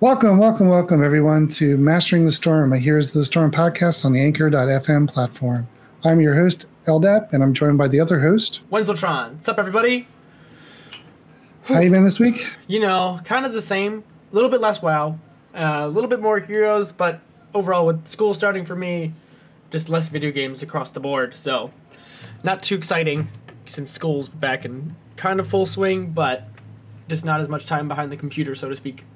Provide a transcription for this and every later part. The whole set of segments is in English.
Welcome, welcome, welcome, everyone, to Mastering the Storm, a Heroes of the Storm podcast on the Anchor.fm platform. I'm your host, Eldap, and I'm joined by the other host. Wenzeltron. What's up, everybody? How you been this week? You know, kind of the same. A little bit less WoW, uh, a little bit more Heroes, but overall, with school starting for me, just less video games across the board. So, not too exciting since school's back in kind of full swing, but just not as much time behind the computer, so to speak.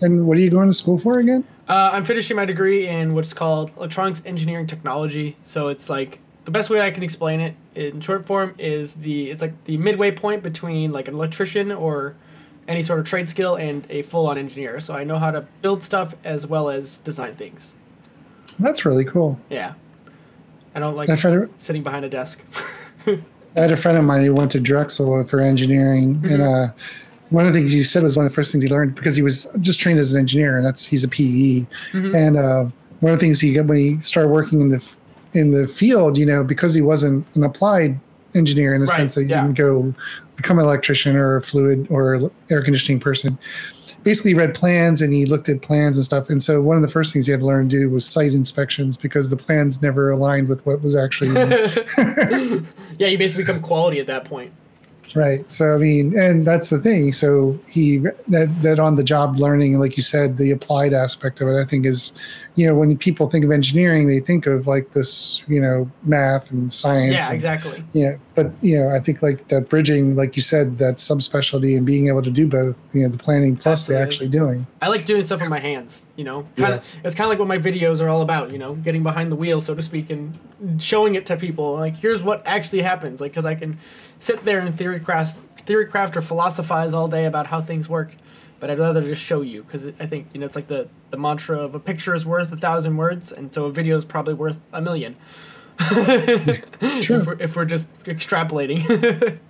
And what are you going to school for again? Uh, I'm finishing my degree in what's called electronics engineering technology. So it's like the best way I can explain it in short form is the it's like the midway point between like an electrician or any sort of trade skill and a full-on engineer. So I know how to build stuff as well as design things. That's really cool. Yeah, I don't like a- sitting behind a desk. I had a friend of mine who went to Drexel for engineering, and uh, one of the things he said was one of the first things he learned because he was just trained as an engineer, and that's he's a PE. And uh, one of the things he got when he started working in the in the field, you know, because he wasn't an applied engineer in the Right, sense that you yeah. can go become an electrician or a fluid or air conditioning person. Basically, read plans and he looked at plans and stuff. And so, one of the first things he had to learn to do was site inspections because the plans never aligned with what was actually yeah, you basically become quality at that point. Right. So I mean, and that's the thing. So he that that on the job learning, like you said, the applied aspect of it, I think is, you know, when people think of engineering, they think of like this, you know, math and science. Yeah, and- exactly. Yeah, but you know, I think like that bridging, like you said, that subspecialty and being able to do both, you know, the planning plus the actually doing. I like doing stuff with my hands, you know. Kind of, it's kind of like what my videos are all about, you know, getting behind the wheel, so to speak, and showing it to people. Like, here's what actually happens, like, because I can sit there and theory craft, theory craft or philosophize all day about how things work, but I'd rather just show you, because I think you know it's like the the mantra of a picture is worth a thousand words, and so a video is probably worth a million. If, we're, if we're just extrapolating.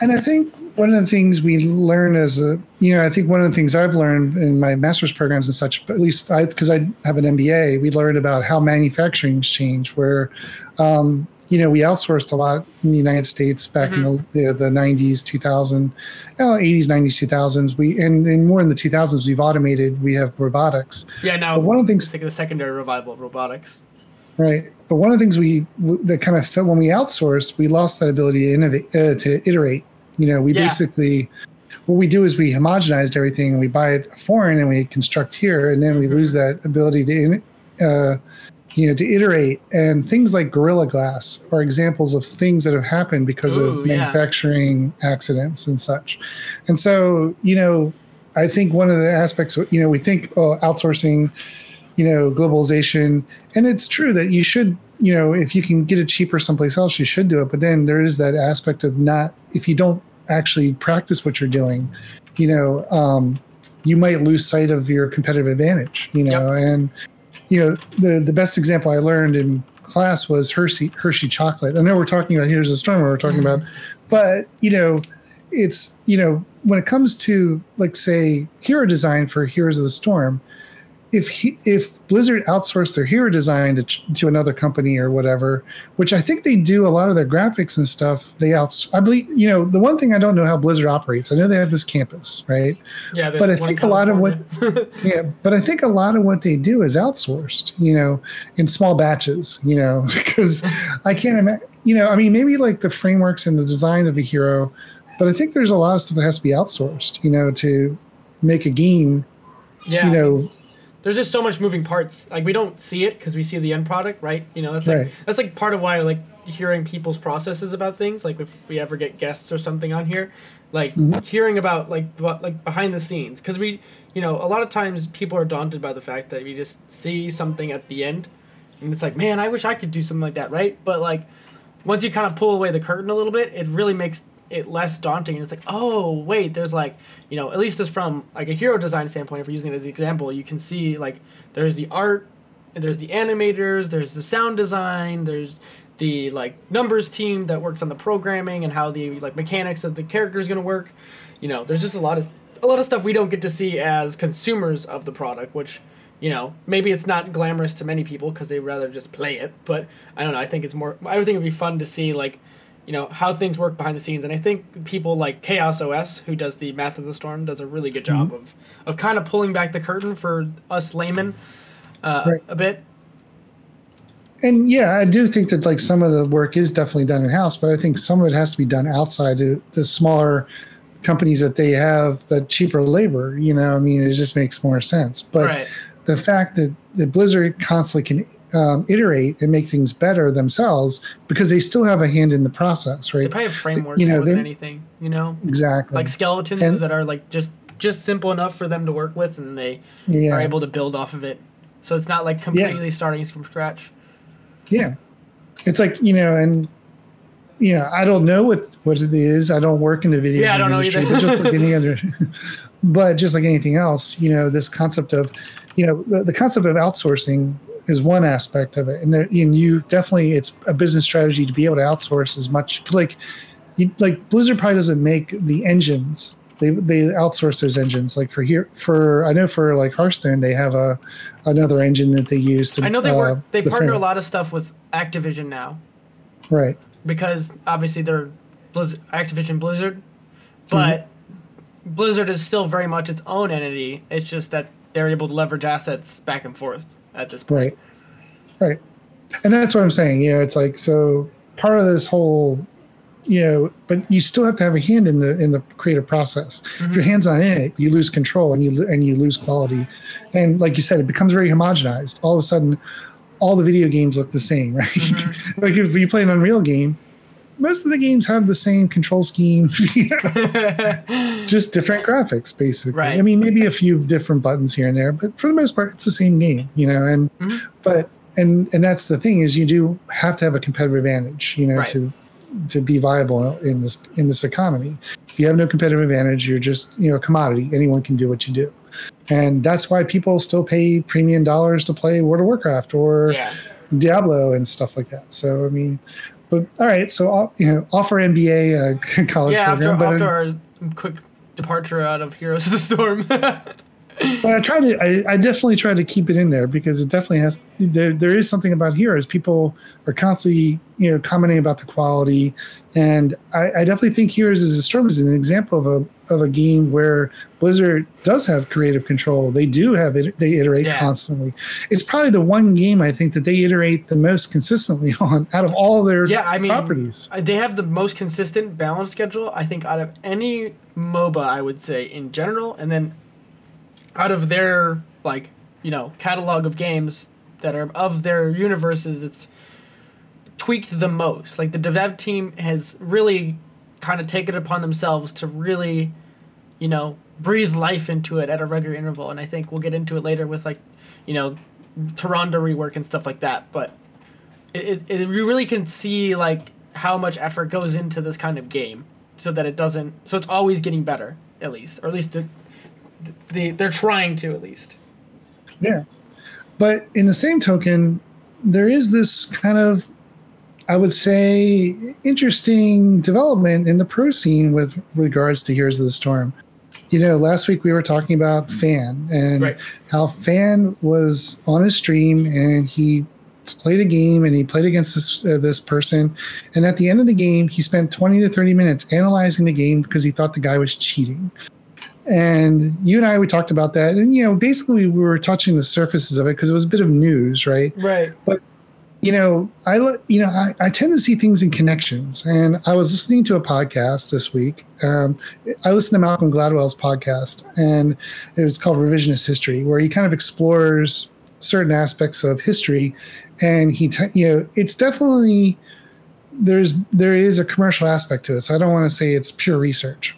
And I think one of the things we learn as a, you know, I think one of the things I've learned in my master's programs and such, but at least I, because I have an MBA, we learned about how manufacturing's changed, where, um, you know, we outsourced a lot in the United States back in the, the, the 90s, 2000, uh, 80s, 90s, 2000s. We, and, and more in the 2000s, we've automated, we have robotics. yeah, now But one of the things- think of the secondary revival of robotics. Right. But one of the things we that kind of felt when we outsourced, we lost that ability to innovate, uh, to iterate. You know, we Yeah. basically what we do is we homogenized everything and we buy it foreign and we construct here, and then we lose that ability to, uh, you know, to iterate. And things like Gorilla Glass are examples of things that have happened because Ooh, of yeah. manufacturing accidents and such. And so, you know, I think one of the aspects, you know, we think oh, outsourcing you know globalization and it's true that you should you know if you can get it cheaper someplace else you should do it but then there is that aspect of not if you don't actually practice what you're doing you know um, you might lose sight of your competitive advantage you know and you know the the best example i learned in class was hershey hershey chocolate. I know we're talking about here's a storm we're talking about but you know it's you know when it comes to like say hero design for heroes of the storm if he, if Blizzard outsourced their hero design to, to another company or whatever, which I think they do a lot of their graphics and stuff, they outs. I believe you know the one thing I don't know how Blizzard operates. I know they have this campus, right? Yeah, But I think a lot of what- Yeah, but I think a lot of what they do is outsourced. You know, in small batches. You know, because I can't imagine. You know, I mean, maybe like the frameworks and the design of a hero, but I think there's a lot of stuff that has to be outsourced. You know, to make a game. yeah, You know, there's just so much moving parts. Like we don't see it because we see the end product, right? You know, that's like Right. that's like part of why I like hearing people's processes about things. Like if we ever get guests or something on here, like mm-hmm. hearing about like what like behind the scenes because we, you know, a lot of times people are daunted by the fact that we just see something at the end, and it's like, man, I wish I could do something like that, right? But like once you kind of pull away the curtain a little bit, it really makes it less daunting. And it's like, oh wait, there's like, you know, at least just from like a hero design standpoint, if we're using it as an example, you can see like there's the art, and there's the animators, there's the sound design, there's the like numbers team that works on the programming and how the like mechanics of the character is gonna work. You know, there's just a lot of a lot of stuff we don't get to see as consumers of the product, which you know maybe it's not glamorous to many people because they'd rather just play it. But I don't know. I think it's more. I would think it'd be fun to see like you know how things work behind the scenes and i think people like chaos os who does the math of the storm does a really good job Mm-hmm. of of kind of pulling back the curtain for us laymen uh, Right. a bit and yeah, I do think that like some of the work is definitely done in house, but I think some of it has to be done outside the smaller companies that they have the cheaper labor. You know, I mean, it just makes more sense. But right the fact that, that Blizzard constantly can um, iterate and make things better themselves because they still have a hand in the process, right? they probably have frameworks you know, more than anything you know Exactly. like skeletons And- that are like just just simple enough for them to work with and they yeah. are able to build off of it so it's not like completely starting from scratch Yeah. It's like, you know, and you know, I don't know what what it is. I don't work in the video Yeah, I don't know industry, either. but just like any other but just like anything else, you know, this concept of, you know, the, the concept of outsourcing is one aspect of it. And there, and you definitely it's a business strategy to be able to outsource as much like you, like Blizzard probably doesn't make the engines. They they outsource those engines. Like for here for I know for like Hearthstone they have a another engine that they use to i know they uh, work they the partner frame. a lot of stuff with activision now Right. because obviously they're Blizzard, Activision Blizzard, but Blizzard is still very much its own entity. It's just that they're able to leverage assets back and forth at this point. Right. Right. And that's what I'm saying. You know, it's like so part of this whole, you know, but you still have to have a hand in the in the creative process. If your mm-hmm. hand's not in it, you lose control and you and you lose quality. And like you said, it becomes very homogenized. All of a sudden, all the video games look the same, right? Mm-hmm. like if you play an Unreal game, most of the games have the same control scheme, just different graphics, basically. Right. I mean, maybe a few different buttons here and there, but for the most part, it's the same game, you know. And Mhm. but and and that's the thing is you do have to have a competitive advantage, you know, Right. to to be viable in this in this economy. If you have no competitive advantage, you're just you know a commodity. Anyone can do what you do, and that's why people still pay premium dollars to play World of Warcraft or yeah. Diablo and stuff like that. So I mean, but all right. So uh, you know, offer MBA uh, college Yeah, after, program, but, after our quick departure out of Heroes of the Storm. but I try to. I, I definitely try to keep it in there because it definitely has. There, there is something about Heroes. People are constantly you know commenting about the quality, and I, I definitely think Heroes is a Storm is an example of a of a game where Blizzard does have creative control. They do have it. They iterate Yeah. constantly. It's probably the one game I think that they iterate the most consistently on out of all their yeah, I mean, properties. uh, they have the most consistent balance schedule, I think, out of any MOBA, I would say, in general. And then out of their, like, you know, catalog of games that are of their universes, it's tweaked the most. Like, the dev team has really kind of taken it upon themselves to really, you know, breathe life into it at a regular interval. And I think we'll get into it later with, like, you know, Toronto rework and stuff like that. But it, it, it you really can see like how much effort goes into this kind of game so that it doesn't so it's always getting better at least or at least it, the, they're trying to at least Yeah. But in the same token, there is this kind of, I would say, interesting development in the pro scene with regards to Heroes of the Storm. You know, last week we were talking about Fan and Right. how Fan was on his stream and he played a game and he played against this uh, this person and at the end of the game he spent 20 to 30 minutes analyzing the game because he thought the guy was cheating and you and I we talked about that, and you know, basically we were touching the surfaces of it because it was a bit of news, right? right But, You know, I you know I, I tend to see things in connections, and I was listening to a podcast this week. Um, I listened to Malcolm Gladwell's podcast, and it was called Revisionist History, where he kind of explores certain aspects of history, and he, t- you know, it's definitely there's there is a commercial aspect to it. So I don't want to say it's pure research,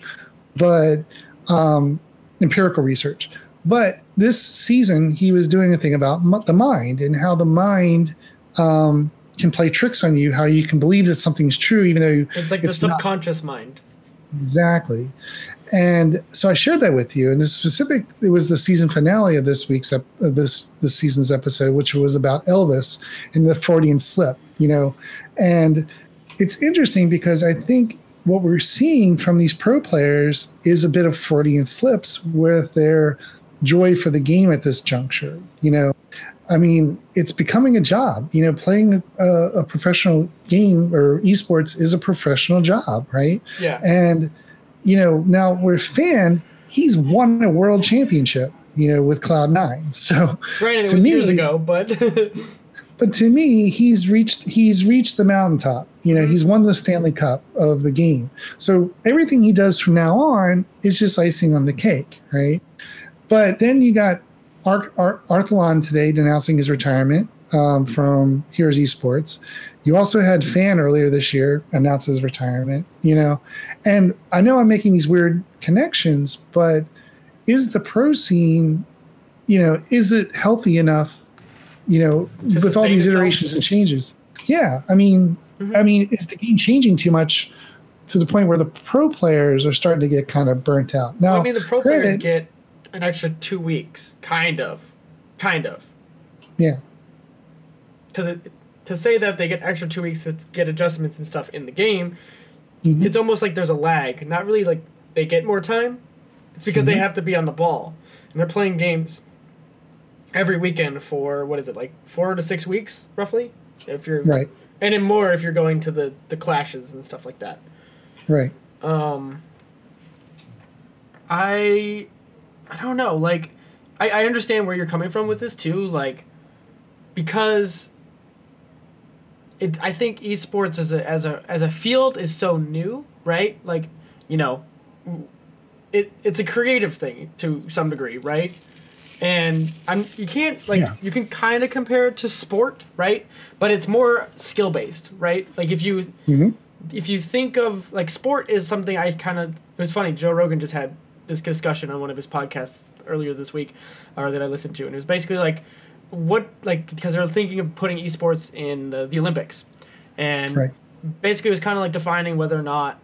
but um, empirical research. But this season, he was doing a thing about m- the mind and how the mind um, can play tricks on you, how you can believe that something's true, even though it's like the It's not. subconscious mind exactly. And so I shared that with you. And the specific, it was the season finale of this week's ep- of this this season's episode, which was about Elvis and the Freudian slip. You know, and it's interesting because I think what we're seeing from these pro players is a bit of Freudian slips with their joy for the game at this juncture. You know, I mean, it's becoming a job. You know, playing a, a professional game or esports is a professional job, right? Yeah. And you know, now with Fan, he's won a world championship. You know, with Cloud Nine. So Granted, it was me- years ago, but but to me, he's reached he's reached the mountaintop. You know, he's won the Stanley Cup of the game. So everything he does from now on is just icing on the cake, right? But then you got Ar- Ar- Arthelon today denouncing his retirement um, from Heroes Esports. You also had Fan earlier this year announce his retirement. You know, and I know I'm making these weird connections, but is the pro scene, you know, is it healthy enough? You know, To with all these itself? iterations and changes. Yeah, I mean, Mhm. I mean, is the game changing too much to the point where the pro players are starting to get kind of burnt out? Now, I mean, the pro players granted- get an extra two weeks, kind of, kind of. yeah, Because to say that they get extra two weeks to get adjustments and stuff in the game, Mhm. it's almost like there's a lag. Not really like they get more time. It's because they Mhm. have to be on the ball, and they're playing games every weekend for what is it like four to six weeks roughly, if you're right, and then more if you're going to the the clashes and stuff like that. right. Um, I, I don't know. Like, I, I understand where you're coming from with this too. Like, because it, I think esports as a as a as a field is so new, right? Like, you know, it it's a creative thing to some degree, right? And I'm you can't like Yeah. you can kind of compare it to sport, right? But it's more skill based, right? Like if you hmm if you think of like sport is something I kind of it was funny. Joe Rogan just had this discussion on one of his podcasts earlier this week, or that I listened to, and it was basically like what like because they're thinking of putting esports in the, the Olympics, and Right. basically it was kind of like defining whether or not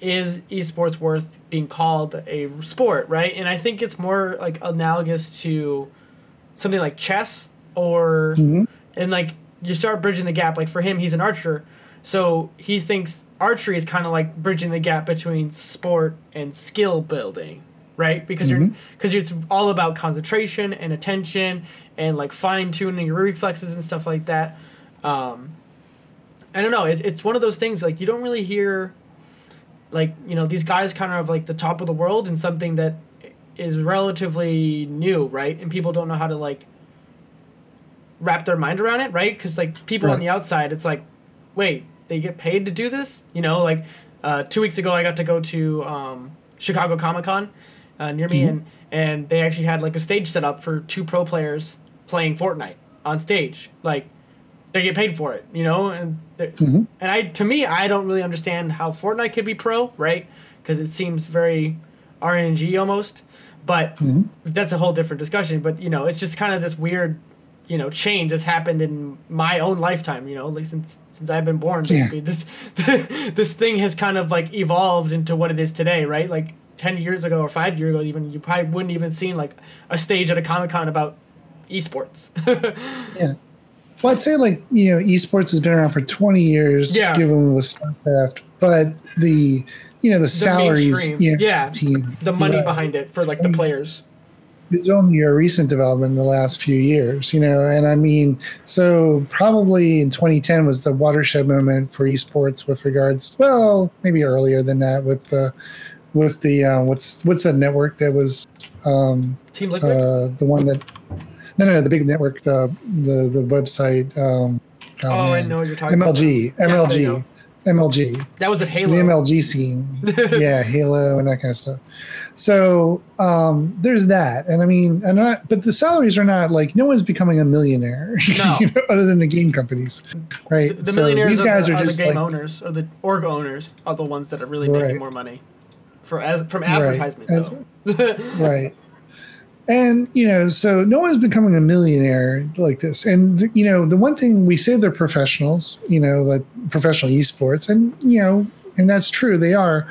is esports worth being called a sport, right? And I think it's more like analogous to something like chess or hmm and like you start bridging the gap. Like for him he's an archer. So he thinks archery is kind of like bridging the gap between sport and skill building right? Because you're Mhm. because it's all about concentration and attention and like fine tuning your reflexes and stuff like that. Um i don't know. It's, it's one of those things like you don't really hear like you know these guys kind of like the top of the world in something that is relatively new right and people don't know how to like wrap their mind around it, right? Because like people on the outside, it's like, wait, they get paid to do this? You know, like uh, two weeks ago, I got to go to um, Chicago Comic Con uh, near me, Mhm. and and they actually had like a stage set up for two pro players playing Fortnite on stage. Like they get paid for it, you know, and they're- hmm and I to me, I don't really understand how Fortnite could be pro, right? Because it seems very RNG almost, but hmm that's a whole different discussion. But you know it's just kind of this weird you know change that's happened in my own lifetime you know like since since i've been born Yeah. basically. This this thing has kind of like evolved into what it is today right? Like 10 years ago or 5 years ago even you probably wouldn't even seen like a stage at a comic-con about esports. Yeah. Well, I'd say like you know, esports has been around for 20 years. Yeah. Given with StarCraft, but the you know the, salaries, you know, yeah. team the money behind it for like the players is only a recent development in the last few years, you know. And I mean, so probably in 2010 was the watershed moment for esports with regards. Well, maybe earlier than that with the with the uh, what's what's that network that was um, team liquid uh, the one that no no the big network the the the website. Um, oh, i know what you're talking MLG, about Yes, MLG, know. MLG. that was the It's halo the MLG scene. yeah, Halo and that kind of stuff. So um, there's that, and I mean, and not, but the salaries are not like no one's becoming a millionaire, No. you know, other than the game companies, right? the, the So millionaires these are, guys the, are, are the game like owners or the org owners are the ones that are really making Right. more money for as from Right. advertisement As- though. right. And you know, so no one's becoming a millionaire like this. And you know, the one thing we say they're professionals, you know, like professional esports, and you know, and that's true, they are,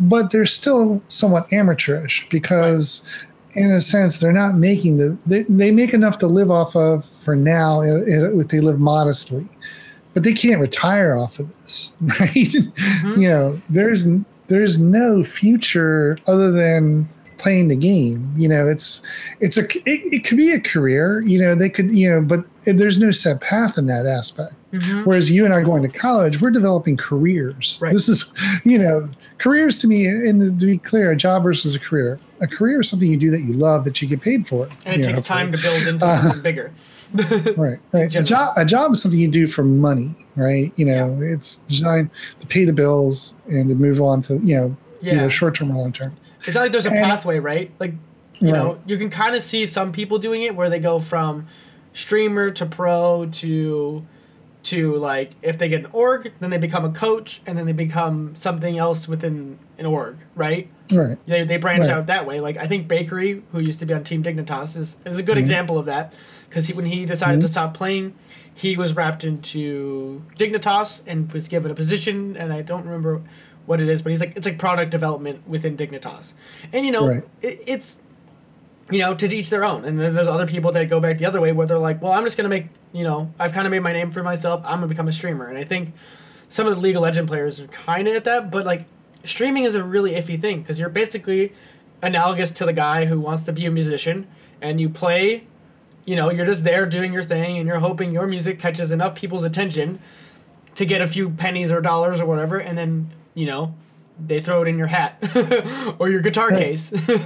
but they're still somewhat amateurish because, in a sense, they're not making the they, they make enough to live off of for now if they live modestly, but they can't retire off of this, right? Mhm. you know, there's there's no future other than playing the game. You know, it's it's a it, it could be a career. You know, they could you know, but there's no set path in that aspect. Mm-hmm. Whereas you and I going to college, we're developing careers. Right. This is, you know, careers to me, and to be clear, a job versus a career. A career is something you do that you love that you get paid for. And it takes know, time to build into uh, something bigger. right, right. A job, a job is something you do for money, right? You know, yeah. it's designed to pay the bills and to move on to you know yeah. either short term or long term. It's not like there's a and, pathway, right? Like you right. know, you can kind of see some people doing it where they go from streamer to pro to to like if they get an org, then they become a coach, and then they become something else within an org, right? Right. They, they branch right. out that way. Like I think Bakery, who used to be on Team Dignitas, is, is a good mm-hmm. example of that because when he decided mm-hmm. to stop playing, he was wrapped into Dignitas and was given a position, and I don't remember what it is, but he's like it's like product development within Dignitas, and you know right. it, it's you know to each their own, and then there's other people that go back the other way where they're like, well, I'm just gonna make you know I've kind of made my name for myself, I'm gonna become a streamer, and I think some of the League of Legend players are kind of at that, but like streaming is a really iffy thing because you're basically analogous to the guy who wants to be a musician and you play you know you're just there doing your thing and you're hoping your music catches enough people's attention to get a few pennies or dollars or whatever and then you know, they throw it in your hat or your guitar case.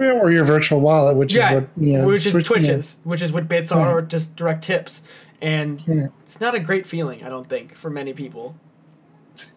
yeah, or your virtual wallet, which yeah, is what you know, which is Twitches, yeah. which is what bits are, or just direct tips, and yeah. it's not a great feeling, I don't think, for many people.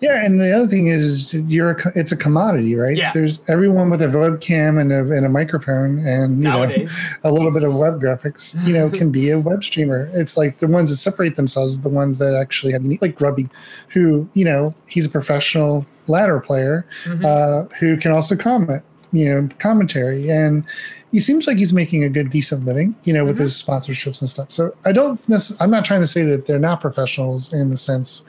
Yeah, and the other thing is, you're a, it's a commodity, right? Yeah. There's everyone with a webcam and a, and a microphone and you Nowadays. know a little bit of web graphics, you know, can be a web streamer. It's like the ones that separate themselves, the ones that actually have like Grubby, who you know he's a professional ladder player mm-hmm. uh, who can also comment, you know, commentary and. He seems like he's making a good, decent living, you know, with mm-hmm. his sponsorships and stuff. So I don't. I'm not trying to say that they're not professionals in the sense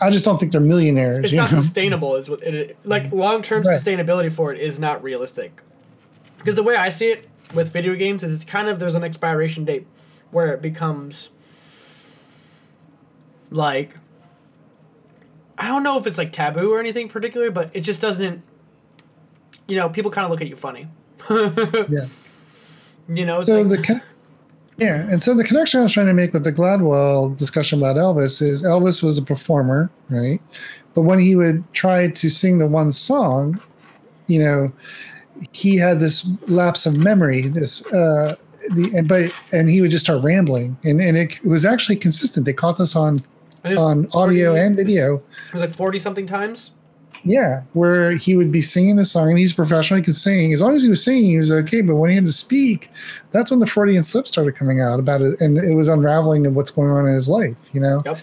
I just don't think they're millionaires. It's not know? sustainable. Is what it like long term right. sustainability for it is not realistic. Because the way I see it with video games is it's kind of there's an expiration date where it becomes like I don't know if it's like taboo or anything particular, but it just doesn't. You know, people kind of look at you funny. yes. You know. So like, the yeah, and so the connection I was trying to make with the Gladwell discussion about Elvis is Elvis was a performer, right? But when he would try to sing the one song, you know, he had this lapse of memory, this uh the and but and he would just start rambling and, and it was actually consistent. They caught this on on audio and video. It was like forty something times. Yeah, where he would be singing the song, and he's professional. He could sing as long as he was singing, he was okay. But when he had to speak, that's when the Freudian slip started coming out about it, and it was unraveling of what's going on in his life. You know, yep.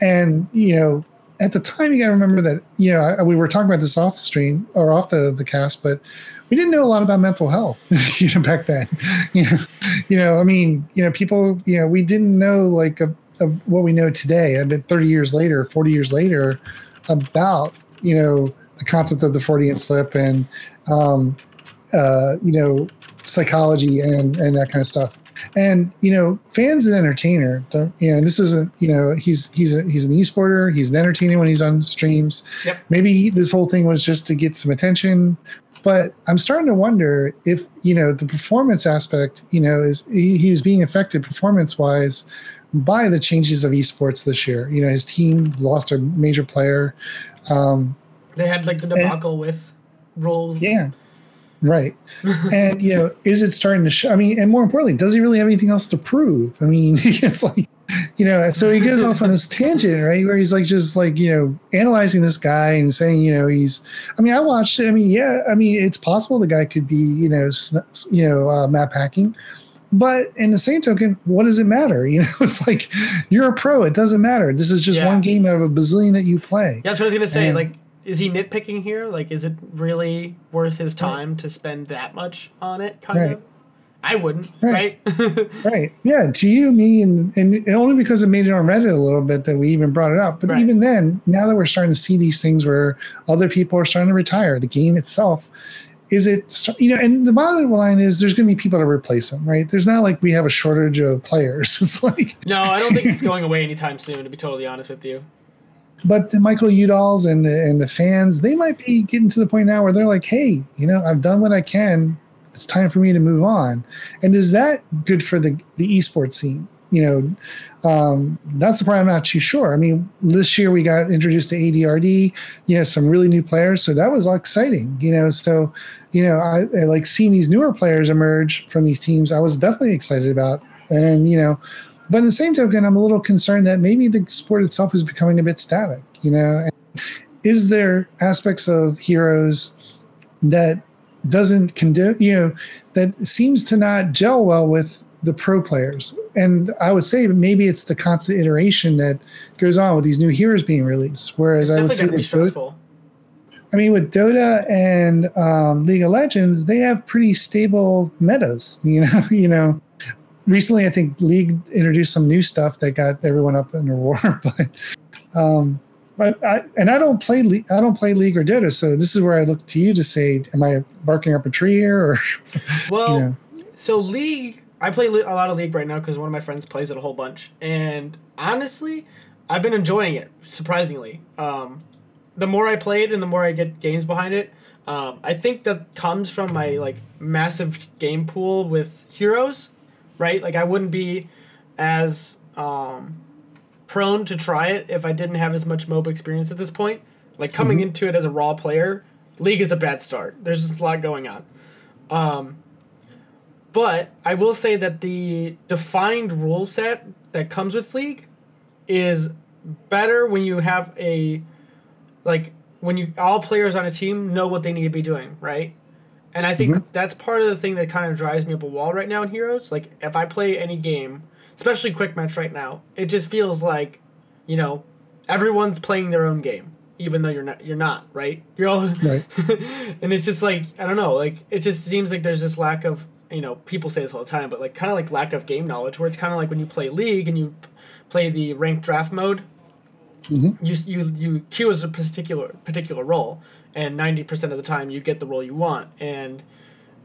and you know, at the time, you got to remember that you know I, we were talking about this off stream or off the the cast, but we didn't know a lot about mental health you know back then. You know, you know, I mean, you know, people, you know, we didn't know like a, a, what we know today. I mean, thirty years later, forty years later, about you know the concept of the Freudian slip and um, uh, you know psychology and and that kind of stuff. And you know, fans and entertainer. Don't, you know, this isn't. You know, he's he's a, he's an e-sporter. He's an entertainer when he's on streams. Yep. Maybe he, this whole thing was just to get some attention. But I'm starting to wonder if you know the performance aspect. You know, is he, he was being affected performance wise by the changes of esports this year. You know, his team lost a major player. Um, they had like the debacle and, with roles. Yeah. Right. and, you know, is it starting to show? I mean, and more importantly, does he really have anything else to prove? I mean, it's like, you know, so he goes off on this tangent, right? Where he's like, just like, you know, analyzing this guy and saying, you know, he's, I mean, I watched it. I mean, yeah, I mean, it's possible the guy could be, you know, you know, uh, map hacking. But in the same token, what does it matter? You know, it's like you're a pro. It doesn't matter. This is just yeah. one game out of a bazillion that you play. Yeah, that's what I was gonna say. And, like, is he nitpicking here? Like, is it really worth his time to spend that much on it? Kind right. of. I wouldn't, right? Right. right. Yeah. To you, me, and and only because it made it on Reddit a little bit that we even brought it up. But right. even then, now that we're starting to see these things where other people are starting to retire, the game itself is it you know and the bottom line is there's going to be people to replace him right there's not like we have a shortage of players it's like no i don't think it's going away anytime soon to be totally honest with you but the Michael Udalls and the and the fans, they might be getting to the point now where they're like, hey, you know, I've done what I can. It's time for me to move on. And is that good for the the esports scene? You know, um, that's the part I'm not too sure. I mean, this year we got introduced to ADRD, you know, some really new players, so that was exciting. You know, so you know, I, I like seeing these newer players emerge from these teams. I was definitely excited about, and you know, but in the same token, I'm a little concerned that maybe the sport itself is becoming a bit static. You know, is there aspects of heroes that doesn't condemn? You know, that seems to not gel well with the pro players. And I would say maybe it's the constant iteration that goes on with these new heroes being released. Whereas I would say with Dota, I mean, with Dota and um, League of Legends, they have pretty stable metas. You know, you know, recently I think League introduced some new stuff that got everyone up in a roar. but um, but I, and I don't play Le- I don't play League or Dota, so this is where I look to you to say, am I barking up a tree here? Or well, you know? so League, I play a lot of League right now because one of my friends plays it a whole bunch, and honestly, I've been enjoying it surprisingly. Um, the more I play it and the more I get games behind it, um, I think that comes from my like massive game pool with heroes right? Like I wouldn't be as um, prone to try it if I didn't have as much MOBA experience at this point. Like coming mm-hmm. into it as a raw player, League is a bad start. There's just a lot going on. Um, but I will say that the defined rule set that comes with League is better when you have a like when you all players on a team know what they need to be doing, right? And I think mm-hmm. that's part of the thing that kind of drives me up a wall right now in Heroes. Like if I play any game, especially quick match right now, it just feels like, you know, everyone's playing their own game, even though you're not. You're not right. You're all right. and it's just like I don't know. Like it just seems like there's this lack of you know people say this all the time, but like kind of like lack of game knowledge. Where it's kind of like when you play League and you play the ranked draft mode. Mm-hmm. You you you queue as a particular particular role and 90% of the time you get the role you want and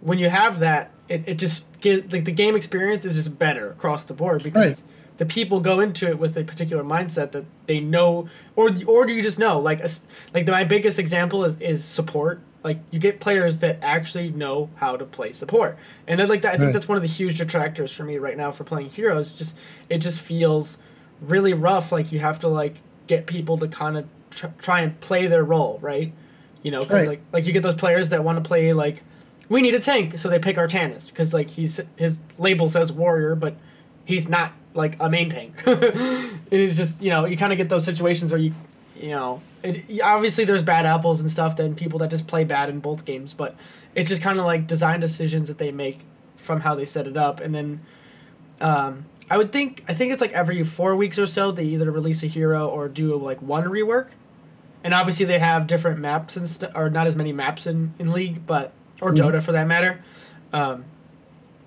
when you have that it, it just gives like the game experience is just better across the board because right. the people go into it with a particular mindset that they know or or do you just know like a, like the, my biggest example is is support like you get players that actually know how to play support and then like that, i think right. that's one of the huge detractors for me right now for playing heroes just it just feels really rough like you have to like get people to kind of tr- try and play their role right you know, because right. like like you get those players that want to play like we need a tank, so they pick Artanis because like he's his label says warrior, but he's not like a main tank. and it's just you know you kind of get those situations where you you know it, obviously there's bad apples and stuff and people that just play bad in both games, but it's just kind of like design decisions that they make from how they set it up, and then. Um, I would think I think it's like every four weeks or so they either release a hero or do like one rework and obviously they have different maps and stuff, or not as many maps in, in League, but or mm Dota for that matter. Um,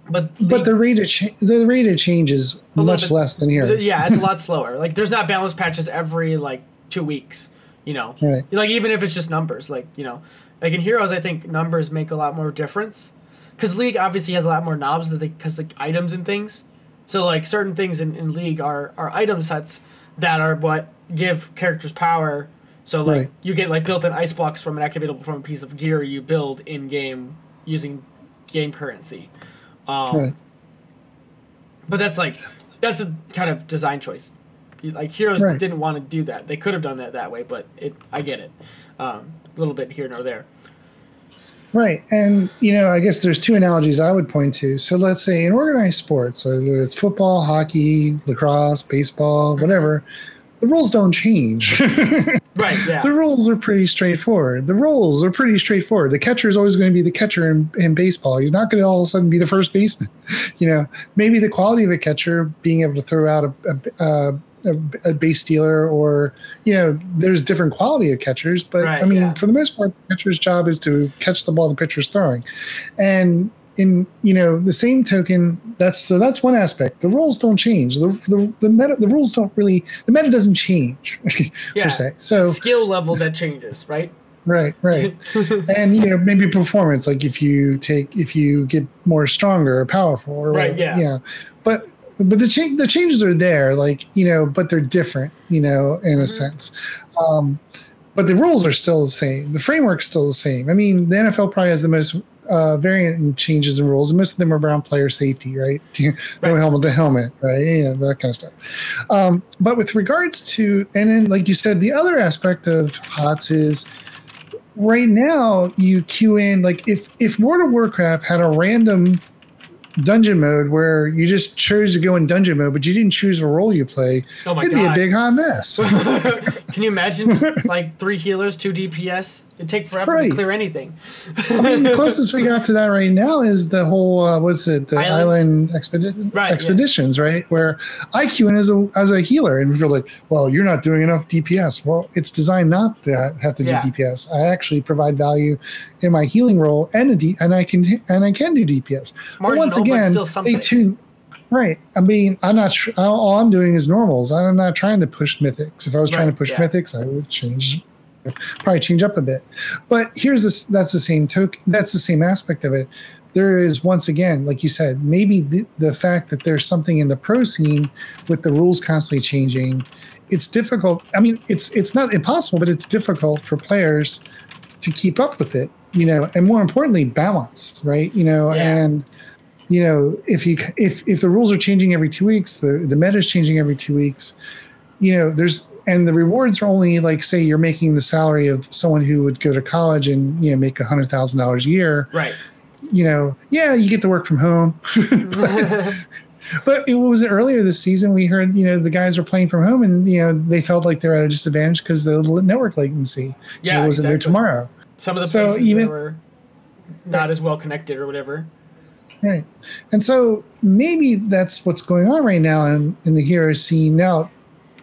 but League, but the rate of cha- the rate of change is much bit, less than here. Yeah, it's a lot slower. Like there's not balance patches every like two weeks. You know, right. like even if it's just numbers, like you know, like in Heroes, I think numbers make a lot more difference because League obviously has a lot more knobs that they because like items and things. So like certain things in, in League are are item sets that are what give characters power so like right. you get like built-in ice blocks from an activatable from a piece of gear you build in game using game currency. Um, right. But that's like that's a kind of design choice. Like Heroes right. didn't want to do that. They could have done that that way, but it I get it. Um, a little bit here nor there. Right. And, you know, I guess there's two analogies I would point to. So let's say in organized sports, whether it's football, hockey, lacrosse, baseball, whatever, the rules don't change. right. Yeah. The rules are pretty straightforward. The rules are pretty straightforward. The catcher is always going to be the catcher in, in baseball. He's not going to all of a sudden be the first baseman. You know, maybe the quality of a catcher being able to throw out a, a, a, a base stealer or you know, there's different quality of catchers. But right, I mean, yeah. for the most part, the catcher's job is to catch the ball the pitcher's throwing, and in you know the same token that's so that's one aspect. The rules don't change. The the, the meta the rules don't really the meta doesn't change yeah. per se. So skill level that changes right? Right right. And you know maybe performance like if you take if you get more stronger or powerful or right yeah. yeah but the change the changes are there, like you know, but they're different, you know, in a mm-hmm. sense. Um, but the rules are still the same. The framework's still the same. I mean, the NFL probably has the most uh, variant changes in rules, and most of them are around player safety, right? no right. helmet to helmet, right? You know, that kind of stuff. Um, but with regards to, and then like you said, the other aspect of HOTS is right now you queue in like if if World of Warcraft had a random dungeon mode where you just chose to go in dungeon mode, but you didn't choose a role you play, oh my it'd God. be a big hot mess. Can you imagine just like three healers, two DPS? It'd take forever right. to clear anything. I mean, the closest we got to that right now is the whole uh, what's it, the Islands. island expedi- right, expeditions, yeah. right? Where I queue as a as a healer, and you're like, well, you're not doing enough DPS. Well, it's designed not to have to do yeah. DPS. I actually provide value in my healing role, and a D, and I can and I can do DPS. Marginal, but once again, but they tune. Right. I mean, I'm not. Tr- all I'm doing is normals. I'm not trying to push mythics. If I was right, trying to push yeah. mythics, I would change probably change up a bit. But here's this that's the same token that's the same aspect of it. There is once again, like you said, maybe the, the fact that there's something in the pro scene with the rules constantly changing, it's difficult. I mean, it's it's not impossible, but it's difficult for players to keep up with it, you know, and more importantly, balance, right? You know, yeah. and you know, if you if if the rules are changing every two weeks, the the meta is changing every two weeks, you know, there's and the rewards are only like say you're making the salary of someone who would go to college and you know make a hundred thousand dollars a year. Right. You know yeah you get to work from home. But, but it was earlier this season we heard you know the guys were playing from home and you know they felt like they're at a disadvantage because the network latency yeah it wasn't exactly. there tomorrow. Some of the so places even, were not as well connected or whatever. Right. And so maybe that's what's going on right now in, in the hero scene. Now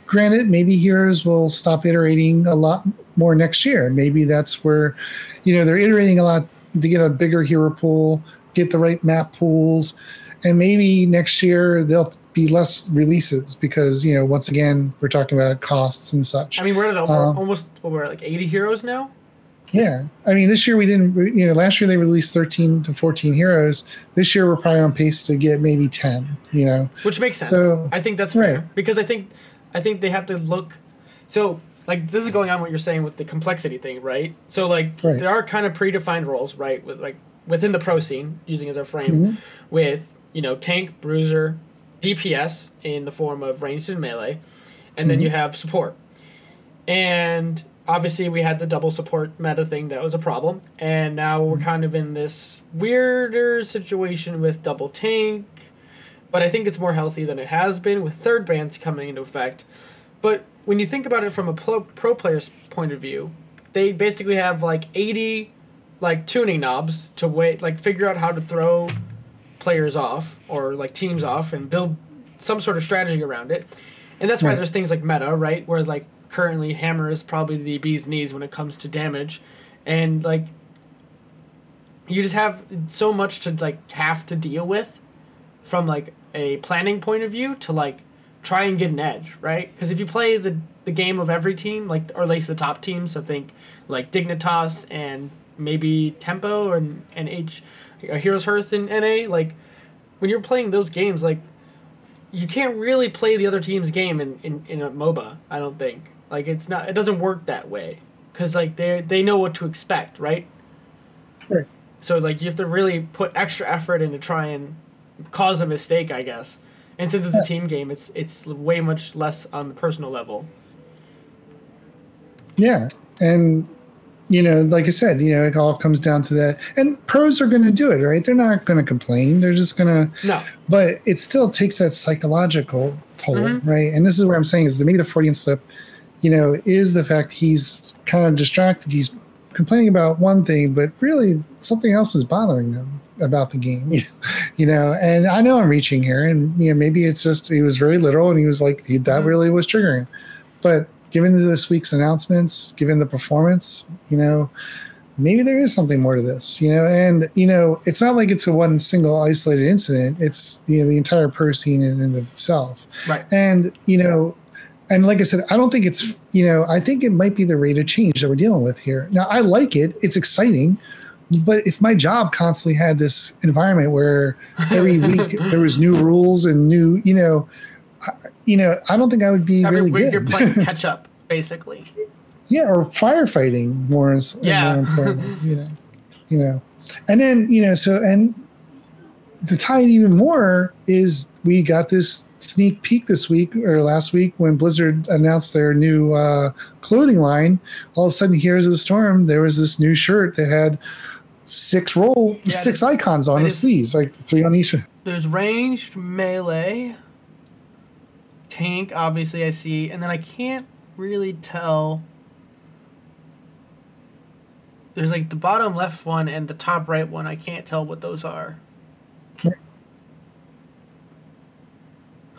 granted, maybe heroes will stop iterating a lot more next year. Maybe that's where, you know, they're iterating a lot to get a bigger hero pool, get the right map pools, and maybe next year they'll be less releases because you know once again we're talking about costs and such. I mean, we're at um, almost what, we're at like eighty heroes now. Yeah, I mean this year we didn't. You know, last year they released thirteen to fourteen heroes. This year we're probably on pace to get maybe ten. You know, which makes sense. So, I think that's fair right. because I think I think they have to look. So like this is going on what you're saying with the complexity thing, right? So like right. there are kind of predefined roles, right? With like within the pro scene, using as a frame, mm-hmm. with you know tank, bruiser, DPS in the form of ranged and melee, and mm-hmm. then you have support. And obviously we had the double support meta thing that was a problem, and now we're mm-hmm. kind of in this weirder situation with double tank but I think it's more healthy than it has been with third bans coming into effect. But when you think about it from a pro, pro player's point of view, they basically have like 80 like tuning knobs to wait like figure out how to throw players off or like teams off and build some sort of strategy around it. And that's why right. there's things like meta, right? Where like currently hammer is probably the bee's knees when it comes to damage. And like you just have so much to like have to deal with from like a planning point of view to like try and get an edge, right? Because if you play the the game of every team, like or at least the top teams, so think like Dignitas and maybe Tempo and and H, uh, Heroes Hearth and NA, like when you're playing those games, like you can't really play the other team's game in, in, in a MOBA. I don't think like it's not it doesn't work that way because like they they know what to expect, right? Right. So like you have to really put extra effort into try and cause a mistake, I guess. And since it's a team game, it's it's way much less on the personal level. Yeah, and you know, like I said, you know, it all comes down to that. And pros are going to do it, right? They're not going to complain. They're just going to. No. But it still takes that psychological toll, mm-hmm. right? And this is what I'm saying is that maybe the Freudian slip, you know, is the fact he's kind of distracted. He's complaining about one thing, but really something else is bothering them about the game, you know. And I know I'm reaching here, and you know maybe it's just he was very literal, and he was like that mm-hmm. really was triggering. But given this week's announcements, given the performance, you know, maybe there is something more to this, you know. And you know, it's not like it's a one single isolated incident. It's you know the entire pro scene in and of itself. Right. And you know, and like I said, I don't think it's you know I think it might be the rate of change that we're dealing with here. Now I like it; it's exciting but if my job constantly had this environment where every week there was new rules and new, you know, I, you know, I don't think I would be Every really week good. you're playing catch up, basically. yeah, or firefighting more is Yeah. more important, you know, you know, and then you know, so and to tie it even more is we got this sneak peek this week or last week when Blizzard announced their new uh, clothing line. All of a sudden, here's the storm. There was this new shirt that had six roll, Yeah, six icons on the sleeves, like three on each. There's ranged melee, tank, obviously I see, and then I can't really tell. There's like the bottom left one and the top right one. I can't tell what those are.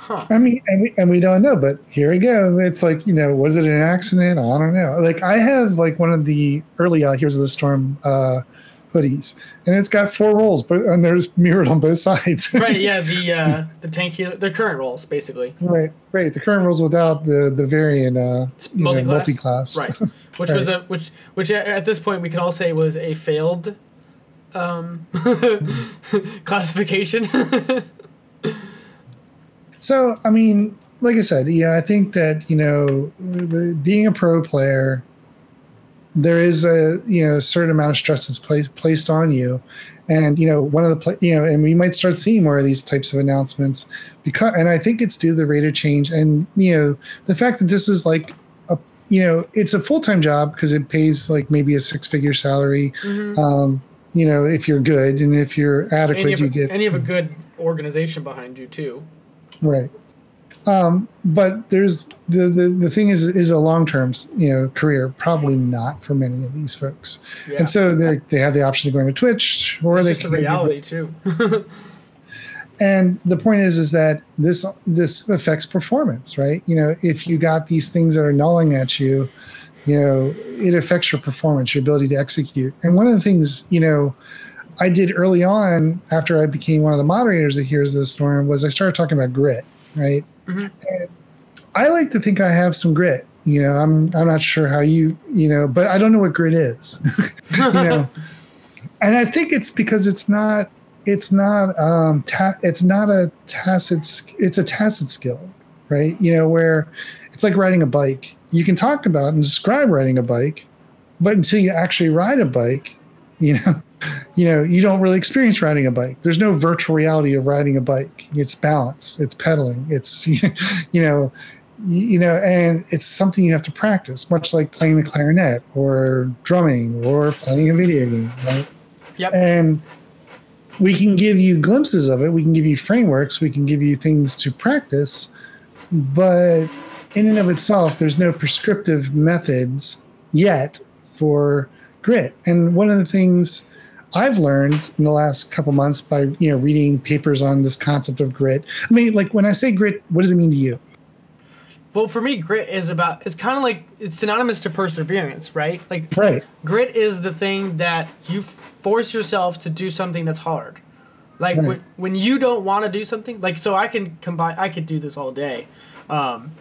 Huh. I mean, and we, and we don't know, but here we go. It's like, you know, was it an accident? I don't know. Like, I have like one of the early uh, Heroes of the Storm uh, hoodies, and it's got four roles, but and there's mirrored on both sides. right, yeah, the uh, the tank healer, the current roles, basically. right, right. The current roles without the the variant uh, Multi-class. multi-class. Right. Which was a which which at this point we can all say was a failed um classification. So, I mean, like I said, yeah, I think that you know, being a pro player, there is a you know certain amount of stress that's placed placed on you, and you know one of the pla- you know, and we might start seeing more of these types of announcements because, and I think it's due to the rate of change, and you know the fact that this is like a you know it's a full time job because it pays like maybe a six figure salary. Mhm. Um, you know, if you're good and if you're adequate, and, you you get and you have a good organization behind you too. Right. Um, but there's the, the the thing is is a long term you know career probably not for many of these folks Yeah. and so they they have the option of going to Twitch or It's they just the reality too. and the point is is that this this affects performance right you know if you got these things that are gnawing at you you know it affects your performance your ability to execute and one of the things you know i did early on after i became one of the moderators of Heroes of the Storm was i started talking about grit right? Mhm. and i like to think i have some grit you know i'm i'm not sure how you you know but i don't know what grit is you know? And i think it's because it's not it's not um ta- it's not a tacit it's a tacit skill right? You know where it's like riding a bike. You can talk about and describe riding a bike but until you actually ride a bike you know you know you don't really experience riding a bike. There's no virtual reality of riding a bike. It's balance it's pedaling it's you know you know and it's something you have to practice much like playing the clarinet or drumming or playing a video game right? Yep. and we can give you glimpses of it we can give you frameworks we can give you things to practice but in and of itself there's no prescriptive methods yet for grit. And one of the things i've learned in the last couple months by you know reading papers on this concept of grit i mean like when i say grit what does it mean to you well, for me, grit is about it's kind of like it's synonymous to perseverance, right? Like right grit is the thing that you force yourself to do something that's hard. Like Right. when, when you don't want to do something, like so I can combine I could do this all day. Um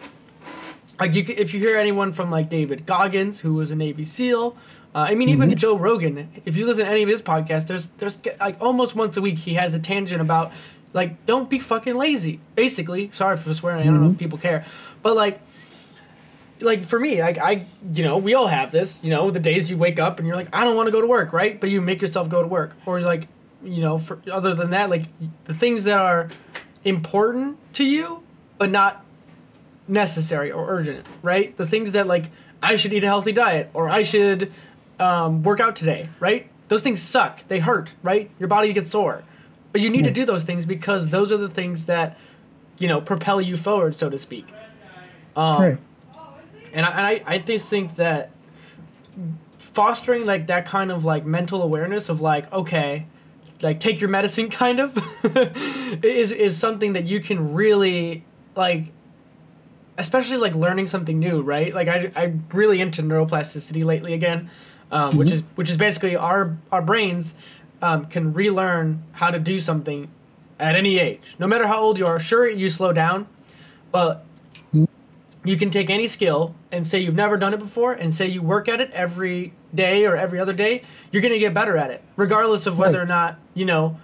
like you if you hear anyone from like David Goggins who was a Navy SEAL, uh, I mean even Joe Rogan, if you listen to any of his podcasts, there's there's like almost once a week he has a tangent about like don't be fucking lazy. Basically, sorry for swearing, I don't know if people care. But like like for me, like I, you know, we all have this. You know, the days you wake up and you're like, I don't want to go to work, right? But you make yourself go to work, or like, you know, for other than that, like the things that are important to you, but not necessary or urgent, right? The things that like I should eat a healthy diet or I should um, work out today, right? Those things suck. They hurt, right? Your body gets sore, but you need to do those things because those are the things that you know propel you forward, so to speak. Um, right and I, and I, I just think that fostering like that kind of like mental awareness of like okay like take your medicine kind of is is something that you can really like especially like learning something new right like I, i'm really into neuroplasticity lately again um, which is which is basically our our brains um, can relearn how to do something at any age no matter how old you are sure you slow down but you can take any skill and say you've never done it before and say you work at it every day or every other day, you're going to get better at it, regardless of whether right. or not, you know,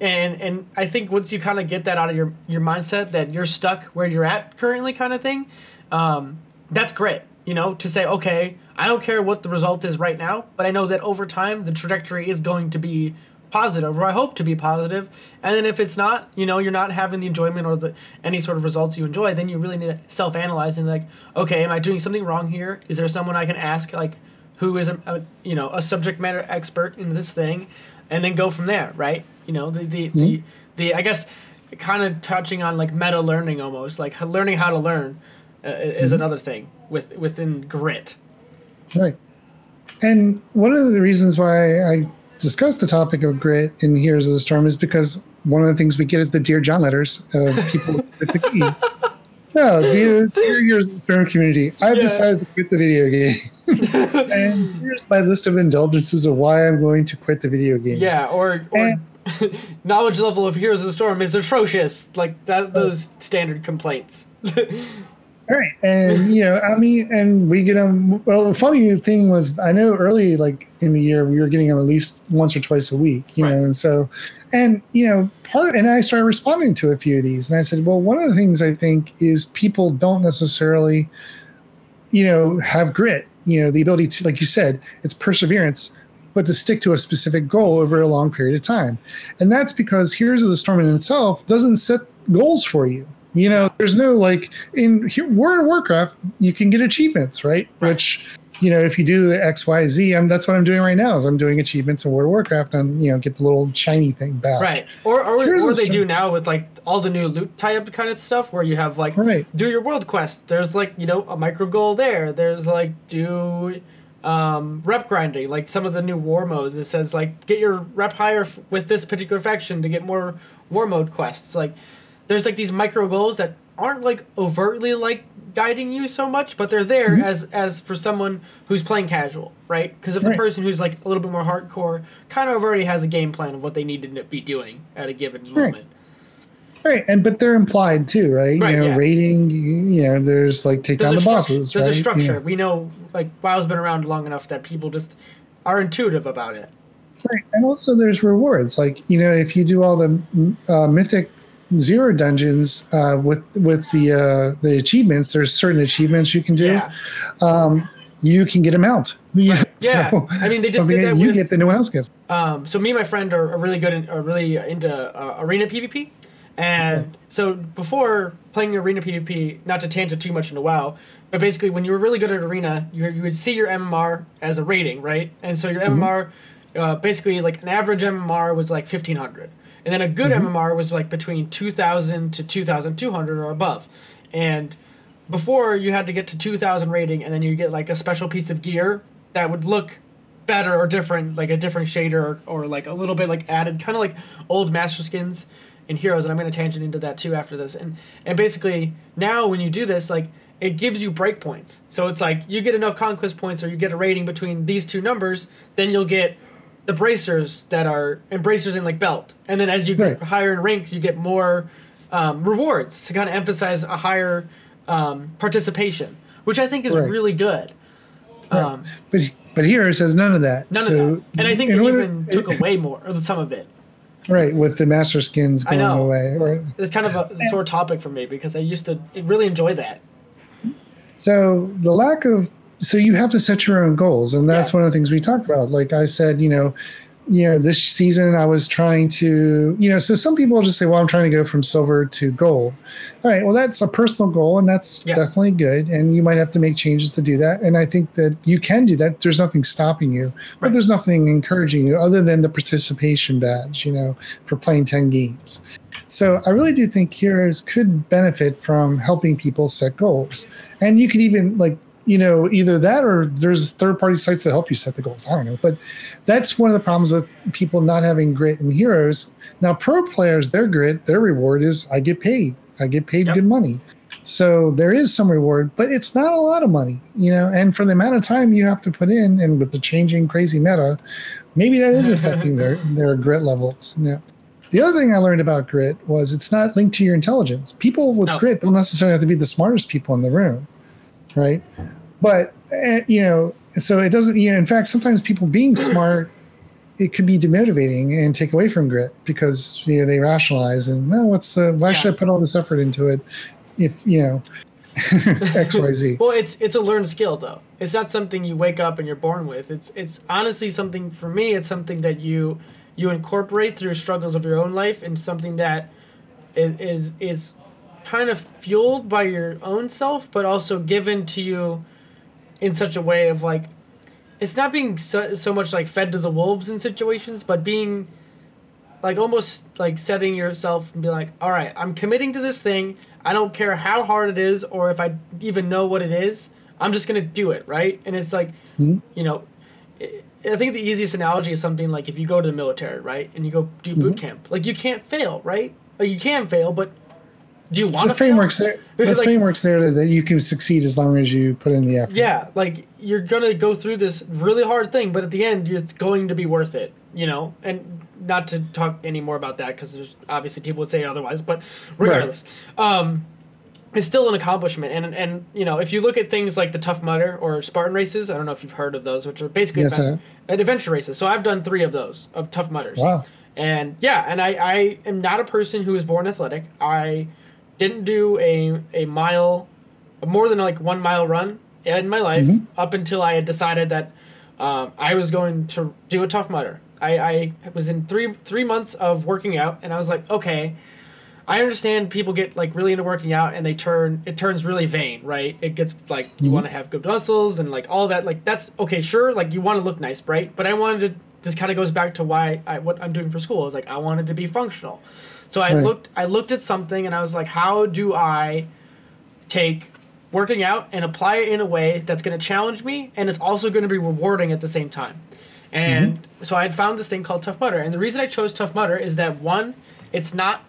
and and I think once you kind of get that out of your your mindset that you're stuck where you're at currently kind of thing, um, that's great. You know, to say, okay, I don't care what the result is right now, but I know that over time the trajectory is going to be positive, or I hope to be positive. And then if it's not, you know, you're not having the enjoyment or the any sort of results you enjoy, then you really need to self analyze and like, okay, am I doing something wrong here? Is there someone I can ask like who is a, a you know a subject matter expert in this thing, and then go from there, right? You know, the the mm-hmm. the, the I guess kind of touching on like meta learning almost, like learning how to learn uh, is mm-hmm. another thing with within grit. Right. And one of the reasons why I discuss the topic of grit in Heroes of the Storm is because one of the things we get is the Dear John letters of people with the key. No, dear, dear Heroes of the Storm community, I've yeah. decided to quit the video game. and here's my list of indulgences of why I'm going to quit the video game. Yeah, or, or and, knowledge level of Heroes of the Storm is atrocious. Like that, uh, those standard complaints. Right, and you know, I mean, and we get them. Well, the funny thing was, I know early, like in the year, we were getting them at least once or twice a week. You right. know, and so, and you know, part, and I started responding to a few of these, and I said, well, one of the things I think is people don't necessarily, you know, have grit. You know, the ability to, like you said, it's perseverance but to stick to a specific goal over a long period of time. And that's because Heroes of the Storm in itself doesn't set goals for you. You know, there's no like in World of Warcraft, you can get achievements, right? right. Which, you know, if you do the X, Y, Z, I'm, that's what I'm doing right now. Is I'm doing achievements in World of Warcraft and you know get the little shiny thing back. Right. Or or, or they do now with like all the new loot tie-up kind of stuff where you have like right. do your world quest. There's like you know a micro goal there. There's like do um, rep grinding, like some of the new war modes. It says like get your rep higher f- with this particular faction to get more war mode quests. Like there's like these micro goals that aren't like overtly like guiding you so much, but they're there mm-hmm. as as for someone who's playing casual, right? Because if right. the person who's like a little bit more hardcore kind of already has a game plan of what they need to be doing at a given right. moment. Right, and but they're implied too, right? right you know, yeah. rating. You know, there's like take there's down the bosses. There's right? a structure. Yeah. We know, like WoW's been around long enough that people just are intuitive about it. Right, and also there's rewards. Like you know, if you do all the uh, mythic zero dungeons uh, with with the uh, the achievements. There's certain achievements you can do. Yeah. Um, you can get a mount. Yeah, yeah. So, I mean, they just did that. You with, get that no one else gets. Um, so me and my friend are, are really good, in, are really into uh, arena PvP, and okay. so before playing arena PvP, not to tangent too much into WoW, but basically when you were really good at arena, you you would see your MMR as a rating, right? And so your mm-hmm. MMR, uh, basically like an average MMR was like fifteen hundred and then a good mm-hmm. MMR was like between 2,000 to 2,200 or above. And before you had to get to 2,000 rating, and then you get like a special piece of gear that would look better or different, like a different shader or, or like a little bit like added, kind of like old master skins in Heroes. And I'm going to tangent into that too after this. And and basically now when you do this, like it gives you breakpoints. So it's like you get enough conquest points or you get a rating between these two numbers, then you'll get the bracers that are and bracers in like belt, and then as you get higher in ranks, you get more um, rewards to kind of emphasize a higher um, participation, which I think is right. really good. Um, but but here it says none of that. None so, of that, and I think they order, even took away more of some of it. Right, with the master skins going away. Right. It's kind of a sore topic for me because I used to really enjoy that. So the lack of so you have to set your own goals. And that's yeah. one of the things we talked about. Like i said you know you know this season i was trying to you know so some people just say well i'm trying to go from silver to gold. All right. Well that's a personal goal and that's yeah. definitely good. And you might have to make changes to do that. And i think that you can do that. There's nothing stopping you but right. there's nothing encouraging you other than the participation badge you know for playing 10 games. So i really do think heroes could benefit from helping people set goals. And you could even like you know, either that or there's third party sites that help you set the goals. I don't know. But that's one of the problems with people not having grit and heroes. Now, pro players, their grit, their reward is I get paid. I get paid yep. good money. So there is some reward, but it's not a lot of money, you know, and for the amount of time you have to put in and with the changing crazy meta, maybe that is affecting their, their grit levels. Yeah. The other thing I learned about grit was it's not linked to your intelligence. People with no. grit don't necessarily have to be the smartest people in the room right? But uh, you know, so it doesn't. You know, in fact, sometimes people being smart, it could be demotivating and take away from grit because you know they rationalize and well, what's the why yeah. should I put all this effort into it if you know X Y Z. well, it's it's a learned skill though. It's not something you wake up and you're born with. It's it's honestly something for me. It's something that you you incorporate through struggles of your own life and something that is is, is kind of fueled by your own self, but also given to you in such a way of like it's not being so, so much like fed to the wolves in situations, but being like almost like setting yourself and be like, all right, I'm committing to this thing. I don't care how hard it is or if I even know what it is. I'm just gonna do it, right? And it's like, mm-hmm. you know, I think the easiest analogy is something like if you go to the military, right, and you go do boot mm-hmm. camp, like you can't fail, right? Like you can fail, but do you want the frameworks fail? there? The like, frameworks there that you can succeed as long as you put in the effort. Yeah, like you're gonna go through this really hard thing, but at the end, it's going to be worth it. You know, and not to talk any more about that because there's obviously people would say otherwise, but regardless, right. um, it's still an accomplishment. And and you know, if you look at things like the Tough Mudder or Spartan races, I don't know if you've heard of those, which are basically yes, adventure, adventure races. So I've done three of those of Tough Mudders. Wow. And yeah, and I, I am not a person who is born athletic. I didn't do a, a mile, more than like one mile run in my life mm-hmm. up until I had decided that um, I was going to do a Tough Mudder. I, I was in three three months of working out, and I was like, okay, I understand people get like really into working out and they turn it turns really vain, right? It gets like you mm-hmm. want to have good muscles and like all that. Like that's okay, sure. Like you want to look nice, right? But I wanted to. This kind of goes back to why I what I'm doing for school is like I wanted to be functional. So I right. looked I looked at something and I was like, how do I take working out and apply it in a way that's going to challenge me and it's also going to be rewarding at the same time. And mm-hmm. so I had found this thing called Tough Mudder. And the reason I chose Tough Mudder is that one, it's not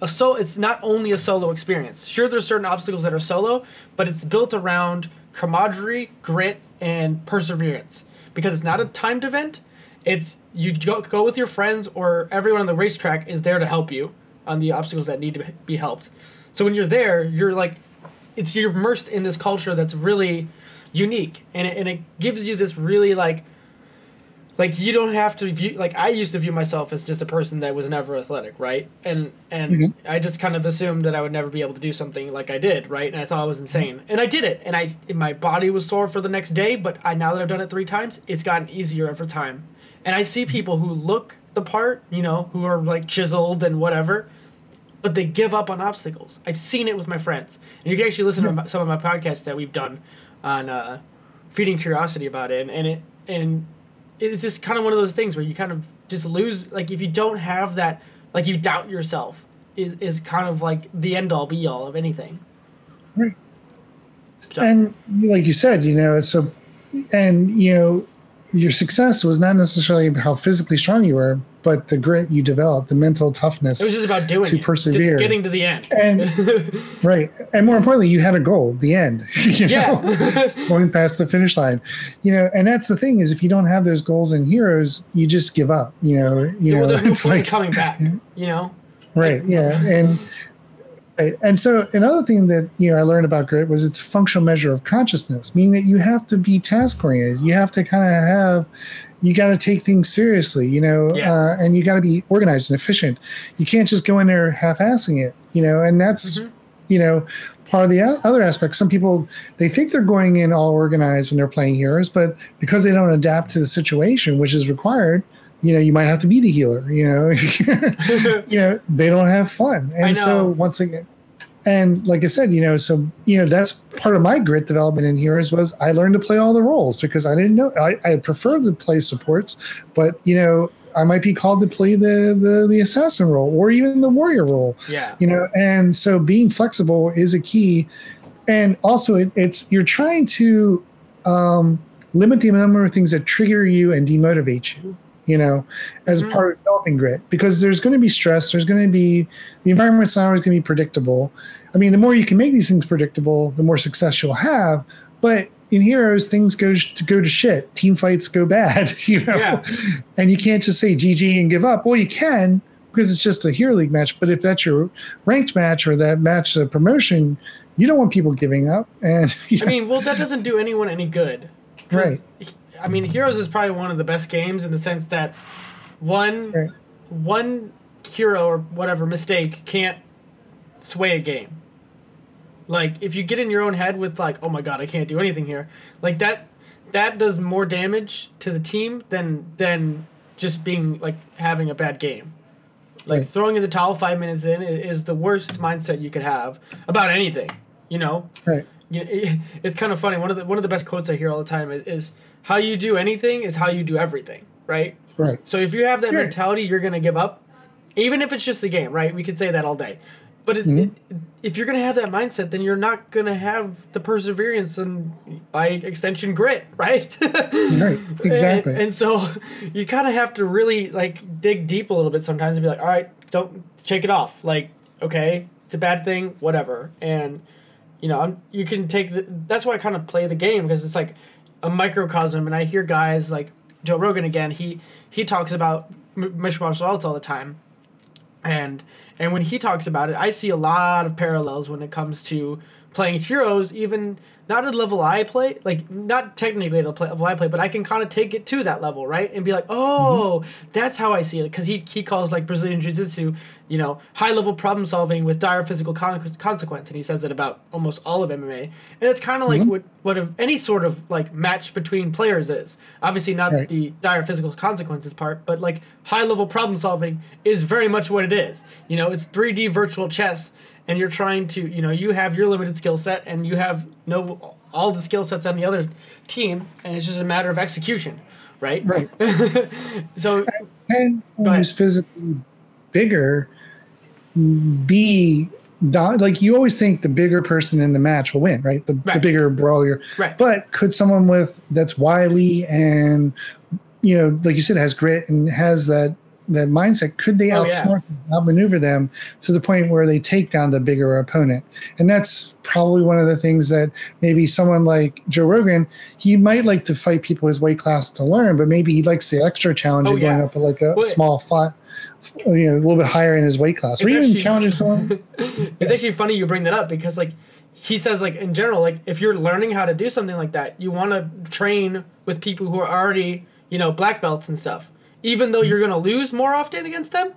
a so it's not only a solo experience. Sure, there's certain obstacles that are solo, but it's built around camaraderie, grit, and perseverance. Because it's not a timed event. It's you go, go with your friends or everyone on the racetrack is there to help you on the obstacles that need to be helped. So when you're there, you're like, it's you're immersed in this culture that's really unique, and it, and it gives you this really like like you don't have to view like I used to view myself as just a person that was never athletic, right? And and mm-hmm. I just kind of assumed that I would never be able to do something like I did, right? And I thought I was insane. Mm-hmm. And I did it. And I my body was sore for the next day, but I now that I've done it 3 times, it's gotten easier every time. And I see people who look the part, you know, who are like chiseled and whatever, but they give up on obstacles. I've seen it with my friends. And you can actually listen to some of my podcasts that we've done on uh, feeding curiosity about it and, and it and it's just kind of one of those things where you kind of just lose like if you don't have that like you doubt yourself is is kind of like the end all be all of anything. Right. So. And like you said, you know, so and you know, your success was not necessarily how physically strong you were, but the grit you develop, the mental toughness. It was just about doing to it, persevere, just getting to the end. And right, and more importantly, you had a goal, the end. You know, yeah, going past the finish line. You know, and that's the thing is, if you don't have those goals and heroes, you just give up. You know, you well, know, there's no like, coming back. You know, right? Like, yeah, and. And so another thing that you know I learned about grit was it's a functional measure of consciousness, meaning that you have to be task oriented. You have to kind of have you got to take things seriously, you know, yeah. uh, and you got to be organized and efficient. You can't just go in there half-assing it, you know, and that's, mm-hmm. you know, part of the other aspect. Some people they think they're going in all organized when they're playing heroes, but because they don't adapt to the situation, which is required, you know, you might have to be the healer. You know, you know, they don't have fun, and so once again, and like I said, you know, so you know that's part of my grit development in Heroes was I learned to play all the roles because I didn't know I, I prefer to play supports, but you know I might be called to play the, the the assassin role or even the warrior role. Yeah, you know, and so being flexible is a key, and also it, it's you're trying to um, limit the number of things that trigger you and demotivate you you know, as mm-hmm. part of developing grit because there's going to be stress. There's going to be the environment's not always going to be predictable. I mean, the more you can make these things predictable, the more success you'll have. But in heroes, things go to go to shit. Team fights go bad, you know, yeah. and you can't just say GG and give up. Well, you can, because it's just a hero league match. But if that's your ranked match or that match the promotion, you don't want people giving up. And I mean, well, that doesn't do anyone any good. Right. I mean, Heroes is probably one of the best games in the sense that one right. one hero or whatever mistake can't sway a game. Like if you get in your own head with like, oh my god, I can't do anything here, like that that does more damage to the team than than just being like having a bad game. Like right. throwing in the towel five minutes in is the worst mindset you could have about anything. You know. Right. You know, it, it's kind of funny. One of the one of the best quotes I hear all the time is, is how you do anything is how you do everything. Right. Right. So if you have that mentality, you're gonna give up, even if it's just a game. Right. We could say that all day. But it, mm-hmm. it, if you're gonna have that mindset, then you're not gonna have the perseverance and, by extension, grit, right? right, exactly. And, and so, you kind of have to really like dig deep a little bit sometimes and be like, all right, don't shake it off. Like, okay, it's a bad thing, whatever. And you know, I'm, you can take the. That's why I kind of play the game because it's like a microcosm, and I hear guys like Joe Rogan again. He he talks about mixed martial arts all the time, and and when he talks about it, I see a lot of parallels when it comes to playing heroes, even not at the level I play, like not technically at the level I play, but I can kind of take it to that level, right? And be like, oh, mm-hmm. that's how I see it. Because he, he calls like Brazilian Jiu Jitsu, you know, high level problem solving with dire physical con- consequence. And he says that about almost all of MMA. And it's kind of mm-hmm. like what, what any sort of like match between players is. Obviously, not right. the dire physical consequences part, but like high level problem solving is very much what it is. You know, it's 3D virtual chess and you're trying to you know you have your limited skill set and you have no all the skill sets on the other team and it's just a matter of execution right? Right. So and who's physically bigger be like you always think the bigger person in the match will win right? The, right. the bigger brawler right. But could someone with that's wily and you know like you said has grit and has that that mindset, could they oh, outsmart yeah. outmaneuver them to the point where they take down the bigger opponent? And that's probably one of the things that maybe someone like Joe Rogan, he might like to fight people his weight class to learn, but maybe he likes the extra challenge oh, of yeah. going up like a well, small fight you know, a little bit higher in his weight class, or even challenging someone. it's actually funny you bring that up because, like, he says, like in general, like if you're learning how to do something like that, you want to train with people who are already, you know, black belts and stuff even though you're going to lose more often against them,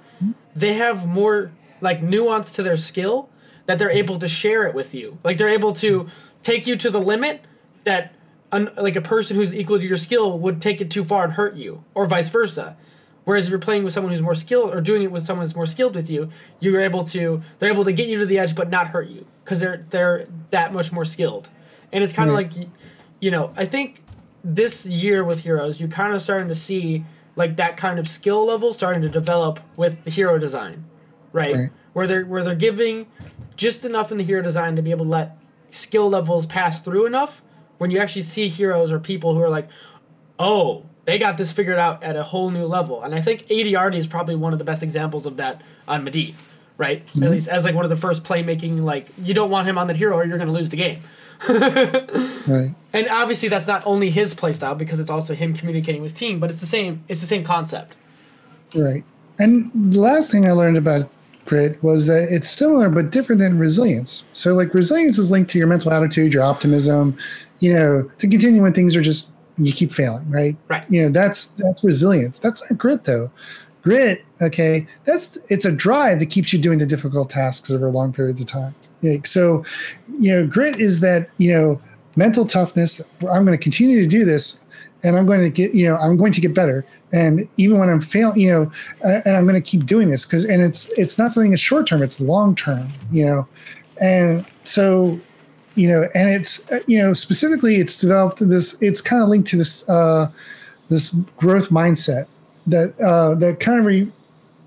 they have more like nuance to their skill that they're able to share it with you. Like they're able to take you to the limit that an, like a person who's equal to your skill would take it too far and hurt you, or vice versa. Whereas if you're playing with someone who's more skilled or doing it with someone who's more skilled with you, you're able to they're able to get you to the edge but not hurt you because they're they're that much more skilled. And it's kind of hmm. like, you know, I think this year with heroes, you're kind of starting to see like that kind of skill level starting to develop with the hero design, right? right? Where they're where they're giving just enough in the hero design to be able to let skill levels pass through enough when you actually see heroes or people who are like, oh, they got this figured out at a whole new level. And I think ADRD is probably one of the best examples of that on Medivh, right? Mm-hmm. At least as like one of the first playmaking, like you don't want him on the hero or you're gonna lose the game. right. And obviously that's not only his playstyle because it's also him communicating with his team, but it's the same it's the same concept. Right. And the last thing I learned about grit was that it's similar but different than resilience. So like resilience is linked to your mental attitude, your optimism, you know, to continue when things are just you keep failing, right? Right. You know, that's that's resilience. That's not grit though. Grit, okay, that's it's a drive that keeps you doing the difficult tasks over long periods of time. Like, so, you know, grit is that, you know, mental toughness. I'm going to continue to do this and I'm going to get, you know, I'm going to get better. And even when I'm failing, you know, uh, and I'm going to keep doing this because, and it's, it's not something that's short term, it's long term, you know. And so, you know, and it's, uh, you know, specifically it's developed this, it's kind of linked to this, uh, this growth mindset that, uh, that kind of re,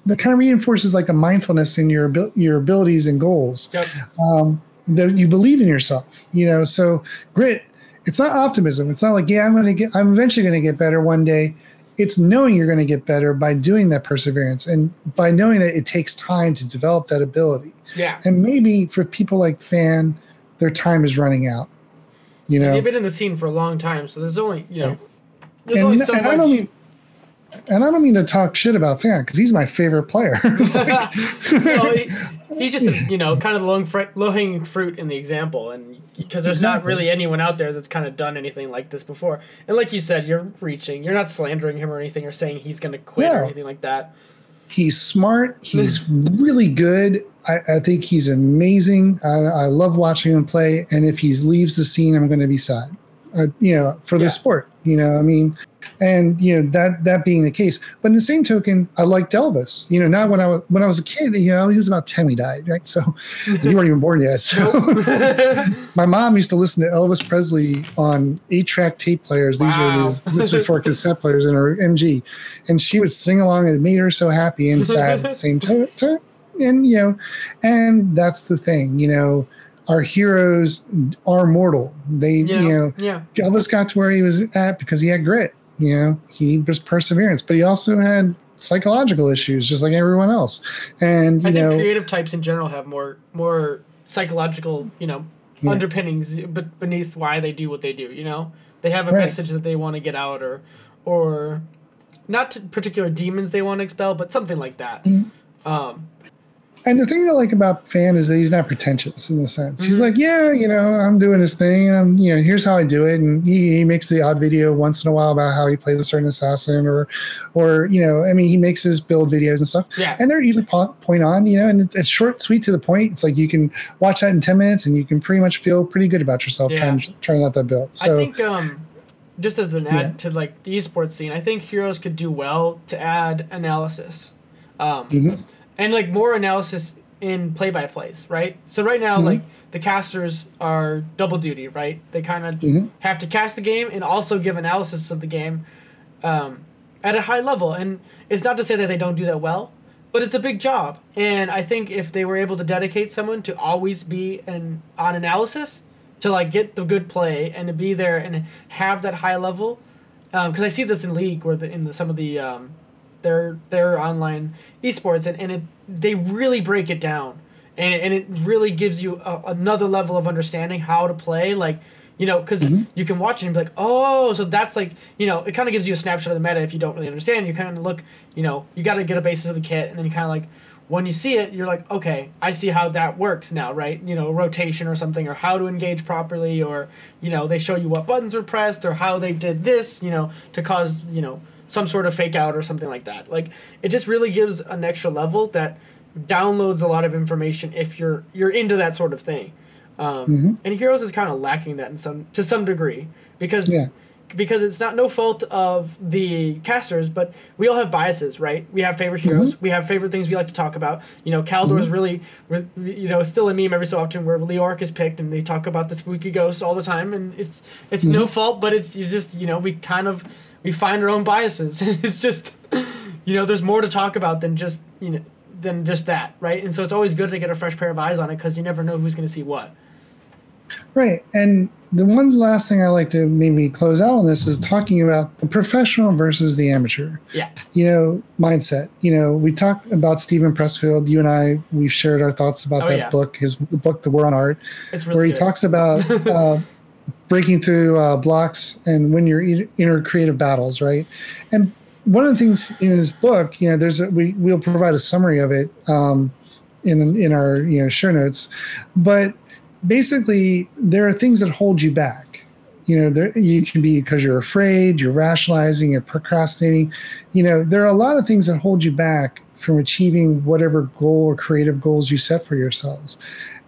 that kind of reinforces like a mindfulness in your your abilities and goals. Yep. Um, that you believe in yourself. You know, so grit. It's not optimism. It's not like yeah, I'm gonna get. I'm eventually gonna get better one day. It's knowing you're going to get better by doing that perseverance and by knowing that it takes time to develop that ability. Yeah. And maybe for people like Fan, their time is running out. You know, they've been in the scene for a long time, so there's only you know, there's and, only so much. I don't mean, and I don't mean to talk shit about Fan because he's my favorite player. like, he, he's just you know kind of the low, fr- low hanging fruit in the example, and because there's exactly. not really anyone out there that's kind of done anything like this before. And like you said, you're reaching. You're not slandering him or anything, or saying he's going to quit or anything like that. He's smart. He's really good. I, I, think he's amazing. I, I, love watching him play. And if he leaves the scene, I'm going to be sad. Uh, you know, for yeah. the sport. You know, I mean, and you know that that being the case. But in the same token i liked elvis. You know now when i was when i was a kid you know he was about 10 he died right? So you weren't even born yet. So my mom used to listen to elvis presley on eight track tape players. These wow. were these, this was before cassette players in her mg and she would sing along and it made her so happy and sad at the same time. And you know and that's the thing you know our heroes are mortal. They, yeah, you know, yeah. Elvis got to where he was at because he had grit. You know, he was perseverance, but he also had psychological issues, just like everyone else. And you I think know, creative types in general have more more psychological, you know, yeah. underpinnings, but beneath why they do what they do. You know, they have a right. message that they want to get out, or or not particular demons they want to expel, but something like that. Mm-hmm. Um, and the thing I like about Fan is that he's not pretentious in the sense. Mm-hmm. He's like, yeah, you know, I'm doing this thing. And I'm, you know, here's how I do it. And he, he makes the odd video once in a while about how he plays a certain assassin or, or, you know, I mean, he makes his build videos and stuff. Yeah. And they're usually point on, you know, and it's, it's short, sweet to the point. It's like you can watch that in 10 minutes and you can pretty much feel pretty good about yourself yeah. trying, trying out that build. So I think, um, just as an add yeah. to like the esports scene, I think heroes could do well to add analysis. Um, mm-hmm. And like more analysis in play by plays, right? So right now, mm-hmm. like the casters are double duty, right? They kind of mm-hmm. have to cast the game and also give analysis of the game um, at a high level. And it's not to say that they don't do that well, but it's a big job. And I think if they were able to dedicate someone to always be an on analysis, to like get the good play and to be there and have that high level, because um, I see this in league or the, in the, some of the um, their their online esports and, and it they really break it down. And, and it really gives you a, another level of understanding how to play like you know because mm-hmm. you can watch it and be like oh so that's like you know it kind of gives you a snapshot of the meta if you don't really understand. You kind of look you know you got to get a basis of the kit and then you kind of like when you see it you're like okay i see how that works now right? You know rotation or something or how to engage properly or you know they show you what buttons are pressed or how they did this you know to cause you know some sort of fake out or something like that. Like it just really gives an extra level that downloads a lot of information if you're you're into that sort of thing. Um, mm-hmm. And Heroes is kind of lacking that in some to some degree because yeah. because it's not no fault of the casters, but we all have biases, right? We have favorite heroes, mm-hmm. we have favorite things we like to talk about. You know, Khaldor is mm-hmm. really, you know, still a meme every so often where Leoric is picked and they talk about the spooky ghost all the time, and it's it's mm-hmm. no fault, but it's you just you know we kind of we find our own biases. it's just, you know, there's more to talk about than just, you know, than just that, right? And so it's always good to get a fresh pair of eyes on it because you never know who's going to see what. Right. And the one last thing I like to maybe close out on this is talking about the professional versus the amateur. Yeah. You know, mindset. You know, we talked about Steven Pressfield. You and I, we've shared our thoughts about oh, that yeah. book, his book, The War of Art, it's really where he good. talks about uh, breaking through uh, blocks and win your inner creative battles, right? And one of the things in his book, you know, there's a, we we'll provide a summary of it um, in in our you know show notes, but basically there are things that hold you back. You know, there you can be because you're afraid, you're rationalizing, you're procrastinating. You know, there are a lot of things that hold you back from achieving whatever goal or creative goals you set for yourselves.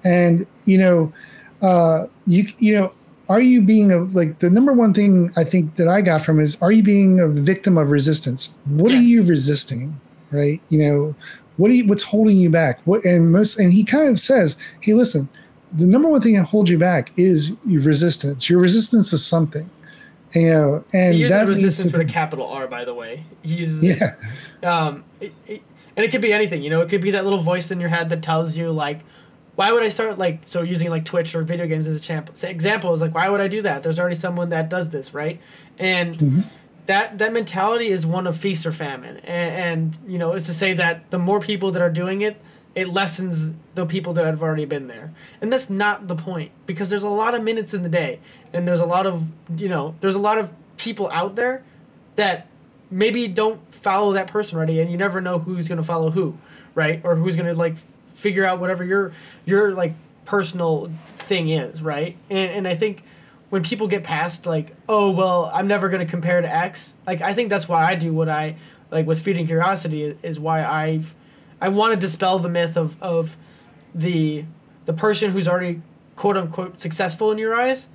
And you know, uh, you you know, are you being a like the number one thing I think that I got from is are you being a victim of resistance? What yes. are you resisting? Right? You know, what are you, what's holding you back? What and most and he kind of says, hey, listen, the number one thing that holds you back is your resistance. Your resistance is something. You know, and he uses that resistance with a capital R, by the way. He uses yeah. It, um, it, it, and it could be anything. You know, it could be that little voice in your head that tells you like, why would I start like so using like Twitch or video games as a champ example is like why would I do that? There's already someone that does this, right? And mm-hmm. that that mentality is one of feast or famine, and, and you know it's to say that the more people that are doing it, it lessens the people that have already been there, and that's not the point because there's a lot of minutes in the day, and there's a lot of you know there's a lot of people out there that maybe don't follow that person already, and you never know who's gonna follow who, right? Or who's gonna like figure out whatever your your like personal thing is, right? And and I think when people get past like, oh well, I'm never gonna compare to X. Like I think that's why I do what I like with feeding curiosity is why I've I want to dispel the myth of of the the person who's already quote unquote successful in your eyes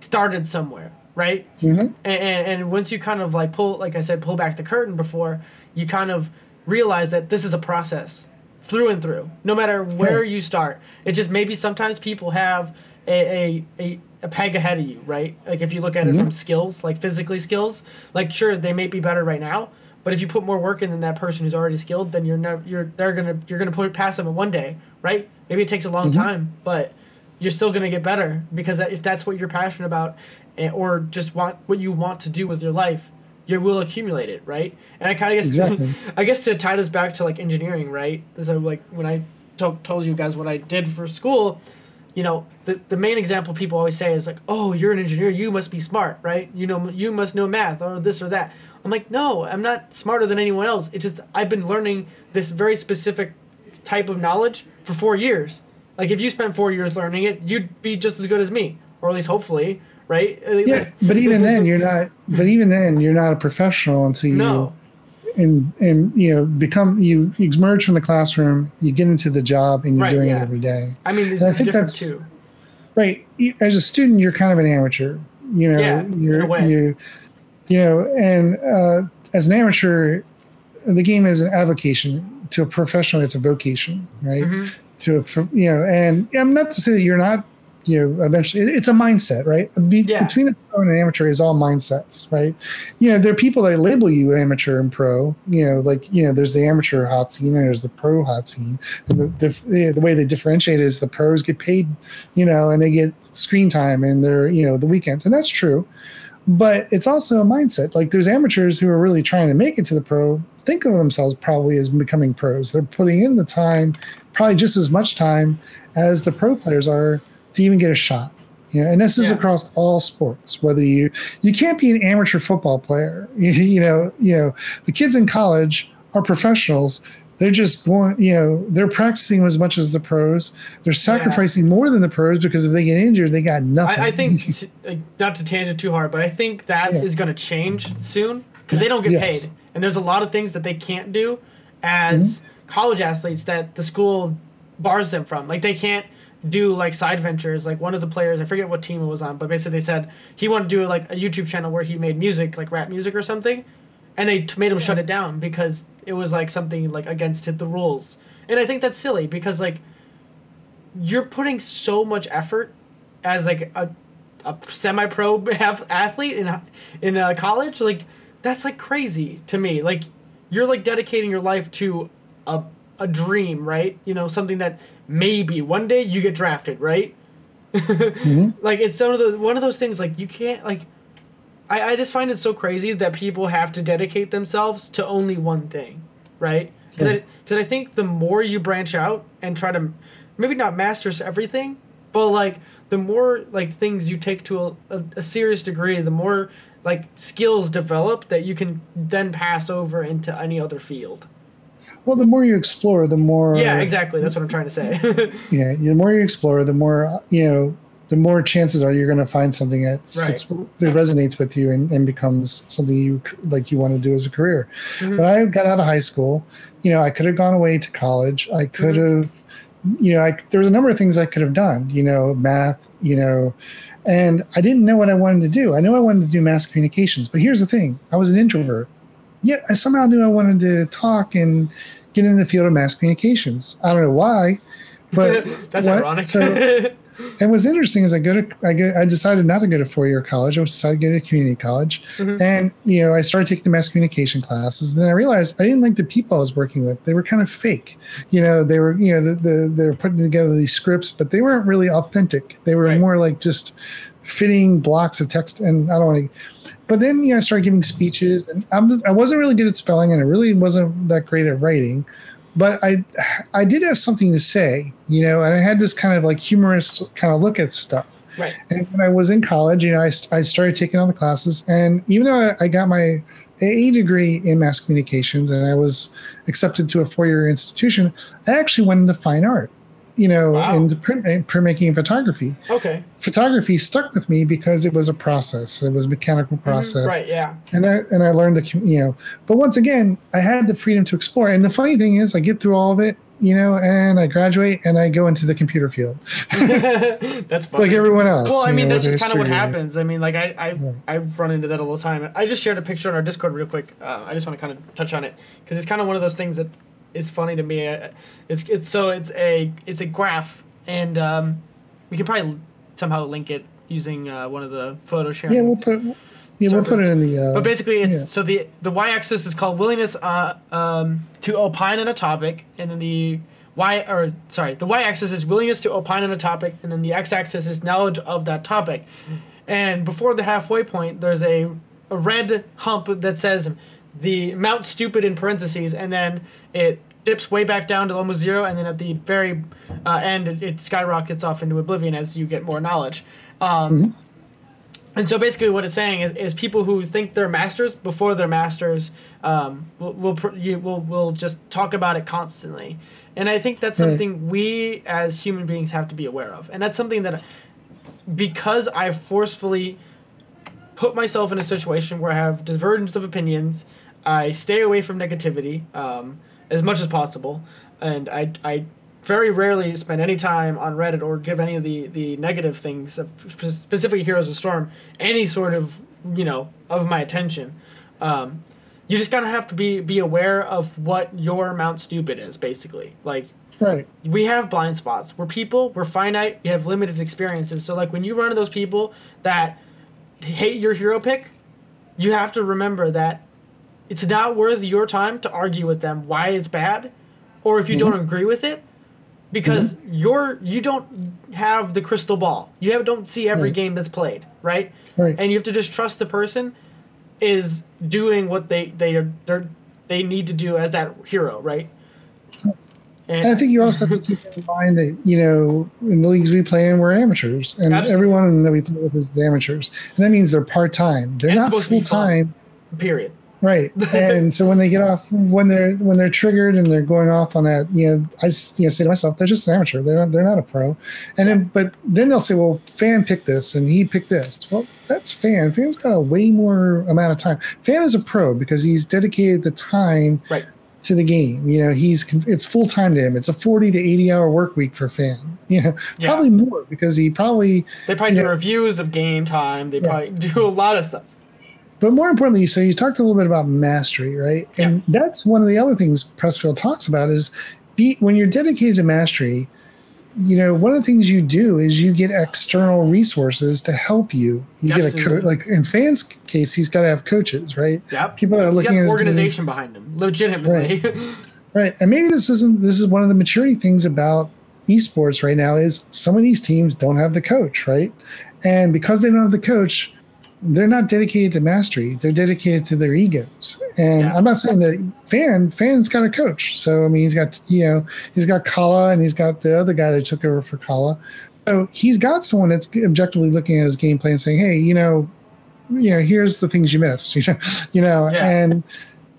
started somewhere right Mm-hmm. and, and, and once you kind of like pull like i said pull back the curtain before you kind of realize that this is a process through and through no matter where you start. It just maybe sometimes people have a, a, a, a peg ahead of you right? Like if you look at it from skills like physically skills like sure they may be better right now but if you put more work in than that person who's already skilled then you're never you're they're gonna you're gonna put it past them in one day right? Maybe it takes a long time but you're still going to get better because that, if that's what you're passionate about eh, or just want what you want to do with your life you will accumulate it right? And i kind of guess Exactly. i guess to tie this back to like engineering right? So like when i told you guys what i did for school you know the, the main example people always say is like oh you're an engineer you must be smart right? You know you must know math or this or that. I'm like no i'm not smarter than anyone else. It's just i've been learning this very specific type of knowledge for four years. Like if you spent four years learning it you'd be just as good as me or at least hopefully right Yes, Yeah, but even then, you're not. But even then, you're not a professional until you no and and you know become you emerge from the classroom, you get into the job, and you're Right, doing yeah. it every day. i mean And I think different that's- too Right. As a student, you're kind of an amateur. You know, Yeah, in you're a way. you, you know, and uh, as an amateur, the game is an avocation. To a professional, it's a vocation, right? Mhm. To a, you know, and I'm not to say that you're not. You know, eventually, it's a mindset, right? Be, Yeah. Between a pro and an amateur is all mindsets, right? You know, there are people that label you amateur and pro. You know, like you know, there's the amateur HotS scene and there's the pro HotS scene, and the the, the way they differentiate is the pros get paid you know, and they get screen time and they're, you know, the weekends. And that's true. But it's also a mindset. Like there's amateurs who are really trying to make it to the pro, think of themselves probably as becoming pros. They're putting in the time, probably just as much time as the pro players are to even get a shot. You know, and this is Yeah. across all sports. Whether you you can't be an amateur football player. You, you know, you know, the kids in college are professionals they're just going you know they're practicing as much as the pros they're sacrificing more than the pros because if they get injured they got nothing I, I think t- not to tangent too hard, but I think that is Yeah. going to change soon because they don't get Yes. paid, and there's a lot of things that they can't do as Mm-hmm. college athletes that the school bars them from. Like they can't do like side ventures. Like one of the players, I forget what team it was on, but basically they said he wanted to do like a YouTube channel where he made music, like rap music or something, and they t- made him shut it down because it was like something like against the rules. And I think that's silly because like you're putting so much effort as like a, a semi-pro ath- athlete in in uh, college like that's like crazy to me like you're like dedicating your life to a, a dream right? You know something that maybe one day you get drafted right? Mm-hmm. Like it's some of those one of those things like you can't like I, I just find it so crazy that people have to dedicate themselves to only one thing right? Because I, 'cause I think the more you branch out and try to maybe not master everything but like the more like things you take to a, a, a serious degree the more like skills develop that you can then pass over into any other field well the more you explore the more yeah exactly. That's what i'm trying to say. Yeah the more you explore the more you know the more chances are you're going to find something that sits, that resonates with you and, and becomes something you like you want to do as a career. Mhm. when i got out of high school. You know i could have gone away to college. I could have you know I, there was a number of things i could have done you know math you know and i didn't know what i wanted to do. I knew i wanted to do mass communications but here's the thing. I was an introvert. Yet i somehow knew i wanted to talk and get in the field of mass communications i don't know why but that's what- ironic so- and what's interesting is I go to I go I decided not to go to four year college. I decided to go to community college, Mhm. and you know I started taking the mass communication classes. Then I realized I didn't like the people I was working with. They were kind of fake. You know, they were you know the, the they were putting together these scripts, but they weren't really authentic. They were Right. more like just fitting blocks of text. And I don't want to. But then you know I started giving speeches, and I'm, I wasn't really good at spelling, and I really wasn't that great at writing. But I I did have something to say, you know, and I had this kind of like humorous kind of look at stuff. right. And when I was in college, you know, I, I started taking all the classes, and even though I, I got my a degree in mass communications and I was accepted to a four year institution, I actually went into fine art you know, wow. in print, printmaking and photography. Okay. Photography stuck with me because it was a process. It was a mechanical mm-hmm. process. Mm-hmm, right. Yeah. And I and I learned the you know, but once again, I had the freedom to explore. And the funny thing is, I get through all of it, you know, and I graduate and I go into the computer field. that's funny. like everyone else. Well, I mean, know, that's just kind of what happens. I mean, like I I yeah. I've run into that all the time. I just shared a picture on our Discord real quick. Uh, I just want to kind of touch on it because it's kind of one of those things that is funny to me. It's it's so it's a it's a graph, and um, we can probably somehow link it using uh, one of the photo sharing. Yeah, we'll put. Yeah, we'll put it in the. Uh, but basically, it's yeah. so the the y-axis is called willingness uh, um, to opine on a topic, and then the y or sorry, the y-axis is willingness to opine on a topic, and then the x-axis is knowledge of that topic. And before the halfway point, there's a a red hump that says the Mount Stupid in parentheses, and then it dips way back down to almost zero, and then at the very uh, end, it, it, skyrockets off into oblivion as you get more knowledge. Um, mm-hmm. And so basically, what it's saying is, is people who think they're masters before they're masters um, will will, you, will will just talk about it constantly. And I think that's something right. we as human beings have to be aware of. And that's something that, because I forcefully put myself in a situation where I have divergence of opinions, I stay away from negativity. Um, as much as possible, and I I very rarely spend any time on Reddit or give any of the the negative things, specifically Heroes of Storm, any sort of you know of my attention. Um, you just gotta have to be be aware of what your Mount Stupid is, basically. Like Right. We have blind spots. We're people, we're finite, we have limited experiences. So like when you run into those people that hate your hero pick, you have to remember that it's not worth your time to argue with them why it's bad or if you mm-hmm. don't agree with it because mm-hmm. you're you don't have the crystal ball you have, don't see every right. game that's played right? right and you have to just trust the person is doing what they they are they they need to do as that hero right and, and, I think you also have to keep in mind that you know in the leagues we play in we're amateurs, and absolutely. everyone that we play with is amateurs, and that means they're part time. They're not full time. Period. Right. And so when they get off, when they're when they're triggered and they're going off on that, you know, I you know say to myself, they're just an amateur. They're not they're not a pro. And then but then they'll say, well, fan picked this and he picked this. Well, that's fan. Fan's got a way more amount of time. Fan is a pro because he's dedicated the time right. to the game. You know, he's it's full time to him. It's a forty to eighty hour work week for fan. You know, yeah. probably more because he probably they probably do know, reviews of game time. They yeah. probably do a lot of stuff but more importantly, so you talked a little bit about mastery, right? Yeah. And that's one of the other things Pressfield talks about is be when you're dedicated to mastery, you know, one of the things you do is you get external resources to help you. You Absolutely. get a coach, like in fans' case, he's got to have coaches, right? Yeah. People are looking at organization game. behind him, legitimately. Right. right. And maybe this isn't. This is one of the maturity things about esports right now is some of these teams don't have the coach, right? And because they don't have the coach, they're not dedicated to mastery. They're dedicated to their egos. And yeah. I'm not saying that fan fan's got a coach. So I mean, he's got you know he's got Kala and he's got the other guy that took over for Kala. So he's got someone that's objectively looking at his gameplay and saying, hey, you know, you know, here's the things you missed. You know, you know, yeah. and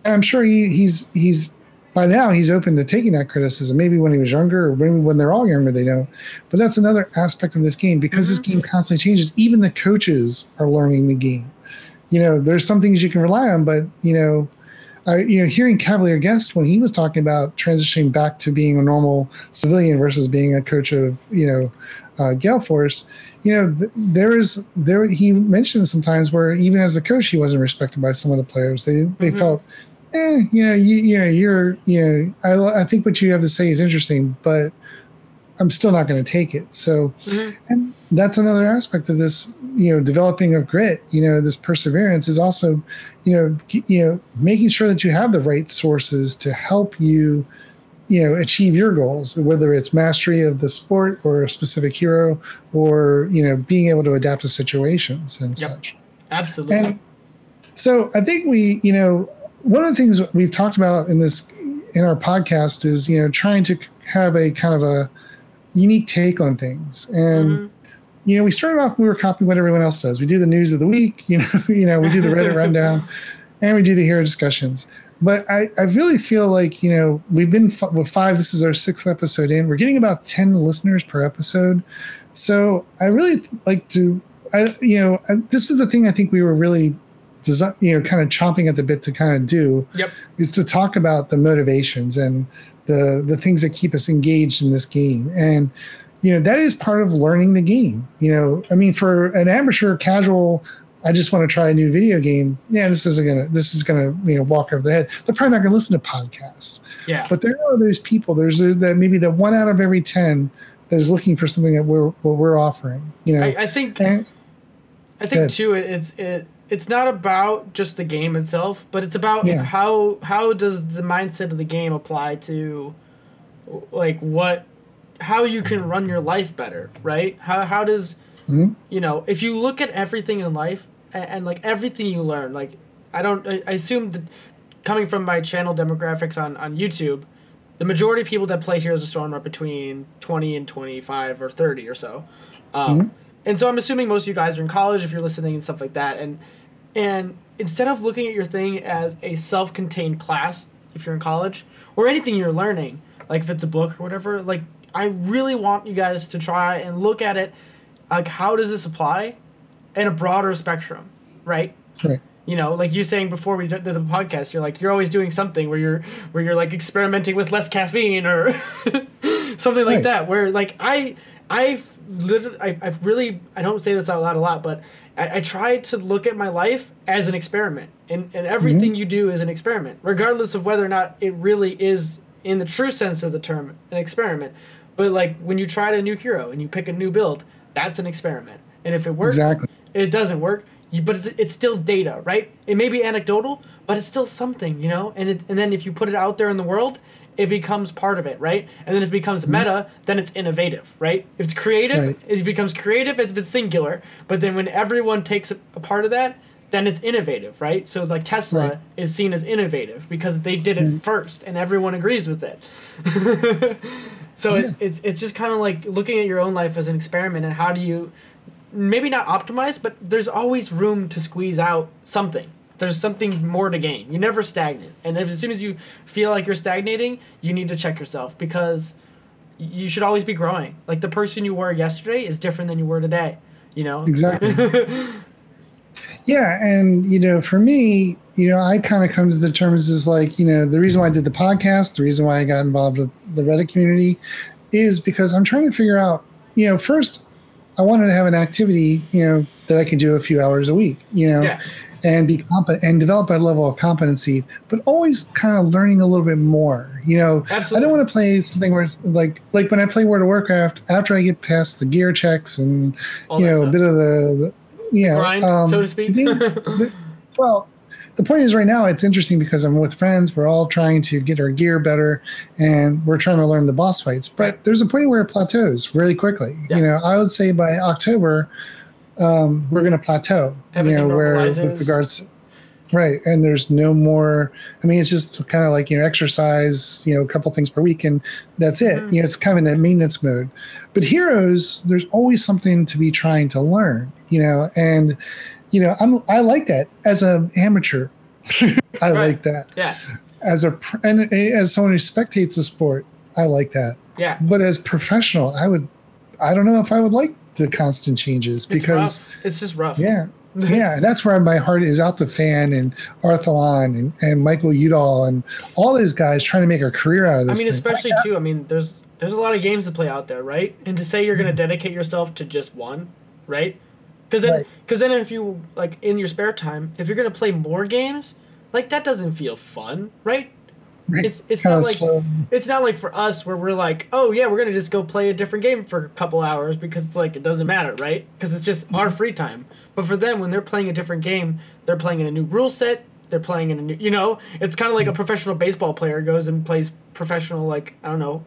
I'm sure he, he's he's by now he's open to taking that criticism. Maybe when he was younger, or maybe when they're all younger, they don't. But that's another aspect of this game because mm-hmm. this game constantly changes. Even the coaches are learning the game. You know, there's some things you can rely on, but you know, uh, you know, hearing Cavalier Guest when he was talking about transitioning back to being a normal civilian versus being a coach of you know uh, Gale Force, you know, th- there is there he mentioned sometimes where even as a coach he wasn't respected by some of the players. They they mm-hmm. felt eh, you know, you, you know, you're, you know, I, I think what you have to say is interesting, but I'm still not going to take it. So, mm-hmm. and that's another aspect of this, you know, developing of grit. You know, this perseverance is also, you know, you know, making sure that you have the right sources to help you, you know, achieve your goals. Whether it's mastery of the sport or a specific hero, or you know, being able to adapt to situations and yep. such. Absolutely. And so I think we, you know, one of the things we've talked about in this in our podcast is you know trying to have a kind of a unique take on things and mm-hmm. you know we started off we were copying what everyone else says we do the news of the week you know you know we do the reddit rundown and we do the hero discussions. But I, I really feel like you know we've been f- with five. This is our sixth episode in. We're getting about ten listeners per episode, so I really like to. I you know I, this is the thing I think we were really design, you know, kind of chomping at the bit to kind of do Yep. is to talk about the motivations and the the things that keep us engaged in this game. And you know, that is part of learning the game. You know, I mean, for an amateur casual, I just want to try a new video game. Yeah, this isn't gonna this is gonna you know walk over their head. They're probably not gonna listen to podcasts. Yeah. But there are those people. There's that maybe the one out of every ten that is looking for something that we're what we're offering. You know, I, I think and, I think too it's it it's not about just the game itself, but it's about Yeah. how how does the mindset of the game apply to like what how you can run your life better, right? How how does Mhm. you know, if you look at everything in life and, and like everything you learn, like I don't I, I assume that coming from my channel demographics on on YouTube, the majority of people that play Heroes of Storm are between 20 and 25 or 30 or so. Um, And so I'm assuming most of you guys are in college if you're listening and stuff like that. And and instead of looking at your thing as a self-contained class, if you're in college or anything you're learning, like if it's a book or whatever, like I really want you guys to try and look at it like how does this apply in a broader spectrum, right? right. you know like you saying before we did the podcast you're like you're always doing something where you're where you're like experimenting with less caffeine or something like Right. that where like i i've literally I, i've really i don't say this out loud a lot but i, I try to look at my life as an experiment and, and everything mm-hmm. you do is an experiment regardless of whether or not it really is in the true sense of the term an experiment. But like when you try a new hero and you pick a new build that's an experiment. And if it works Exactly. it doesn't work you, but it's, it's still data right? It may be anecdotal but it's still something you know? And it, and then if you put it out there in the world it becomes part of it right? And then if it becomes mm-hmm. meta then it's innovative right? If it's creative Right. it becomes creative if it's singular. But then when everyone takes a, a part of that then it's innovative right? So like tesla Right. is seen as innovative because they did it mm-hmm. first and everyone agrees with it. So it's, it's it's just kind of like looking at your own life as an experiment and how do you maybe not optimize but there's always room to squeeze out something there's something more to gain. You're never stagnant. And if, as soon as you feel like you're stagnating you need to check yourself because you should always be growing. Like the person you were yesterday is different than you were today you know? Exactly. yeah, and you know, for me, you know, I kind of come to the terms as like, you know, the reason why I did the podcast, the reason why I got involved with the Reddit community, is because I'm trying to figure out, you know, first, I wanted to have an activity, you know, that I could do a few hours a week, you know, Yeah. And be competent and develop a level of competency, but always kind of learning a little bit more, you know. I don't want to play something where it's like like when I play World of Warcraft, after I get past the gear checks and All you know a bit of the, the yeah grind um, so to speak. the thing- the- well the point is right now it's interesting because i'm with friends we're all trying to get our gear better and we're trying to learn the boss fights but there's a point where it plateaus really quickly Yeah. you know? I would say by october um, we're going to plateau Everything you know where with regards right and there's no more i mean it's just kind of like you know exercise you know a couple things per week and that's it. Mhm. you know it's kind of in that maintenance mode. But heroes there's always something to be trying to learn you know and you know i'm i like that as an amateur. I Right. like that. Yeah. As a and as someone who spectates the sport i like that. Yeah. But as professional i would i don't know if i would like the constant changes because rough it's just rough yeah yeah, and that's where my heart is out the fan and Arthelon and, and Michael Udall and all those guys trying to make a career out of I mean, thing. especially too. I mean, there's there's a lot of games to play out there, right? And to say you're Mm-hmm. gonna dedicate yourself to just one, right? Because then, Right. because then if you like in your spare time, if you're gonna play more games, like that doesn't feel fun, right? Right. It's it's Kinda not like slow. it's not like for us where we're like, oh yeah, we're gonna just go play a different game for a couple hours because it's like it doesn't matter, right? Because it's just our free time. But for them, when they're playing a different game, they're playing in a new rule set. They're playing in a new, you know, it's kind of like a professional baseball player goes and plays professional, like I don't know.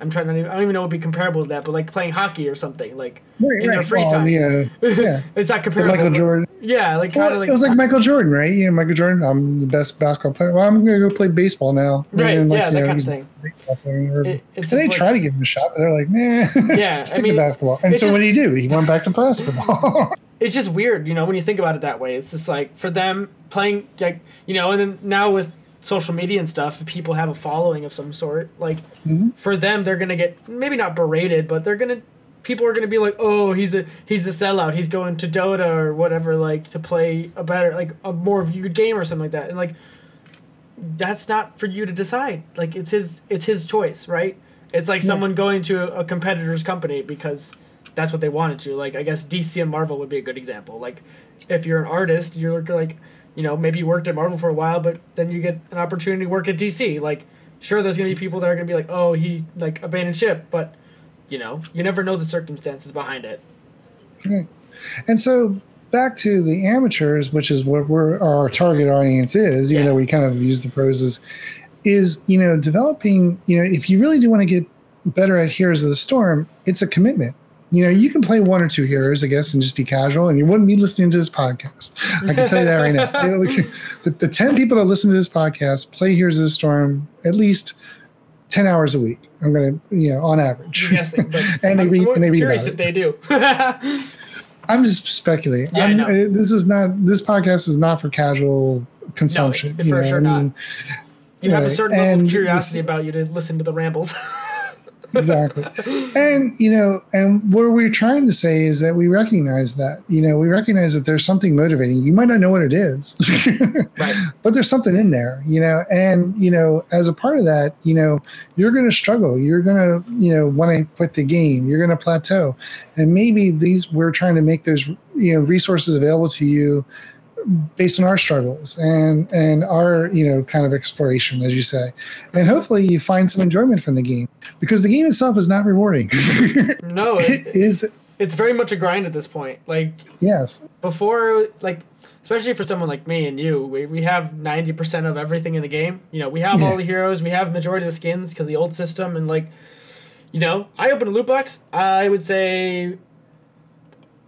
I'm trying to, I don't even know what would be comparable to that, but like playing hockey or something, like Right, in their free time. Yeah, yeah. it's not The comparable. Michael Jordan. Yeah, like kind Well, of like it was like Michael Jordan, right? You know, Michael Jordan. I'm the best basketball player. Well, I'm gonna go play baseball now. Right, And, like, yeah, that know, kind of thing. It- and they like- try to give him a shot, but they're like, nah. Yeah, I stick mean, to basketball. And so just- what did he do? He went back to basketball. it's just weird, you know, when you think about it that way. It's just like for them playing like you know, and then now with social media and stuff, if people have a following of some sort, like Mhm. for them they're gonna get maybe not berated, but they're gonna people are gonna be like, oh, he's a he's a sellout. He's going to Dota or whatever, like to play a better like a more viewed game or something like that, and like that's not for you to decide. Like it's his it's his choice, right? It's like someone going to a, a competitor's company because that's what they wanted to. Like I guess DC and Marvel would be a good example. Like if you're an artist, you're like you know maybe you worked at Marvel for a while, but then you get an opportunity to work at DC. Like sure, there's gonna be people that are gonna be like, oh, he like abandoned ship, but you know you never know the circumstances behind it. Right. And so back to the amateurs, which is what we're, our target audience is, even Yeah. though we kind of use the pros as, is, you know, developing, you know, if you really do want to get better at Heroes of the Storm, it's a commitment. You know, you can play one or two heroes, I guess, and just be casual, and you wouldn't be listening to this podcast. I can tell you that right now. You know, we can- the, the 10 people that listen to this podcast play Heroes of the Storm at least 10 hours a week. I'm going to, you know, on average. I'm guessing, but And they read- and they read curious if they do. I'm just speculating. Yeah, I I'm, know. uh, This is not. This podcast is not for casual consumption. for you know, sure I not. mean, you have a certain level of curiosity about you to listen to the rambles. Exactly. and you know, and what we're trying to say is that we recognize that. You know, we recognize that there's something motivating. You might not know what it is, right. but there's something in there. You know, and you know, as a part of that, you know, you're going to struggle. You're going to, you know, want to quit the game. You're going to plateau, and maybe these we're trying to make those, you know, resources available to you based on our struggles and and our you know kind of exploration as you say and hopefully you find some enjoyment from the game because the game itself is not rewarding No, it it's, it's very much a grind at this point. Like yes before, like especially for someone like me and you, we, we have ninety percent of everything in the game. You know, we have all the heroes, we have majority of the skins because the old system, and like, you know, I open a loot box. I would say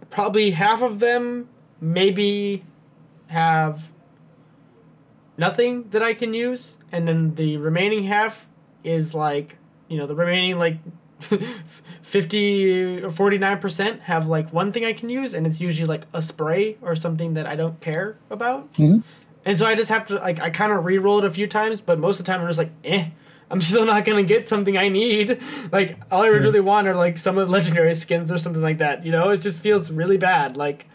probably half of them maybe have nothing that I can use, and then the remaining half is like, you know, the remaining like 50 or 49% have like one thing I can use, and it's usually like a spray or something that I don't care about. Mhm. And so I just have to, like, I kind of re roll it a few times, but most of the time I'm just like, eh. I'm still not gonna get something I need. Like all I really want are like some of the legendary skins or something like that. You know, it just feels really bad. Like,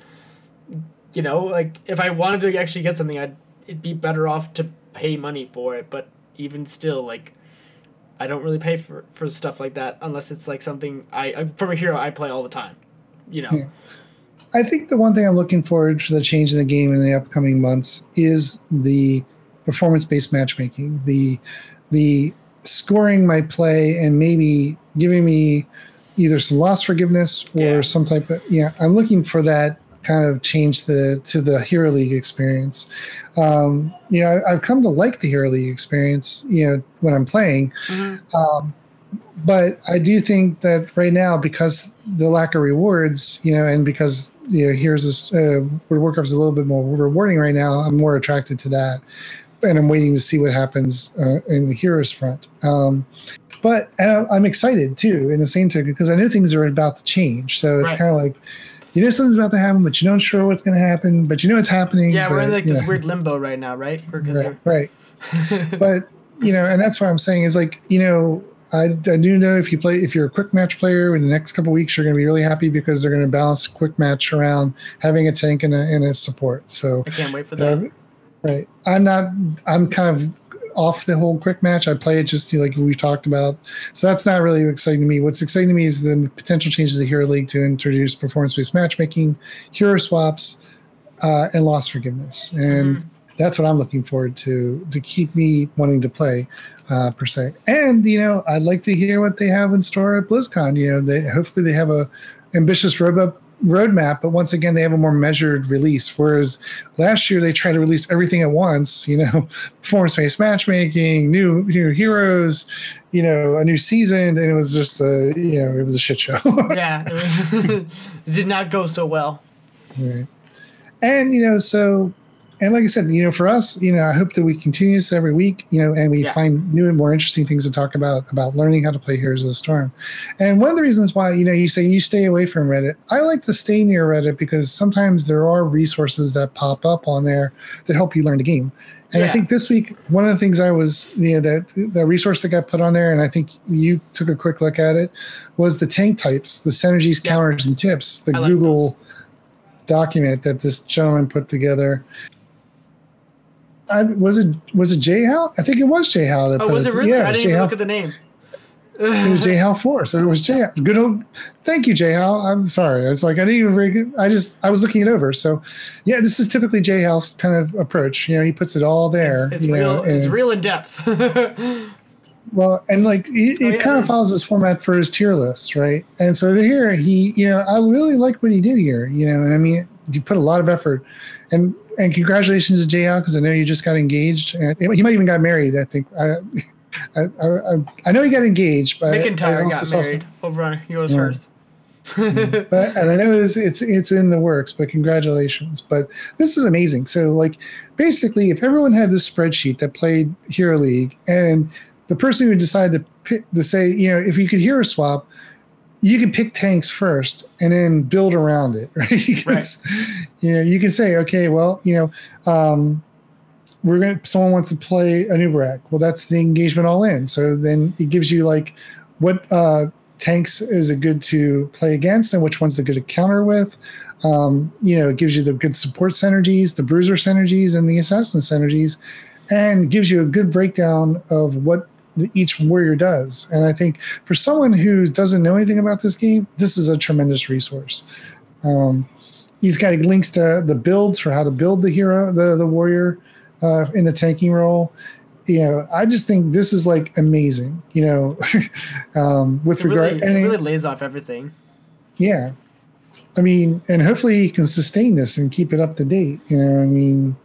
you know, like if I wanted to actually get something, I'd it'd be better off to pay money for it. But even still, like, I don't really pay for for stuff like that unless it's like something I I- from a hero I play all the time. You know, Yeah. I think the one thing I'm looking forward to the change in the game in the upcoming months is the performance-based matchmaking, the the scoring my play and maybe giving me either some loss forgiveness or Yeah. some type of yeah. I'm looking for that kind of change the to the Hero League experience. Um, you know, I, I've come to like the Hero League experience. You know, when I'm playing, Mhm. um, but I do think that right now, because the lack of rewards, you know, and because you know, here's this uh, World of Warcraft is a little bit more rewarding right now. I'm more attracted to that, and I'm waiting to see what happens uh, in the heroes front. Um, but uh, I'm excited too, in the same token, because I know things are about to change. So it's Right. kind of like. You know something's about to happen, but you don't sure what's going to happen. But you know it's happening. yeah, we're in like this know. weird limbo right now, right? Right, right but you know, and that's what I'm saying is like, you know, I, I do know if you play, if you're a quick match player in the next couple weeks, you're going to be really happy because they're going to balance quick match around having a tank and a, and a support. So, I can't wait for that. uh, right, I'm not, I'm kind of off the whole quick match. I play it just like we talked about. So that's not really exciting to me. What's exciting to me is the potential changes to Hero League to introduce performance-based matchmaking, hero swaps, uh, and loss forgiveness. And Mhm. that's what I'm looking forward to to keep me wanting to play uh, per se. And you know, I'd like to hear what they have in store at BlizzCon. You know, they hopefully they have a ambitious roadmap roadmap, but once again they have a more measured release. Whereas last year they tried to release everything at once. You know, performance based matchmaking, new new heroes, you know, a new season, and it was just a you know it was a shit show. yeah, it did not go so well. Right. And you know, so and like I said, you know, for us, you know, I hope that we continue this every week, you know, and we Yeah. find new and more interesting things to talk about about learning how to play Heroes of the Storm. And one of the reasons why, you know, you say you stay away from Reddit, I like to stay near Reddit because sometimes there are resources that pop up on there that help you learn the game. And I think this week, one of the things I was, you know, that the resource that got put on there, and I think you took a quick look at it, was the tank types, the synergies, Yeah. counters, and tips, the like Google document that this gentleman put together. I, was it was it J Hal? I think it was J Hal. Oh, was it really? Yeah, I didn't J even Hal. look at the name. It was J Hal four, so it was J Hal. Good old. Thank you, J Hal. I'm sorry. It's like I didn't even. Very, I just I was looking it over. So, yeah, this is typically J Hal's kind of approach. You know, he puts it all there. It's real. know, it's real in depth. Well, and like it, Oh, it yeah, kind of follows this format for his tier lists, right? And so here he, you know, I really like what he did here. You know, and I mean, you put a lot of effort, and and congratulations to Jay because I know you just got engaged. And he might even got married. I think. I, I, I, I know he got engaged, but McIntyre got saw some- married over on Heroes Yeah. First. but and I know it's, it's it's in the works, but congratulations. But this is amazing. So like basically if everyone had this spreadsheet that played Hero League and the person who decided to pick to say, you know, if you could hero swap, you can pick tanks first and then build around it, right? Because, You know, you can say, okay, well, you know, um, we're gonna someone wants to play an Anub'arak. Well, that's the engagement all in. So then it gives you like what uh, tanks is it good to play against and which ones are good to counter with. Um, you know, it gives you the good support synergies, the bruiser synergies, and the assassin synergies, and gives you a good breakdown of what the, each warrior does. And I think for someone who doesn't know anything about this game, this is a tremendous resource. Um, he's got links to the builds for how to build the hero, the the warrior uh, in the tanking role. You know, I just think this is like amazing. You know, um, with It regard, really, it really lays off everything. yeah, I mean, and hopefully he can sustain this and keep it up to date. You know, I mean,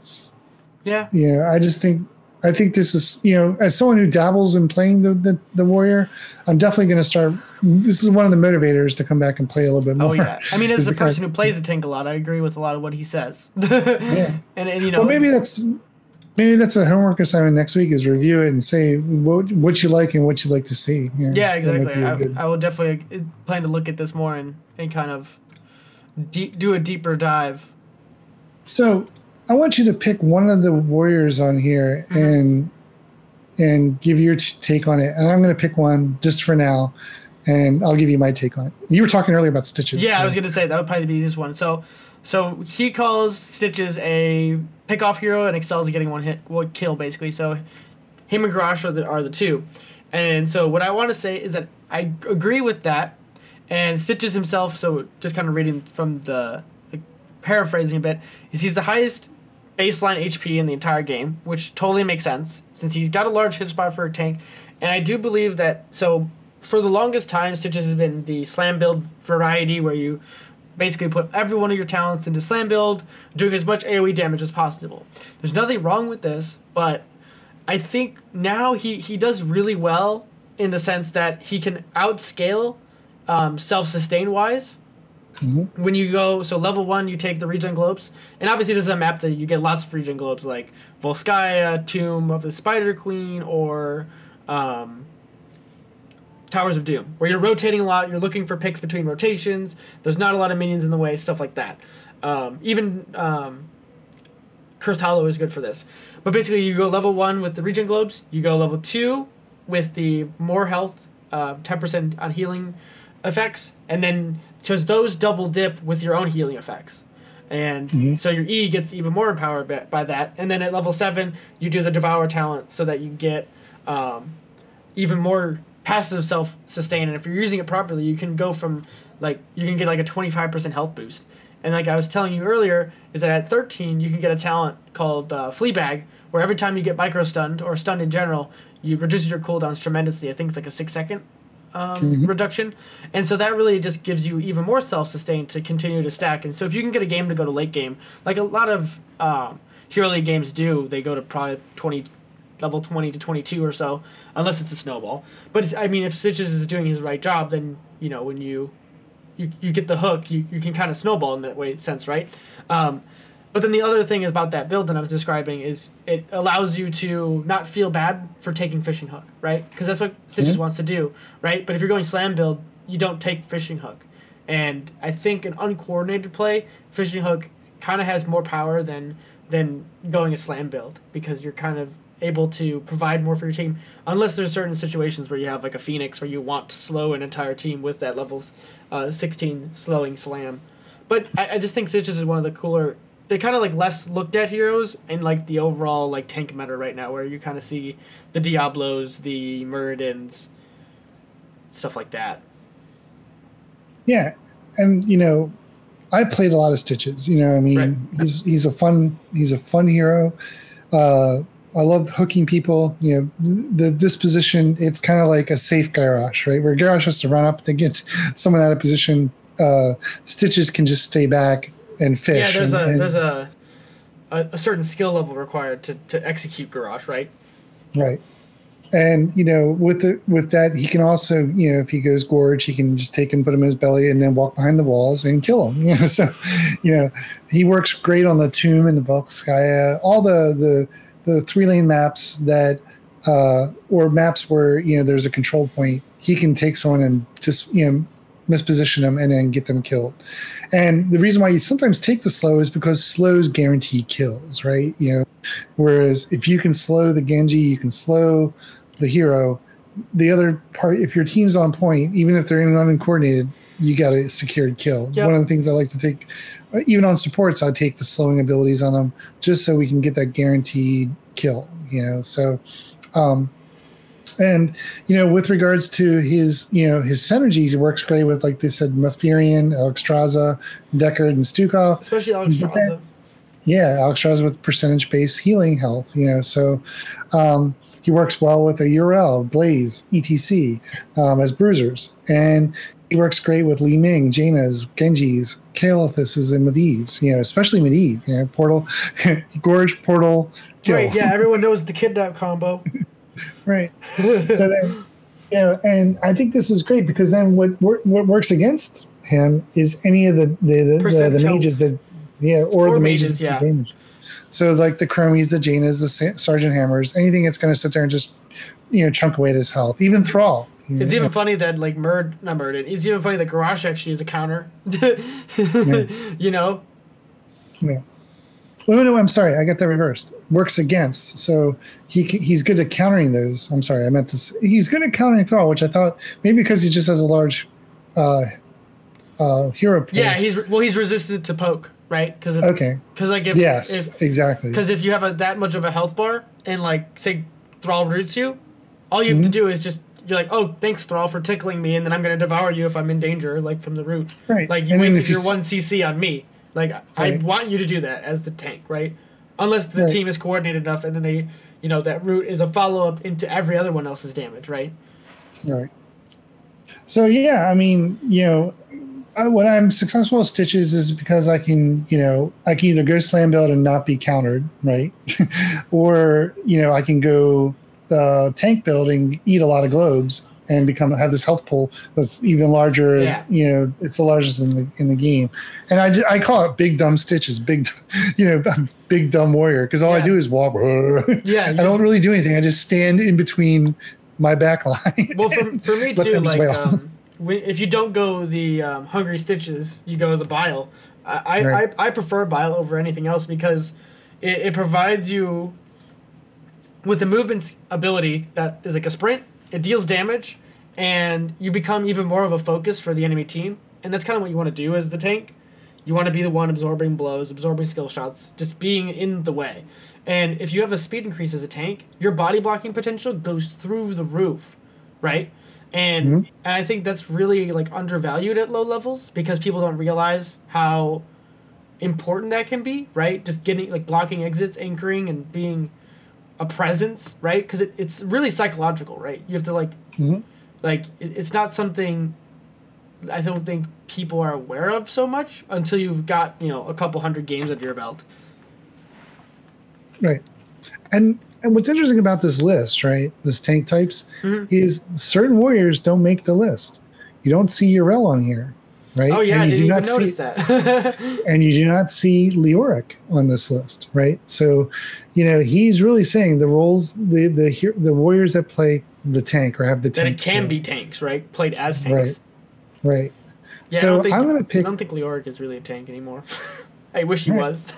Yeah. yeah, I just think I think this is you know, as someone who dabbles in playing the the, the warrior, I'm definitely going to start. This is one of the motivators to come back and play a little bit more. Oh yeah. I mean, as a the person who plays the tank a lot, I agree with a lot of what he says. Yeah. And, and you know, Well, maybe that's maybe that's a homework assignment next week is review it and say what what you like and what you'd like to see. You know, yeah, exactly. I, good- I will definitely uh, plan to look at this more and, and kind of de- do a deeper dive. So I want you to pick one of the warriors on here Mm-hmm. and and give your t- take on it. And I'm going to pick one just for now, and I'll give you my take on it. You were talking earlier about stitches. Yeah, I was gonna say that would probably be this one. So, so he calls Stitches a pick off hero and excels at getting one hit, one kill basically. So, him and Garrosh are the are the two, and so what I want to say is that I agree with that, and Stitches himself. So just kind of reading from the, like, paraphrasing a bit, is he's the highest baseline HP in the entire game, which totally makes sense since he's got a large hit spot for a tank. And I do believe that so for the longest time, Stitches has been the slam build variety where you basically put every one of your talents into slam build, doing as much AoE damage as possible. There's nothing wrong with this, but I think now he, he does really well in the sense that he can outscale um, self sustain wise when you go so level one you take the regen globes. And obviously this is a map that you get lots of regen globes like volskaya tomb of the spider queen or um, towers of doom where you're rotating a lot you're looking for picks between rotations. There's not a lot of minions in the way stuff like that. Um, even um, cursed hollow is good for this. But basically you go level one with the regen globes you go level two with the more health uh, 10% on healing effects, and then because those double dip with your own healing effects. And so your E gets even more empowered by, by that. And then at level 7, you do the Devour talent so that you get um, even more passive self sustain. And if you're using it properly, you can go from like, you can get like a 25% health boost. And like I was telling you earlier, is that at 13, you can get a talent called uh, Fleabag, where every time you get micro stunned or stunned in general, you reduces your cooldowns tremendously. I think it's like a six second um, reduction. And so that really just gives you even more self sustain to continue to stack. And so if you can get a game to go to late game, like a lot of um, Hero League games do, they go to probably 20, level 20 to 22 or so, unless it's a snowball. But it's, I mean, if Stitches is doing his right job, then, you know, when you. You, you get the hook, you, you can kind of snowball in that way sense, right? Um, But then the other thing about that build that I was describing is it allows you to not feel bad for taking fishing hook, right? Because that's what Stitches Mm-hmm. wants to do, right? But if you're going slam build, you don't take fishing hook. And I think an uncoordinated play, fishing hook kind of has more power than than going a slam build because you're kind of able to provide more for your team unless there's certain situations where you have like a Fenix where you want to slow an entire team with that levels uh, 16 slowing slam but I, I just think Stitches is one of the cooler. They're kind of like less looked at heroes in like the overall like tank meta right now, where you kind of see the Diablos, the Muradins, stuff like that. Yeah, and you know, I played a lot of Stitches. You know, I mean, Right. he's he's a fun he's a fun hero. Uh, I love hooking people. You know, the this position it's kind of like a safe Garrosh, right? Where Garrosh has to run up to get someone out of position. Uh, Stitches can just stay back and fish. Yeah, there's and- a and- there's a, a a certain skill level required to, to execute Garrosh, right? Right. And you know, with the with that, he can also, you know, if he goes gorge, he can just take him, put him in his belly, and then walk behind the walls and kill him. You know, so you know, he works great on the Tomb and the Volskaya, all the the the three lane maps that, uh, or maps where you know there's a control point. He can take someone and just you know misposition them and then get them killed. And the reason why you sometimes take the slow is because slows guarantee kills, right? You know, whereas if you can slow the Genji, you can slow the hero. The other part, if your team's on point, even if they're in uncoordinated, you got a secured kill. Yep. One of the things I like to take, uh, even on supports, I take the slowing abilities on them just so we can get that guaranteed kill. You know, so. Um, and you know, with regards to his, you know, his synergies, he works great with, like they said, Malfurion, Alexstrasza, Deckard, and Stukov. Especially Alexstrasza. Yeah, Alexstrasza with percentage based healing health. You know, so um, he works well with a URL, Blaze, ETC um, as bruisers, and he works great with Li Ming, Jaina's, Genji's, Kael'thas, and Medivh's. You know, especially Medivh. You know, Portal, Gorge, Portal, kill. Right, yeah, everyone knows the kidnap combo. right. so then, you know, and I think this is great because then what what works against him is any of the the the, the, the mages that yeah or, Or the mages, mages, yeah. damage. So like the Chromies, the Jainas, the Sergeant Hammers, anything that's going to sit there and just you know chunk away at his health, even Thrall. It's even funny that like Murd not Murd. It's even funny that Garrosh actually is a counter. You know, Yeah. Well, no, no, I'm sorry. I got that reversed. Works against. So he he's good at countering those. I'm sorry. I meant to. s he's good at countering Thrall, which I thought maybe because he just has a large uh, uh, hero pool. yeah, he's well, he's resistant to poke, right? Because Okay. because like if Yes, if, exactly. Because if you have a, that much of a health bar and like say Thrall roots you, all you have to Mm-hmm. do is just you're like, oh, thanks Thrall for tickling me, and then I'm gonna devour you if I'm in danger, like from the root. Right. Like you And wasted your one CC on me. Like I want you to do that as the tank, right? Unless the Right. team is coordinated enough, and then they, you know, that root is a follow up into every other one else's damage, right? Right. So yeah, I mean, you know, I, when I'm successful with stitches is because I can, you know, I can either go slam build and not be countered, right, or you know, I can go uh, tank build and eat a lot of globes and become have this health pool that's even larger. Yeah. You know, it's the largest in the in the game, and I, I call it big dumb stitches, big, you know, big dumb warrior because all I do is walk. Yeah, I don't really do anything. I just stand in between my back line. Well, for, for me too, like um, if you don't go the um, hungry stitches, you go the bile. I I, Right. I, I prefer bile over anything else because it, it provides you with the movement ability that is like a sprint. It deals damage, and you become even more of a focus for the enemy team. And that's kind of what you want to do as the tank. You want to be the one absorbing blows, absorbing skill shots, just being in the way. And if you have a speed increase as a tank, your body blocking potential goes through the roof, right? And, Mhm. and I think that's really like undervalued at low levels because people don't realize how important that can be, right? Just getting like blocking exits, anchoring, and being a presence, right? Because it, it's really psychological, right? You have to like Mhm. like it, it's not something I don't think people are aware of so much until you've got you know a couple hundred games under your belt. Right. And and what's interesting about this list, right? This tank types Mhm. is certain warriors don't make the list. You don't see Yrel on here. right? Oh yeah, and I you didn't do even not see, notice that. and you do not see Leoric on this list, right? So, you know, he's really saying the roles, the the he- the warriors that play the tank or have the that tank, it can role, be tanks, right? Played as tanks. Right. right. Yeah, I so don't think, I'm gonna pick. I don't think Leoric is really a tank anymore. I wish he Right. was.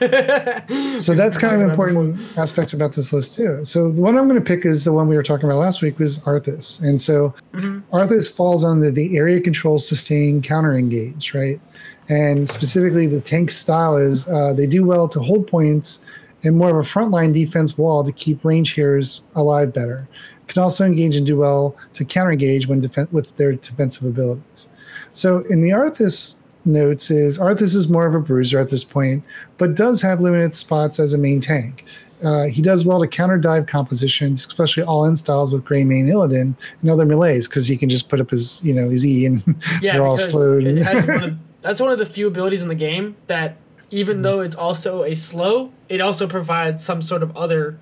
So that's kind of an important aspect about this list too. So the one I'm going to pick is the one we were talking about last week was Arthas, and so Mhm. Arthas falls under the area control, sustain, counter engage, right? And specifically, the tank style is uh, they do well to hold points and more of a frontline defense wall to keep range heroes alive better. Can also engage and do well to counter engage when defen- with their defensive abilities. So in the Arthas notes is Arthas is more of a bruiser at this point, but does have limited spots as a main tank. Uh, he does well to counter dive compositions, especially all in styles with Greymane Illidan and other melees, because he can just put up his, you know, his E and yeah, they're all slowed. one of, that's one of the few abilities in the game that, even Mm-hmm. though it's also a slow, it also provides some sort of other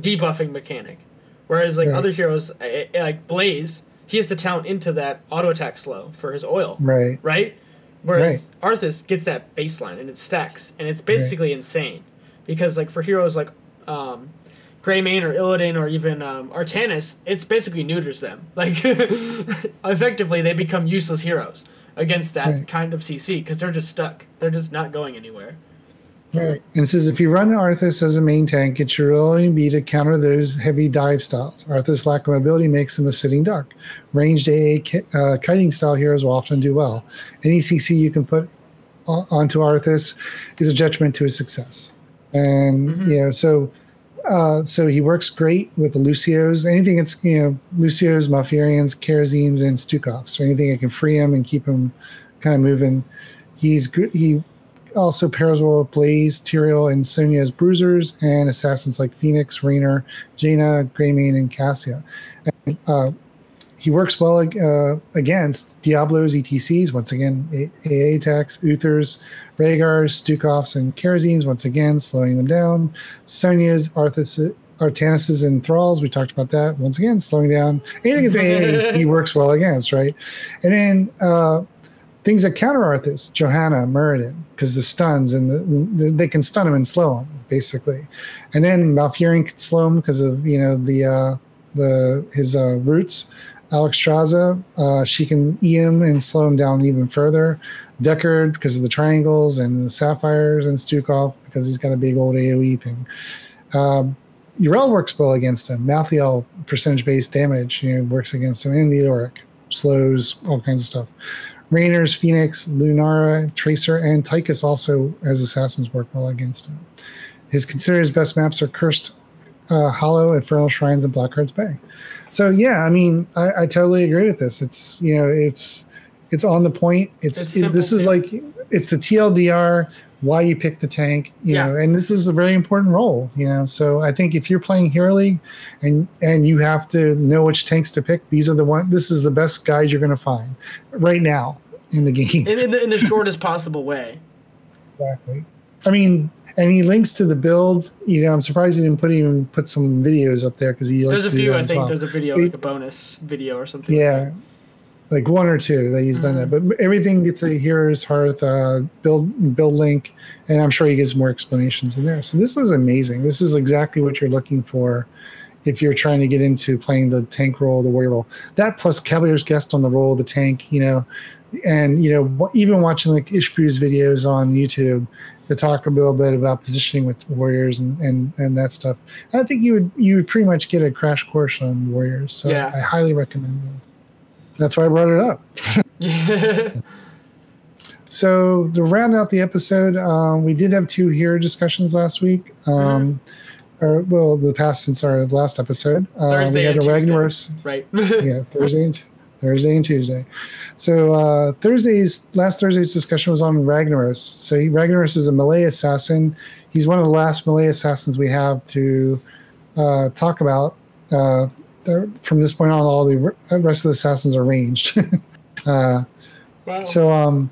debuffing mechanic. Whereas like Right. other heroes, like Blaze, he has to talent into that auto attack slow for his oil, right. right? Whereas Arthas gets that baseline and it stacks, and it's basically insane because like for heroes like um, Greymane or Illidan or even um, Artanis, it's basically neuters them. Like effectively, they become useless heroes against that Right. kind of CC because they're just stuck. They're just not going anywhere. Right. And it says if you run Arthas as a main tank, it should only be to counter those heavy dive styles. Arthas' lack of mobility makes him a sitting duck. Ranged AA uh, kiting style heroes will often do well. Any CC you can put onto Arthas is a judgment to his success. And Mhm. you know, so uh, so he works great with the Lucios. Anything that's you know Lucios, Malfurions, Kharazims, and Stukovs. So anything that can free him and keep him kind of moving. He's good. He also pairs well with Blaze, Tyrael, and Sonya as bruisers, and assassins like Fenix, Raynor, Jaina, Greymane, and Cassia. And, uh, he works well uh, against Diablos, ETCs, once again, AA attacks, Uthers, Rehgars, Stukovs, and Karazines, once again, slowing them down. Sonya's, Arthas, Artanis's, and Thralls, we talked about that, once again, slowing down. Anything that's AA, he works well against, right? And then uh, things that counter Arthas, Johanna, Muradin, because the stuns and the, the, they can stun him and slow him basically, and then Malfurion can slow him because of you know the uh, the his uh, roots. Alexstrasza, uh, she can E him and slow him down even further. Deckard because of the triangles and the sapphires, and Stukov because he's got a big old AOE thing. Um, Yrel works well against him. Malthael percentage based damage you know, works against him, and Leoric slows all kinds of stuff. Raynor's Fenix, Lunara, Tracer, and Tychus also as assassins work well against him. His considered his best maps are Cursed uh, Hollow, Infernal Shrines, and Blackheart's Bay. So yeah, I mean, I, I totally agree with this. It's you know, it's it's on the point. It's, It's it, this is like it's the TLDR. Why you pick the tank, you Yeah. know, and this is a very important role, you know. So I think if you're playing Hero League, and and you have to know which tanks to pick, these are the one. This is the best guide you're going to find right now in the game. In, in, the, in the shortest possible way. Exactly. I mean, and he links to the builds. You know, I'm surprised he didn't put even put some videos up there because he likes There's a few. I think well. there's a video, like a bonus video or something. Yeah, like one or two that he's done that, Mm-hmm. but everything gets a Heroes Hearth uh, build build link, and I'm sure he gives more explanations in there. So this is amazing. This is exactly what you're looking for if you're trying to get into playing the tank role, the warrior role. That plus Cavalier's guest on the role of the tank, you know, and you know even watching like Ishbu's videos on YouTube to talk a little bit about positioning with warriors and and and that stuff. I think you would you would pretty much get a crash course on warriors. So Yeah. I highly recommend. That's why I brought it up. Yeah. So to round out the episode, um, we did have two hero discussions last week. Um, or well, the past since our last episode. Uh, Thursday we had and a right. yeah, Thursday and Thursday and Tuesday. So uh, Thursday's last Thursday's discussion was on Ragnaros. So he, Ragnaros is a melee assassin. He's one of the last melee assassins we have to uh, talk about. Uh, from this point on, all the rest of the assassins are ranged. uh, Wow. so um,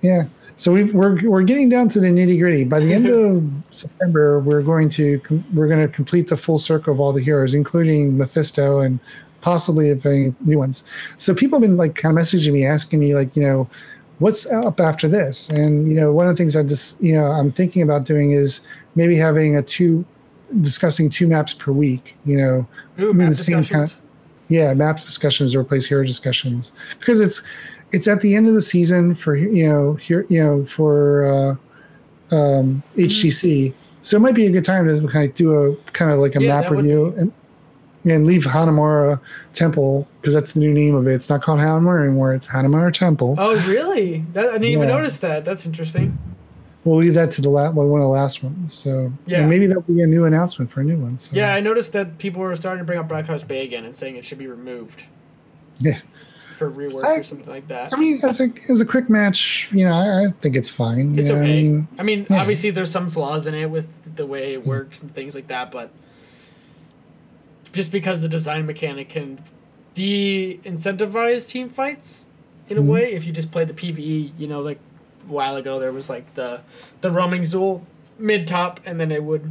yeah. So we, we're we're getting down to the nitty gritty. By the end of September, we're going to com- we're going to complete the full circle of all the heroes, including Mephisto and possibly if any new ones. So people have been like kind of messaging me, asking me like, you know, what's up after this? And you know, one of the things I just you know I'm thinking about doing is maybe having a two discussing two maps per week. You know, Ooh, I mean, map the same kind yeah, maps discussions to replace hero discussions because it's it's at the end of the season for you know here you know for uh, um, HGC, so it might be a good time to kind of do a kind of like a Yeah, map review and and leave Hanamura Temple because that's the new name of it. It's not called Hanamura anymore; it's Hanamura Temple. Oh, really? That, I didn't even notice that. That's interesting. We'll leave that to the la- well, one of the last ones. So Yeah. maybe that'll be a new announcement for a new one. So Yeah, I noticed that people were starting to bring up Black House Bay again and saying it should be removed yeah. for rework I- or something like that. I mean, as a as a quick match, you know, I, I think it's fine. It's okay. I mean, I mean, yeah. obviously there's some flaws in it with the way it mm. works and things like that, but just because the design mechanic can de-incentivize team fights in a Mhm. way, if you just play the PVE, you know, like a while ago there was like the the roaming Zool mid top, and then it would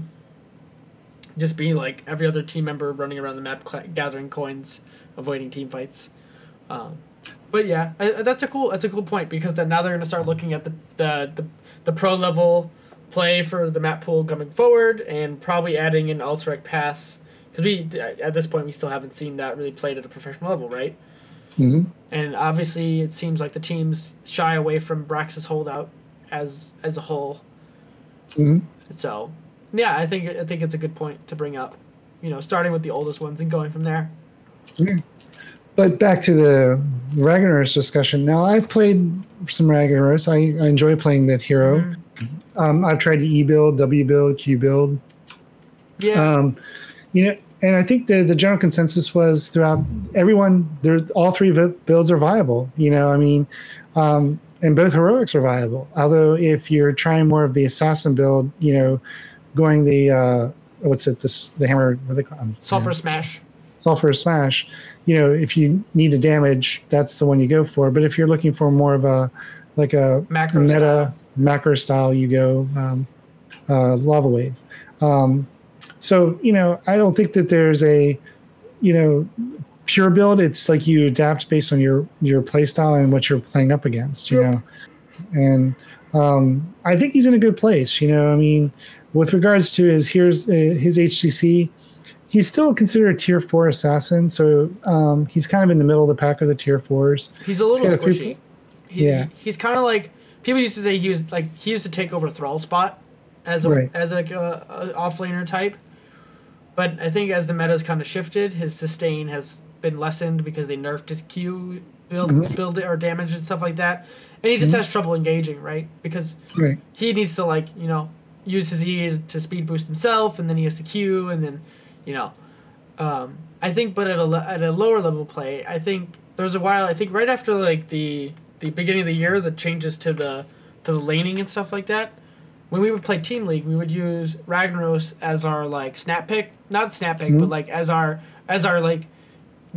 just be like every other team member running around the map cl- gathering coins, avoiding team fights. Um, but yeah, I, I- that's a cool that's a cool point because then now they're gonna start looking at the the, the, the pro level play for the map pool coming forward and probably adding an Alterac pass because we at this point we still haven't seen that really played at a professional level, right? mhm. And obviously, it seems like the teams shy away from Braxis Holdout as as a whole. Mhm. So, yeah, I think I think it's a good point to bring up. You know, starting with the oldest ones and going from there. But back to the Ragnaros discussion. Now, I've played some Ragnaros. I, I enjoy playing that hero. Mm-hmm. Um, I've tried to E build, W build, Q build. Yeah, Um, you know, and I think the the general consensus was throughout everyone, they're all three builds are viable. You know, I mean, um, and both heroics are viable. Although if you're trying more of the assassin build, you know, going the uh, what's it this the hammer what they call them? Sulfuras Smash. Sulfuras Smash you know if you need the damage that's the one you go for but if you're looking for more of a like a Macro meta style. macro style you go um, uh, lava wave um, so you know i don't think that there's a you know pure build it's like you adapt based on your your play style and what you're playing up against you Yep. know and um, i think he's in a good place you know i mean with regards to his here's uh, his hcc he's still considered a tier four assassin so um, he's kind of in the middle of the pack of the tier fours He's a little a three- squishy. He, Yeah. he's kind of like people used to say he was like he used to take over Thrall spot as a Right. as like a, a offlaner type, but I think as the meta's kind of shifted, his sustain has been lessened because they nerfed his Q build Mhm. build or damage and stuff like that, and he just Mhm. has trouble engaging right because right he needs to like you know use his E to speed boost himself, and then he has to Q, and then you know, um, I think. But at a at a lower level play, I think there's a while. I think right after like the the beginning of the year, the changes to the to the laning and stuff like that. When we would play team league, we would use Ragnaros as our like snap pick, not snap pick, but Mhm. like as our as our like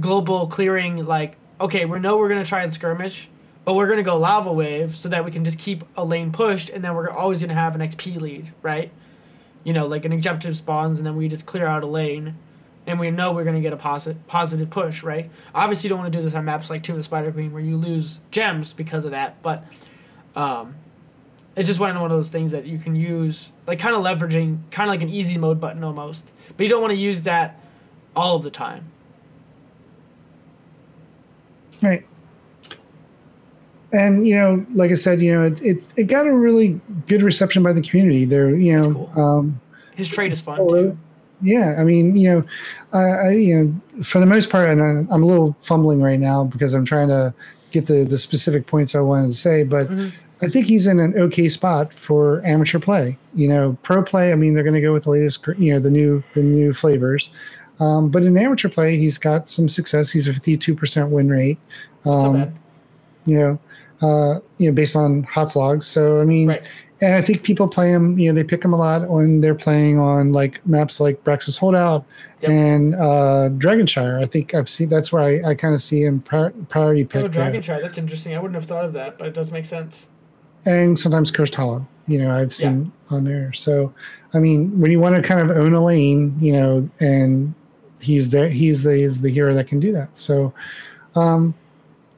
global clearing. Like okay, we know we're gonna try and skirmish, but we're gonna go lava wave so that we can just keep a lane pushed, and then we're always gonna have an XP lead, right? You know, like an objective spawns, and then we just clear out a lane, and we know we're gonna get a positive positive push, right? Obviously, you don't want to do this on maps like Tomb of Spider Queen where you lose gems because of that, but um, it's just one of those things that you can use, like kind of leveraging, kind of like an easy mode button almost, but you don't want to use that all of the time. Right. And you know, like I said, you know, it it, it got a really good reception by the community. There, you know, cool. um, His trade is fun too. yeah. I mean, you know, I, I you know, for the most part, and I, I'm a little fumbling right now because I'm trying to get the the specific points I wanted to say, but. Mhm. I think he's in an okay spot for amateur play. You know, pro play. I mean, they're going to go with the latest, you know, the new the new flavors. Um, but in amateur play, he's got some success. He's a 52% win rate. Um, bad. you know, uh, you know, based on HotsLogs. So I mean, Right. and I think people play him. You know, they pick him a lot when they're playing on like maps like Braxis Holdout Yep. and uh, Dragonshire. I think I've seen that's where I, I kind of see him priority pick. Oh, there. That's interesting. I wouldn't have thought of that, but it does make sense. And sometimes Cursed Hollow. You know, I've seen on there. So I mean, when you want to kind of own a lane, you know, and he's there, he's the is the hero that can do that. So. Um,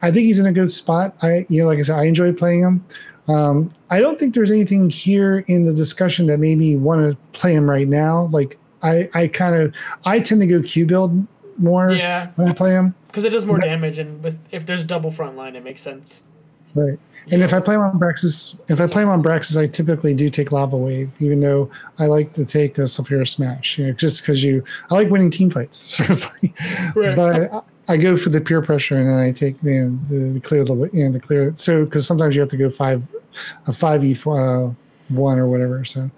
I think he's in a good spot. I, you know, like I said, I enjoy playing him. Um, I don't think there's anything here in the discussion that made me want to play him right now. Like I, I kind of, I tend to go Q build more Yeah, when I play him. because it does more But- damage, and with if there's double front line, it makes sense. Right. And if I play on Braxis, if I play on Braxis, I typically do take Lava Wave, even though I like to take a Sulfuras Smash, you know, just because you, I like winning team fights. So it's like, Right. but I go for the peer pressure and then I take you know, the, the clear the you know, the clear. So because sometimes you have to go five, a five e uh, one or whatever. So,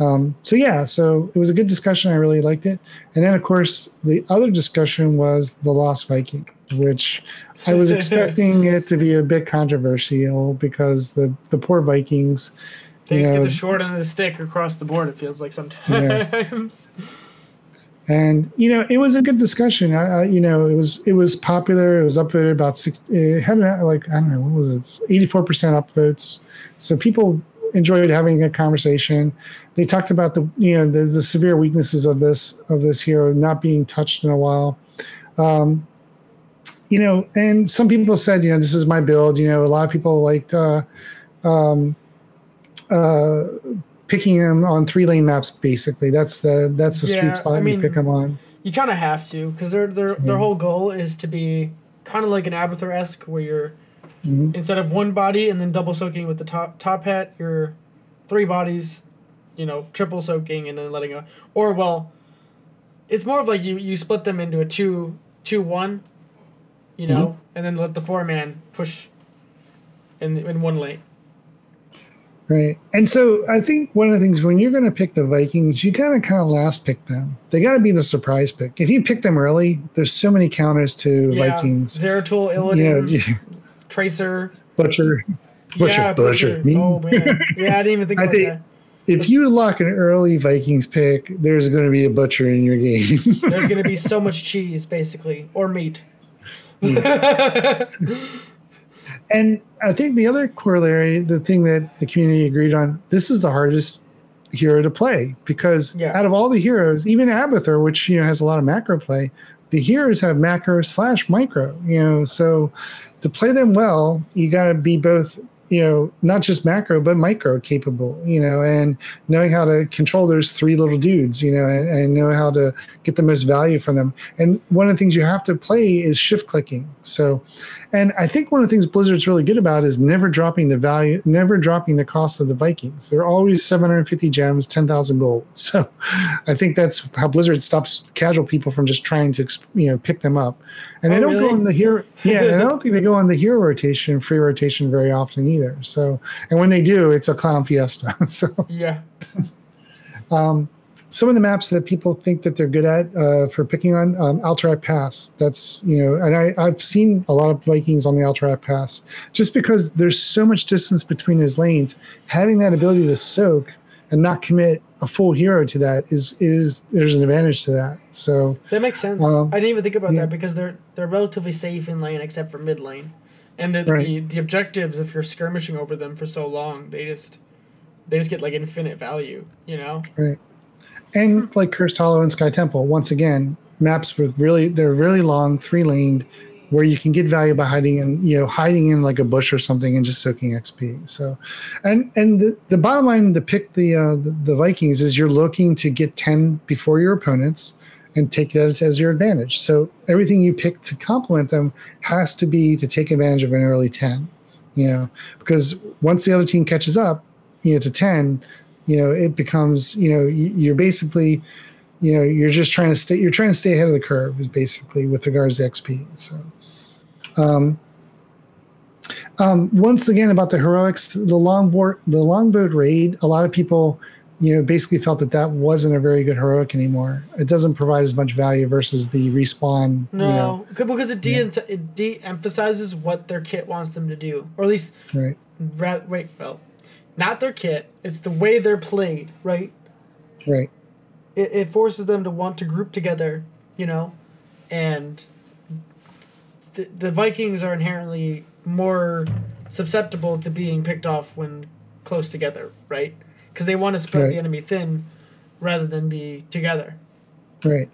um, so yeah, so it was a good discussion. I really liked it. And then of course the other discussion was the Lost Viking, which I was expecting it to be a bit controversial because the the poor Vikings. Things you get the short end of the stick across the board. It feels like sometimes. and you know it was a good discussion I, I, you know it was it was popular it was up there about six it had like i don't know what was it 84% upvotes so people enjoyed having a conversation they talked about the you know the, the severe weaknesses of this of this hero not being touched in a while um you know and some people said you know this is my build you know a lot of people liked uh um uh picking him on three lane maps basically that's the that's the Yeah, sweet spot I you pick him on you kind of have to, because their their their whole goal is to be kind of like an Abathur esque, where you're Mhm. instead of one body and then double soaking with the top top hat, you're three bodies, you know, triple soaking and then letting go. Or well, it's more of like you you split them into a two two one, you know, Mm-hmm. and then let the four man push in in one lane. Right. And so I think one of the things when you're going to pick the Vikings, you got to kind of last pick them. They got to be the surprise pick. If you pick them early, there's so many counters to Yeah, Vikings. Zeratul, You know, Illidan, you- Tracer. Butcher. Butcher, yeah, Butcher. Me? Oh man, yeah, I didn't even think I about think- that. If you lock an early Vikings pick, there's going to be a Butcher in your game. There's gonna be so much cheese, basically, or meat. and I think the other corollary, the thing that the community agreed on, this is the hardest hero to play because Yeah. out of all the heroes, even Abathur, which you know has a lot of macro play, the heroes have macro slash micro. You know, so to play them well, you got to be both. You know, not just macro but micro capable. You know, and knowing how to control those three little dudes. You know, and, and know how to get the most value from them. And one of the things you have to play is shift clicking. So, and I think one of the things Blizzard's really good about is never dropping the value, never dropping the cost of the Vikings. They're always 750 gems, 10,000 gold. So I think that's how Blizzard stops casual people from just trying to, you know, pick them up. And they Oh, don't go really? on the hero. Yeah, and I don't think they go on the hero rotation, free rotation very often either. So, and when they do, it's a clown fiesta. so, Yeah. um, some of the maps that people think that they're good at uh, for picking on um, Alterac Pass. That's you know, and I, I've seen a lot of Vikings on the Alterac Pass just because there's so much distance between his lanes. Having that ability to soak and not commit a full hero to that is is there's an advantage to that. So That makes sense. Um, I didn't even think about yeah. that because they're they're relatively safe in lane except for mid lane, and the, Right. the the objectives if you're skirmishing over them for so long, they just they just get like infinite value. You know. right, and like Cursed Hollow and Sky Temple, once again, maps with really they're really long, three laned, where you can get value by hiding in you know hiding in like a bush or something and just soaking XP. So, and and the, the bottom line to pick the, uh, the the Vikings is you're looking to get ten before your opponents and take that as your advantage. So everything you pick to complement them has to be to take advantage of an early ten. You know, because once the other team catches up, you know, to ten, you know, it becomes you know you- you're basically you know you're just trying to stay you're trying to stay ahead of the curve is basically with regards to xp so. Um, um, once again about the heroics the longboat the longboat raid a lot of people you know basically felt that that wasn't a very good heroic anymore. It doesn't provide as much value versus the respawn No, you know because it de it de-emphasizes what their kit wants them to do, or at least right. ra- wait, well, not their kit. It's the way they're played, right? right It, it forces them to want to group together, you know, and the the Vikings are inherently more susceptible to being picked off when close together, right? Because they want to spread Right. the enemy thin rather than be together. Right.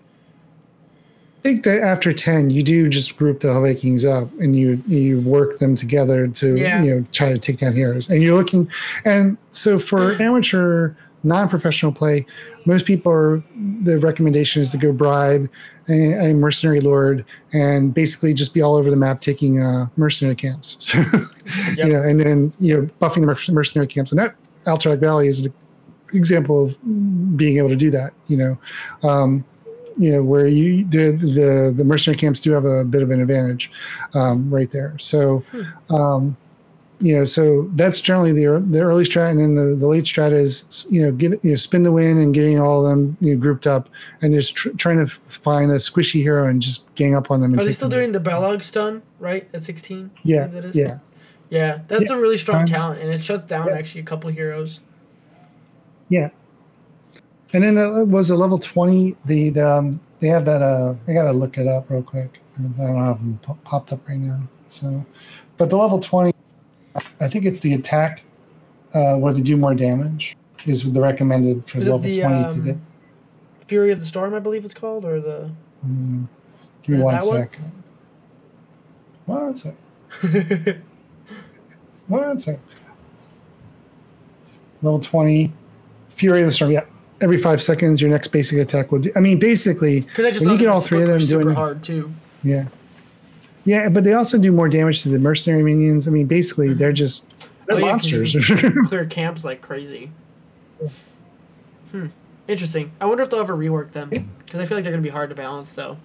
Think that after 10 you do just group the vikings up and you you work them together to Yeah. you know try to take down heroes and you're looking and so for amateur non-professional play most people are the recommendation is to go bribe a, a mercenary lord and basically just be all over the map taking uh, mercenary camps so Yep. you know and then you know buffing the mercenary camps and that Alterac Valley is an example of being able to do that you know um, you know where you the, the the mercenary camps do have a bit of an advantage um, right there so um, you know so that's generally the the early strat and then the, the late strat is you know get you know spin the win and getting all of them you know, grouped up and just tr- trying to find a squishy hero and just gang up on them and Are they still doing the Baleog stun right at sixteen? Yeah believe that is? yeah Yeah, that's a really strong Um, talent, and it shuts down yeah. actually a couple heroes. Yeah. And then it was a level 20. The, the um, they have that. Uh, I gotta look it up real quick. I don't have them pop- popped up right now. So, but the level 20, I think it's the attack uh, where they do more damage is the recommended for Is it level the, 20. um. Fury of the Storm, I believe it's called, or the. Mm, give me one that one? sec. One sec. One sec. Level 20, Fury of the Storm. Yeah. Every five seconds, your next basic attack will do. I mean, basically, Because I just when you get all three of them super doing hard too. Yeah. Yeah, but they also do more damage to the mercenary minions. I mean, basically, they're just they're Oh, yeah, monsters. Clear camps like crazy. Hmm. Interesting. I wonder if they'll ever rework them because I feel like they're gonna be hard to balance though.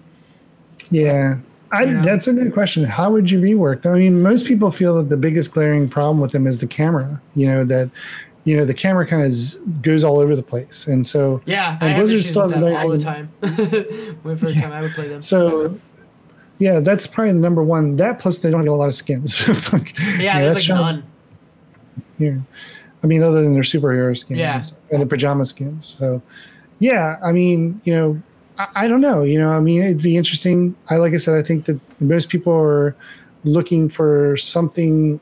yeah. I, You know? That's a good question. How would you rework them? I mean, most people feel that the biggest glaring problem with them is the camera. You know that, you know, the camera kind of z- goes all over the place, and so Yeah, I And have Blizzard still that all the time. when first time I would play them. so. Yeah, that's probably the number one. That plus they don't get a lot of skins. So it's like, Yeah, you know, they have that's like none. Yeah. I mean, other than their superhero skins Yeah. and the pajama skins. So, yeah, I mean, you know, I, I don't know. You know, I mean, it'd be interesting. I, like I said, I think that most people are looking for something,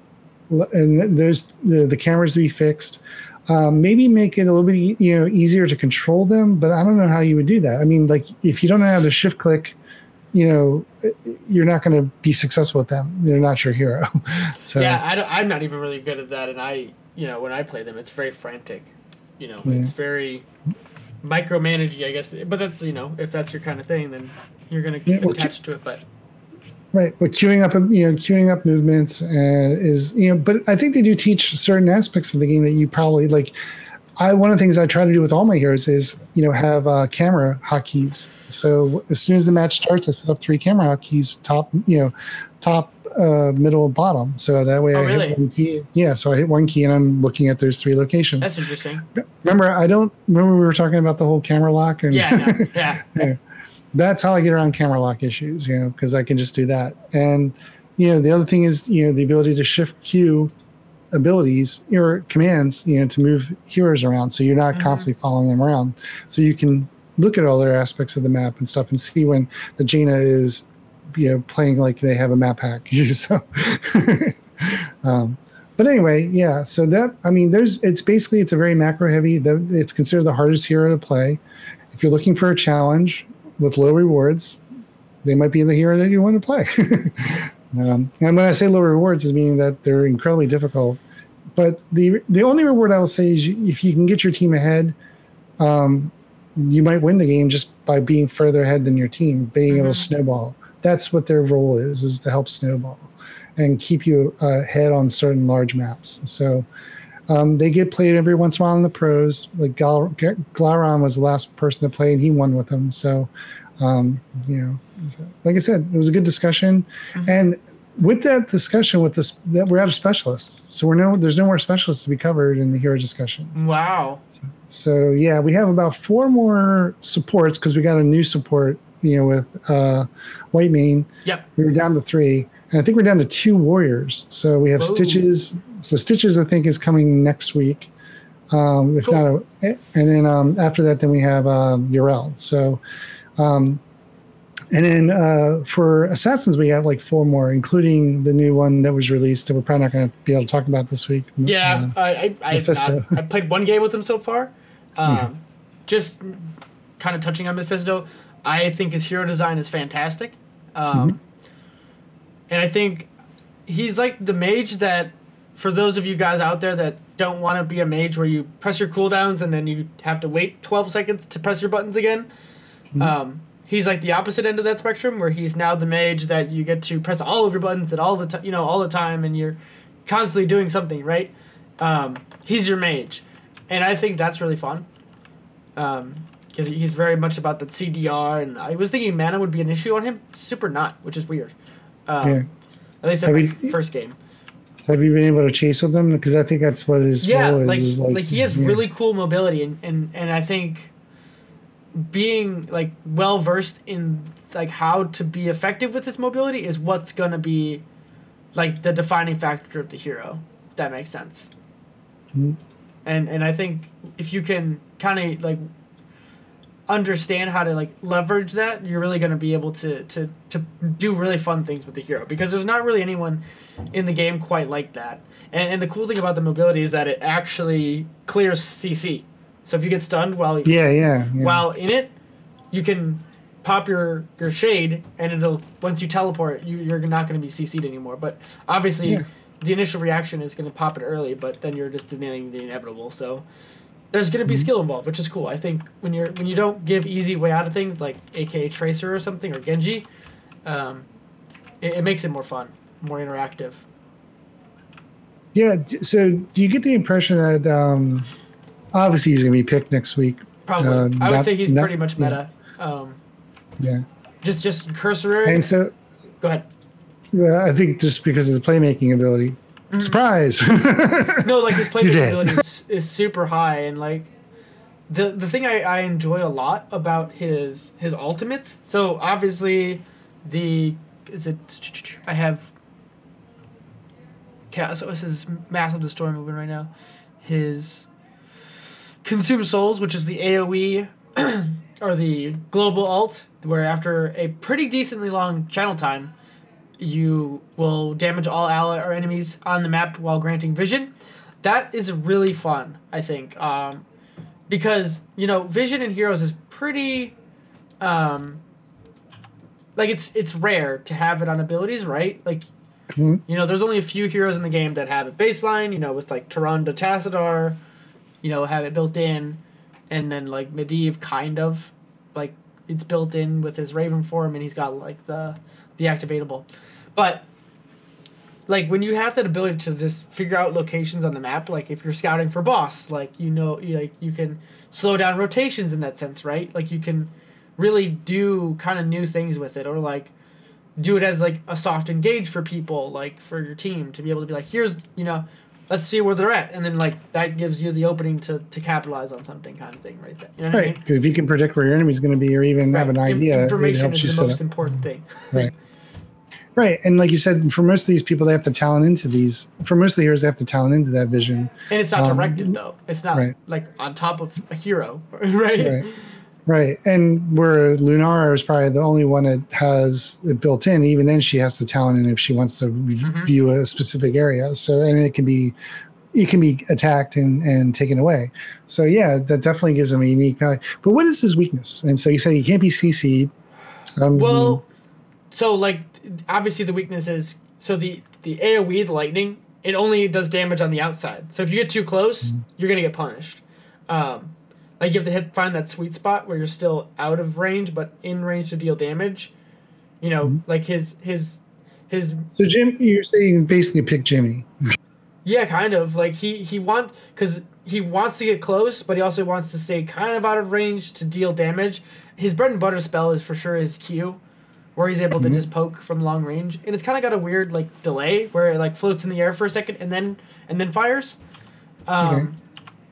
and there's the, the cameras to be fixed. Um, maybe make it a little bit, you know, easier to control them, but I don't know how you would do that. I mean, like if you don't know how to shift click, you know, you're not going to be successful with them. They're not your hero. so Yeah, I don't, I'm not even really good at that, and I, you know, when I play them, it's very frantic. You know, Yeah. it's very micromanaging, I guess. But that's you know, if that's your kind of thing, then you're gonna Yeah, get well, attached to it. But Right, but queuing up, you know, queuing up movements uh, is, you know, but I think they do teach certain aspects of the game that you probably like. I one of the things I try to do with all my heroes is, you know, have uh, camera hotkeys. So as soon as the match starts, I set up three camera hotkeys, top, you know, top, uh, middle, bottom. So that way Oh, I really? hit one key. Yeah, so I hit one key and I'm looking at those three locations. that's interesting. remember, I don't remember we were talking about the whole camera lock and Yeah, no, yeah, that's how I get around camera lock issues, you know, because I can just do that. And you know, the other thing is, you know, the ability to shift queue abilities or commands, you know, to move heroes around, so you're not Mhm. constantly following them around. So you can look at all their aspects of the map and stuff, and see when the Jaina is, you know, playing like they have a map hack. so, um, but anyway, yeah. So that I mean, there's it's basically it's a very macro heavy. The, it's considered the hardest hero to play. If you're looking for a challenge with low rewards, they might be the hero that you want to play. um, and when I say low rewards, is meaning that they're incredibly difficult. But the the only reward I will say is if you can get your team ahead, um, you might win the game just by being further ahead than your team, being able to Mhm. snowball. That's what their role is: is to help snowball and keep you uh, ahead on certain large maps. So. Um, they get played every once in a while in the pros. Like Gal- G- Glaron was the last person to play, and he won with them. So, um, you know, like I said, it was a good discussion. Mhm. And with that discussion, with this, that we're out of specialists, so we're no, there's no more specialists to be covered in the hero discussions. wow. So yeah, we have about four more supports because we got a new support, you know, with uh, Whitemane. Yep. We were down to three, and I think we're down to two warriors. So we have Whoa. Stitches. So Stitches, I think, is coming next week. Um, if Cool. not, a, and then um, after that, then we have um, Yrel. So, um, and then uh, for Assassins, we have like four more, including the new one that was released that we're probably not going to be able to talk about this week. Yeah, Uh, I I I, I, played one game with them so far. Um, Just kind of touching on Mephisto. I think his hero design is fantastic. Um, Mm-hmm. And I think he's like the mage that, for those of you guys out there that don't want to be a mage where you press your cooldowns and then you have to wait 12 seconds to press your buttons again, um, he's like the opposite end of that spectrum where he's now the mage that you get to press all of your buttons at all the time, you know, all the time and you're constantly doing something, right? Um, he's your mage. And I think that's really fun. Um, because he's very much about the CDR, and I was thinking mana would be an issue on him. Super not, which is weird. Um, Yeah. At least in Have my you- first game. Have you been able to chase with him? Because I think that's what his Yeah, role is. like, is like he has yeah. really cool mobility, and, and and I think being like well versed in like how to be effective with his mobility is what's gonna be like the defining factor of the hero. If that makes sense. Mhm. And and I think if you can kind of like understand how to like leverage that, you're really going to be able to to to do really fun things with the hero because there's not really anyone in the game quite like that. And, and the cool thing about the mobility is that it actually clears CC. So if you get stunned while Yeah, yeah. yeah. while in it, you can pop your your shade and it'll once you teleport, you you're not going to be CC'd anymore. But obviously. Yeah. The initial reaction is going to pop it early, but then you're just denying the inevitable. So, there's going to be skill involved, which is cool. I think when you're when you don't give easy way out of things like AKA Tracer or something or Genji, um, it, it makes it more fun, more interactive. Yeah. So, do you get the impression that um, obviously he's going to be picked next week? Probably, Uh, I would not- say he's not- pretty much meta. Um, Yeah. just just cursory. And so, Go ahead. Yeah, I think just because of the playmaking ability. Mm-hmm. Surprise! No, like his You're playmaking ability is, is super high, and like the the thing I, I enjoy a lot about his his ultimates. So obviously, the is it I have. So this is Math of the Storm moving right now. His Consume Souls, which is the AoE or the global alt, where after a pretty decently long channel time, you will damage all ally or enemies on the map while granting vision. That is really fun, I think, um, because you know vision in heroes is pretty, um, like it's it's rare to have it on abilities, right? Like, Mhm. you know, there's only a few heroes in the game that have it baseline. You know, with like Tyrande Tassadar, you know, have it built in, and then like Medivh kind of, like it's built in with his Raven form, and he's got like the the activatable, but like when you have that ability to just figure out locations on the map, like if you're scouting for boss, like you know, you, like you can slow down rotations in that sense, right? Like you can really do kind of new things with it, or like do it as like a soft engage for people, like for your team to be able to be like, here's you know, let's see where they're at, and then like that gives you the opening to to capitalize on something kind of thing, right there. You know what I right. mean? if you can predict where your enemy's going to be or even have an Right. Idea, information is the most important thing. Right. Right. And like you said, for most of these people, they have to talent into these. For most of the heroes, they have to talent into that vision. And it's not Um, directed though. It's not right. like on top of a hero, right? Right. Right. And where Lunara is probably the only one that has it built in, even then she has to talent in if she wants to Mhm. view a specific area. So, and it can be, it can be attacked and, and taken away. So yeah, that definitely gives him a unique value. But what is his weakness? And so you say he can't be CC'd. Um, Well, so like obviously the weakness is so the the AOE the lightning it only does damage on the outside. So if you get too close, Mm-hmm. you're gonna get punished. Um, like you have to hit find that sweet spot where you're still out of range but in range to deal damage. You know, Mm-hmm. like his his his so Jim, you're saying basically pick Jimmy. Yeah, kind of. Like he he wants because he wants to get close, but he also wants to stay kind of out of range to deal damage. His bread and butter spell is for sure his Q, where he's able to just poke from long range, and it's kind of got a weird like delay where it like floats in the air for a second and then and then fires. Um, Okay.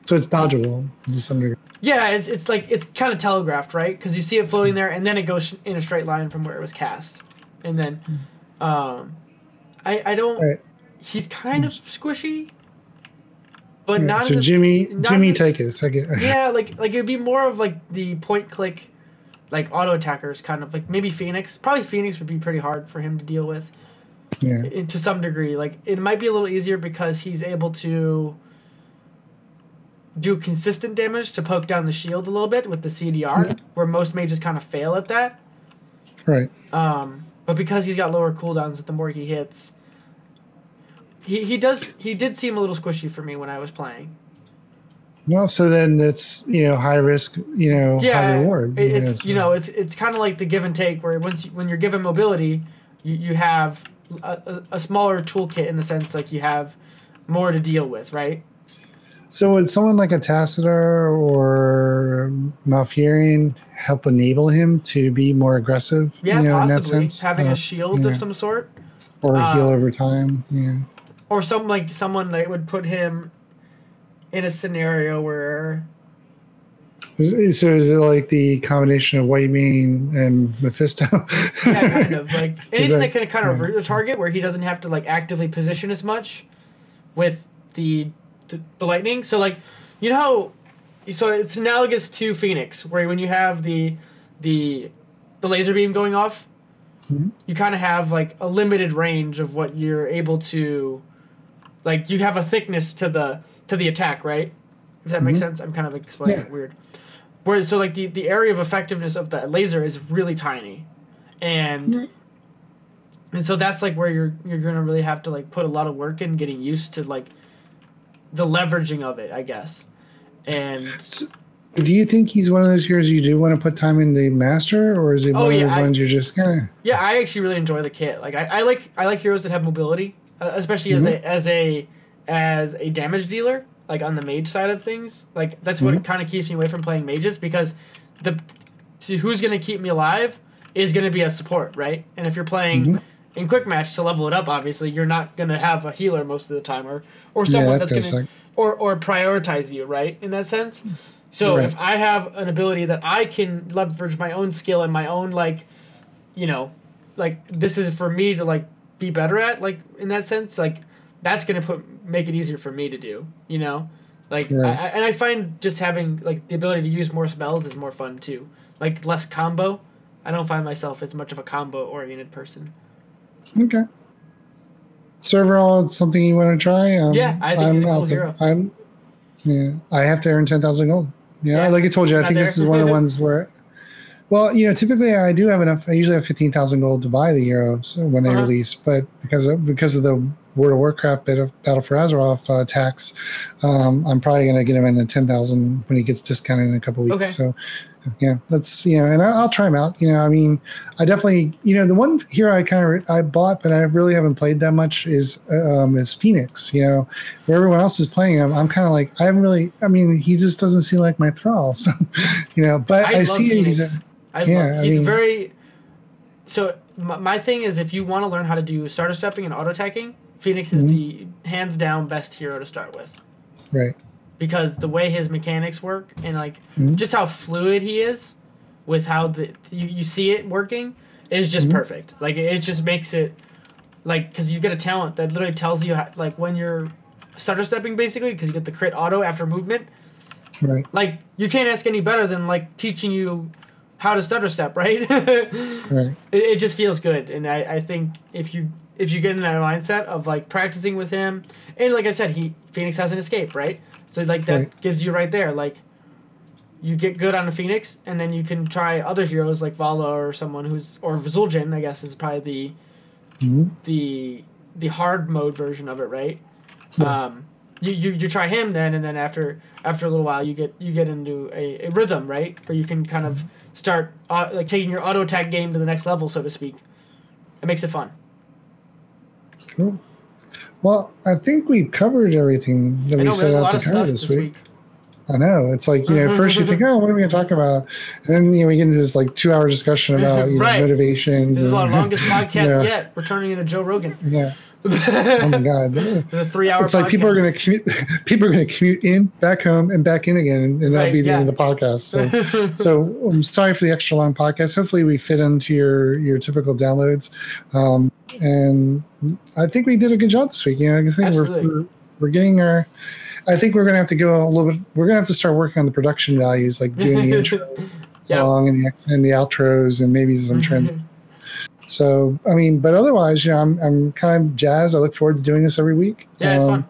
So it's dodgeable to some degree. Yeah, it's, it's like it's kind of telegraphed, right? Because you see it floating there, and then it goes in a straight line from where it was cast, and then, um, I I don't. Right. He's kind of squishy, but Yeah, not. so Jimmy, not Jimmy the s- Tychus. I get. Yeah, like like it would be more of like the point click, like auto attackers kind of like maybe Fenix. Probably Fenix would be pretty hard for him to deal with Yeah. to some degree. Like it might be a little easier because he's able to do consistent damage to poke down the shield a little bit with the CDR, where most mages kind of fail at that. Right. Um, but because he's got lower cooldowns, the more he hits, he, he does he did seem a little squishy for me when I was playing. Well, so then it's you know high risk, you know Yeah, high reward. it- it's so- you know it's it's kind of like the give and take where once you, when you're given mobility, you, you have a, a, smaller toolkit in the sense like you have more to deal with, right? So would someone like a Tassadar or Malfurion help enable him to be more aggressive? Yeah, you know, in that possibly sense, having Uh, a shield yeah. of some sort, or uh, heal over time. Yeah. or some like someone that would put him in a scenario where Is- So is it like the combination of Whitemane and Mephisto? yeah, kind of like anything that, that- can kind of root a target where he doesn't have to like actively position as much with the the, the lightning. So like, you know how, so it's analogous to Fenix, where when you have the the the laser beam going off, Mhm. you kind of have like a limited range of what you're able to, like you have a thickness to the to the attack, right? If that makes Mhm. sense, I'm kind of explaining Yeah. it weird. Whereas so like the the area of effectiveness of the laser is really tiny, and Mhm. and so that's like where you're you're gonna really have to like put a lot of work in getting used to like the leveraging of it, I guess. And Do you think he's one of those heroes you do want to put time in the master, or is he Oh, one yeah, of those I- ones you're just kind of? yeah, I actually really enjoy the kit. Like I, I like I like heroes that have mobility, uh, especially as a as a as a damage dealer. Like on the mage side of things, like that's what Mhm. kind of keeps me away from playing mages because the to who's gonna keep me alive is gonna be a support, right? And if you're playing Mhm. in quick match to level it up, obviously you're not gonna have a healer most of the time, or or Yeah, someone that's that's, gonna gonna or or prioritize you, right? In that sense. So Right. if I have an ability that I can leverage my own skill and my own like, you know, like this is for me to like be better at, like in that sense, like that's gonna put make it easier for me to do, you know, like Right. I, and I find just having like the ability to use more spells is more fun too, like less combo. I don't find myself as much of a combo oriented person. Okay. So overall, it's something you want to try. Um, Yeah, I think he's a cool there- I'm. Yeah, I have to earn ten thousand gold. Yeah, Yeah, like I told you, I think this is one of the ones where. Well, you know, typically I do have enough. I usually have fifteen thousand gold to buy the hero so when they Uh-huh. release, but because of, because of the World of Warcraft bit of Battle for Azeroth uh, tax, um, I'm probably going to get him in the ten thousand when he gets discounted in a couple weeks. Okay. So, yeah, that's you know, and I, I'll try him out. You know, I mean, I definitely, you know, the one here I kind of I bought, but I really haven't played that much is um, is Fenix. You know, where everyone else is playing him, I'm kind of like I haven't really. I mean, he just doesn't seem like my thrall. So, you know, but I, I, see Fenix. he's a, I yeah, love. I He's mean- very. So my, my thing is, if you want to learn how to do stutter stepping and auto attacking, Fenix is the hands down best hero to start with right. because the way his mechanics work and like Mhm. just how fluid he is with how the you, you see it working is just Mhm. perfect. Like it just makes it like because you get a talent that literally tells you how, like when you're stutter stepping basically because you get the crit auto after movement. Right. Like you can't ask any better than like teaching you how to stutter step, right? Right. it, it just feels good and I, I think if you if you get in that mindset of like practicing with him and like i said he Fenix has an escape right so like that Right. gives you right there like you get good on the Fenix and then you can try other heroes like Valla or someone who's or zul'jin i guess is probably the Mhm. the the hard mode version of it right Yeah. um you, you, you try him then and then after after a little while you get you get into a, a rhythm right where you can kind of start uh, like taking your auto attack game to the next level so to speak it makes it fun Cool. Well, I think we covered everything that we set out to cover this, this week. week. I know. It's like, you know, first you think, oh, what are we going to talk about? And then, you know, we get into this like two hour discussion about, you Right. know, motivations. This is and- our longest podcast yet. We're turning into Joe Rogan. Yeah. Oh my God. the three hour It's like people are going to commute, people are going to commute in, back home, and back in again, and, and that'll be the end of the podcast. So, so I'm sorry for the extra long podcast. Hopefully, we fit into your your typical downloads, um, and I think we did a good job this week. You know, like I think we're, Absolutely. we're we're getting our. I think we're going to have to go a little bit. We're going to have to start working on the production values, like doing the intro Yeah. song and the and the outros, and maybe some trends. So, I mean, but otherwise, you know, I'm I'm kind of jazzed. I look forward to doing this every week. yeah, it's Um, fun.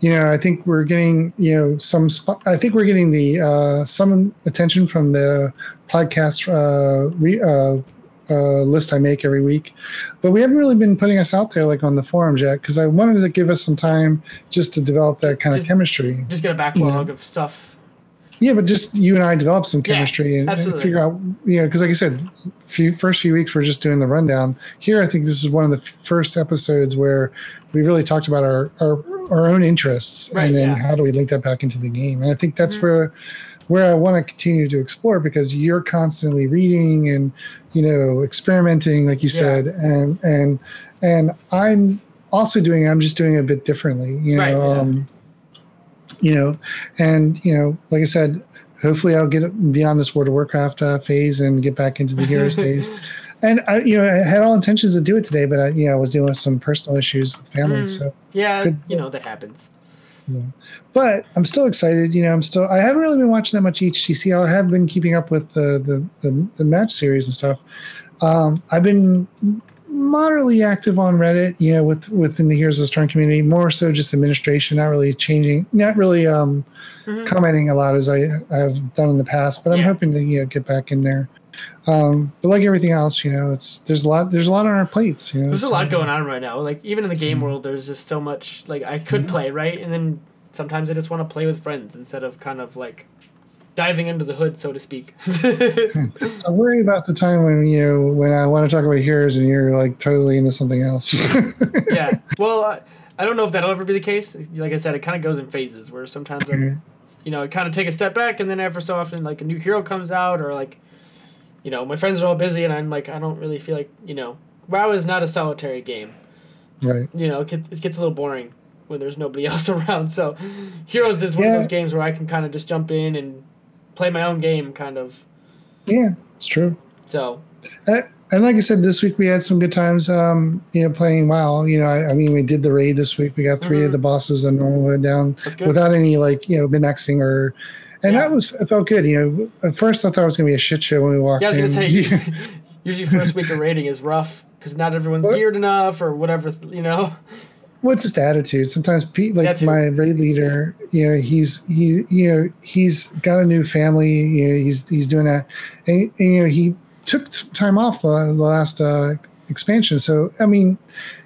you know, I think we're getting, you know, some. Sp- I think we're getting the uh, some attention from the podcast uh, re, uh, uh, list I make every week, but we haven't really been putting us out there like on the forums yet because I wanted to give us some time just to develop that kind Just- of chemistry. Just get a backlog of stuff. Yeah, but just you and I develop some Yeah, chemistry and, and figure out, you know, because like I said, few, first few weeks we're just doing the rundown. Here, I think this is one of the f- first episodes where we really talked about our our, our own interests Right, and then yeah. how do we link that back into the game. And I think that's Mhm. where where I want to continue to explore because you're constantly reading and you know experimenting, like you Yeah. said, and and and I'm also doing. I'm just doing it a bit differently, you know. Right, yeah. um, you know, and you know, like I said, hopefully I'll get beyond this World of Warcraft uh, phase and get back into the Heroes phase. And I, you know, I had all intentions to do it today, but I, you know, I was dealing with some personal issues with family. Mm. So, Yeah, Good. you know that happens. but I'm still excited. You know, I'm still. I haven't really been watching that much HGC. I have been keeping up with the the the, the match series and stuff. Um, I've been moderately active on Reddit. You know, with within the Heroes of the Storm community, more so just administration, not really changing, not really um, Mhm. commenting a lot as I I've done in the past. But I'm Yeah. hoping to you know get back in there. Um, but like everything else, you know, it's there's a lot there's a lot on our plates. You know, There's a lot going on right now. Like even in the game world, there's just so much. Like I could play right, and then sometimes I just want to play with friends instead of kind of like diving under the hood, so to speak. I worry about the time when you know when I want to talk about heroes and you're like totally into something else. yeah. Well, I, I don't know if that'll ever be the case. Like I said, it kind of goes in phases where sometimes I'm, you know, I kind of take a step back, and then every so often, like a new hero comes out, or like, you know, my friends are all busy, and I'm like, I don't really feel like, you know, WoW is not a solitary game. right. You know, it gets, it gets a little boring when there's nobody else around. So, Heroes is one Yeah. of those games where I can kind of just jump in and play my own game, kind of. Yeah, it's true. So, And like I said, this week we had some good times. Um, you know, playing WoW. You know, I, I mean, we did the raid this week. We got 3 of Mhm. the bosses in Normalwood down without any like you know min-maxing or. And Yeah. that was it felt good. You know, at first I thought it was gonna be a shit show when we walked in. yeah, I was gonna say usually, usually first week of raiding is rough because not everyone's What? geared enough or whatever. You know. Well, it's just attitude. Sometimes, Pete, like That too. my raid leader, you know, he's he, you know, he's got a new family. You know, he's he's doing that, and, and you know, he took time off the, the last uh, expansion. So, I mean,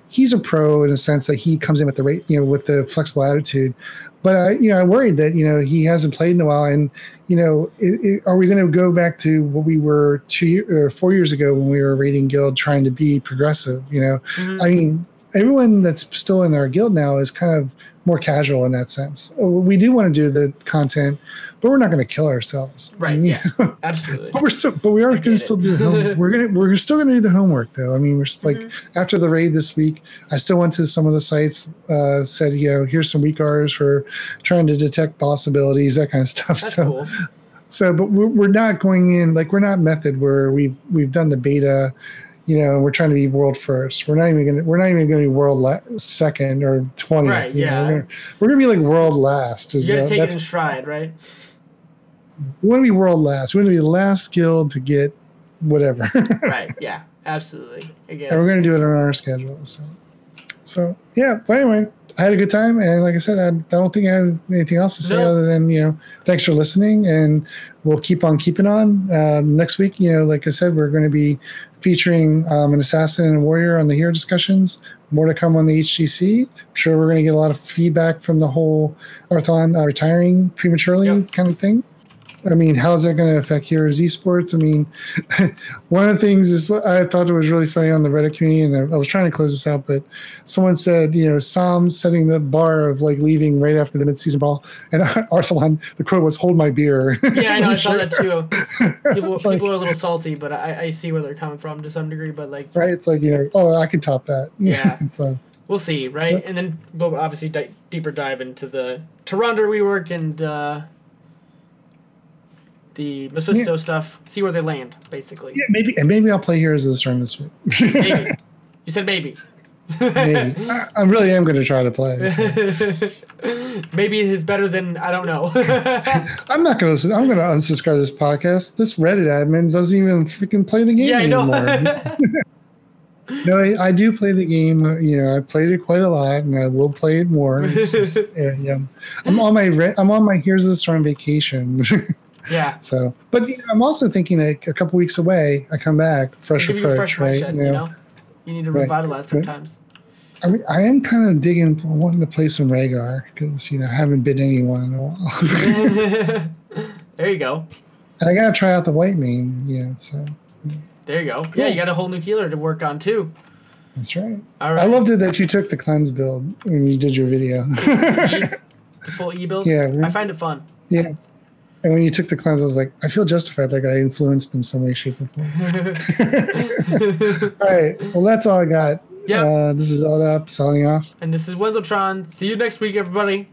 he's a pro in a sense that he comes in with the rate, you know, with the flexible attitude. But I, you know, I worried that you know he hasn't played in a while, and you know, it, it, are we going to go back to what we were two or four years ago when we were raiding guild trying to be progressive? You know, Mhm. I mean, everyone that's still in our guild now is kind of more casual in that sense. Uh, We do want to do the content, but we're not going to kill ourselves. Right, I mean, yeah. Absolutely. but we're still, but we are going to still do the home, we're gonna we're still going to do the homework though. I mean, we're s- like after the raid this week, I still went to some of the sites, uh, said you know here's some WeakAuras for trying to detect boss abilities, that kind of stuff. That's so cool. so but we're, we're not going in like we're not method where we've we've done the beta you know we're trying to be world first we're not even gonna we're not even gonna be world la- second or 20th Right, you know? yeah. we're, gonna, we're gonna be like world last is You gotta that- take it that's, in stride, right? we want to be world last we want to be the last guild to get whatever right. Yeah. Absolutely. Again. and we're gonna do it on our schedule so so yeah but anyway I had a good time, and like I said, I, I don't think I have anything else to say No. other than you know, thanks for listening, and we'll keep on keeping on. Uh, next week, you know, like I said, we're going to be featuring um, an assassin and a warrior on the hero discussions. More to come on the HGC. I'm sure we're going to get a lot of feedback from the whole Arthelon uh, retiring prematurely Yep. kind of thing. I mean, how's that going to affect Heroes Esports? I mean, one of the things is I thought it was really funny on the Reddit community, and I, I was trying to close this out, but someone said, you know, Sam setting the bar of like leaving right after the midseason ball, and Arsalan, the quote was, "Hold my beer." Yeah, I know. I saw that too. People, like- people are a little salty, but I, I see where they're coming from to some degree. But like, right? It's like you know, oh, I can top that. Yeah. so we'll see, right? So- and then we'll obviously di- deeper dive into the Toronto rework and uh, the Mephisto stuff. See where they land, basically. yeah, maybe and maybe I'll play Heroes of the Storm this week. Maybe. You said maybe. maybe I, I really am going to try to play. so. maybe it is better than I don't know. I'm not going to. I'm going to unsubscribe this podcast. This Reddit admin doesn't even freaking play the game yeah, anymore. no, I, I, do play the game. Uh, you know, I played it quite a lot, and I will play it more. Just, yeah, I'm on my I'm on my Here's the Storm vacation. Yeah. So, but you know, I'm also thinking like a couple weeks away, I come back fresh give approach, fresh right? Head, you, know? you need to revitalize right. sometimes. I mean, I am kind of digging, wanting to play some Rehgar because you know I haven't been anyone in a while. there you go. And I gotta try out the Whitemane, yeah. So there you go. Cool. Yeah, you got a whole new healer to work on too. That's right. All right. I loved it that you took the cleanse build when you did your video. the full E build. Yeah, I find it fun. Yeah. And when you took the cleanse, I was like, I feel justified, like I influenced him some way, shape, or form. all right. Well, that's all I got. Yeah. Uh, this is all up signing off. And this is Wenzeltron. See you next week, everybody.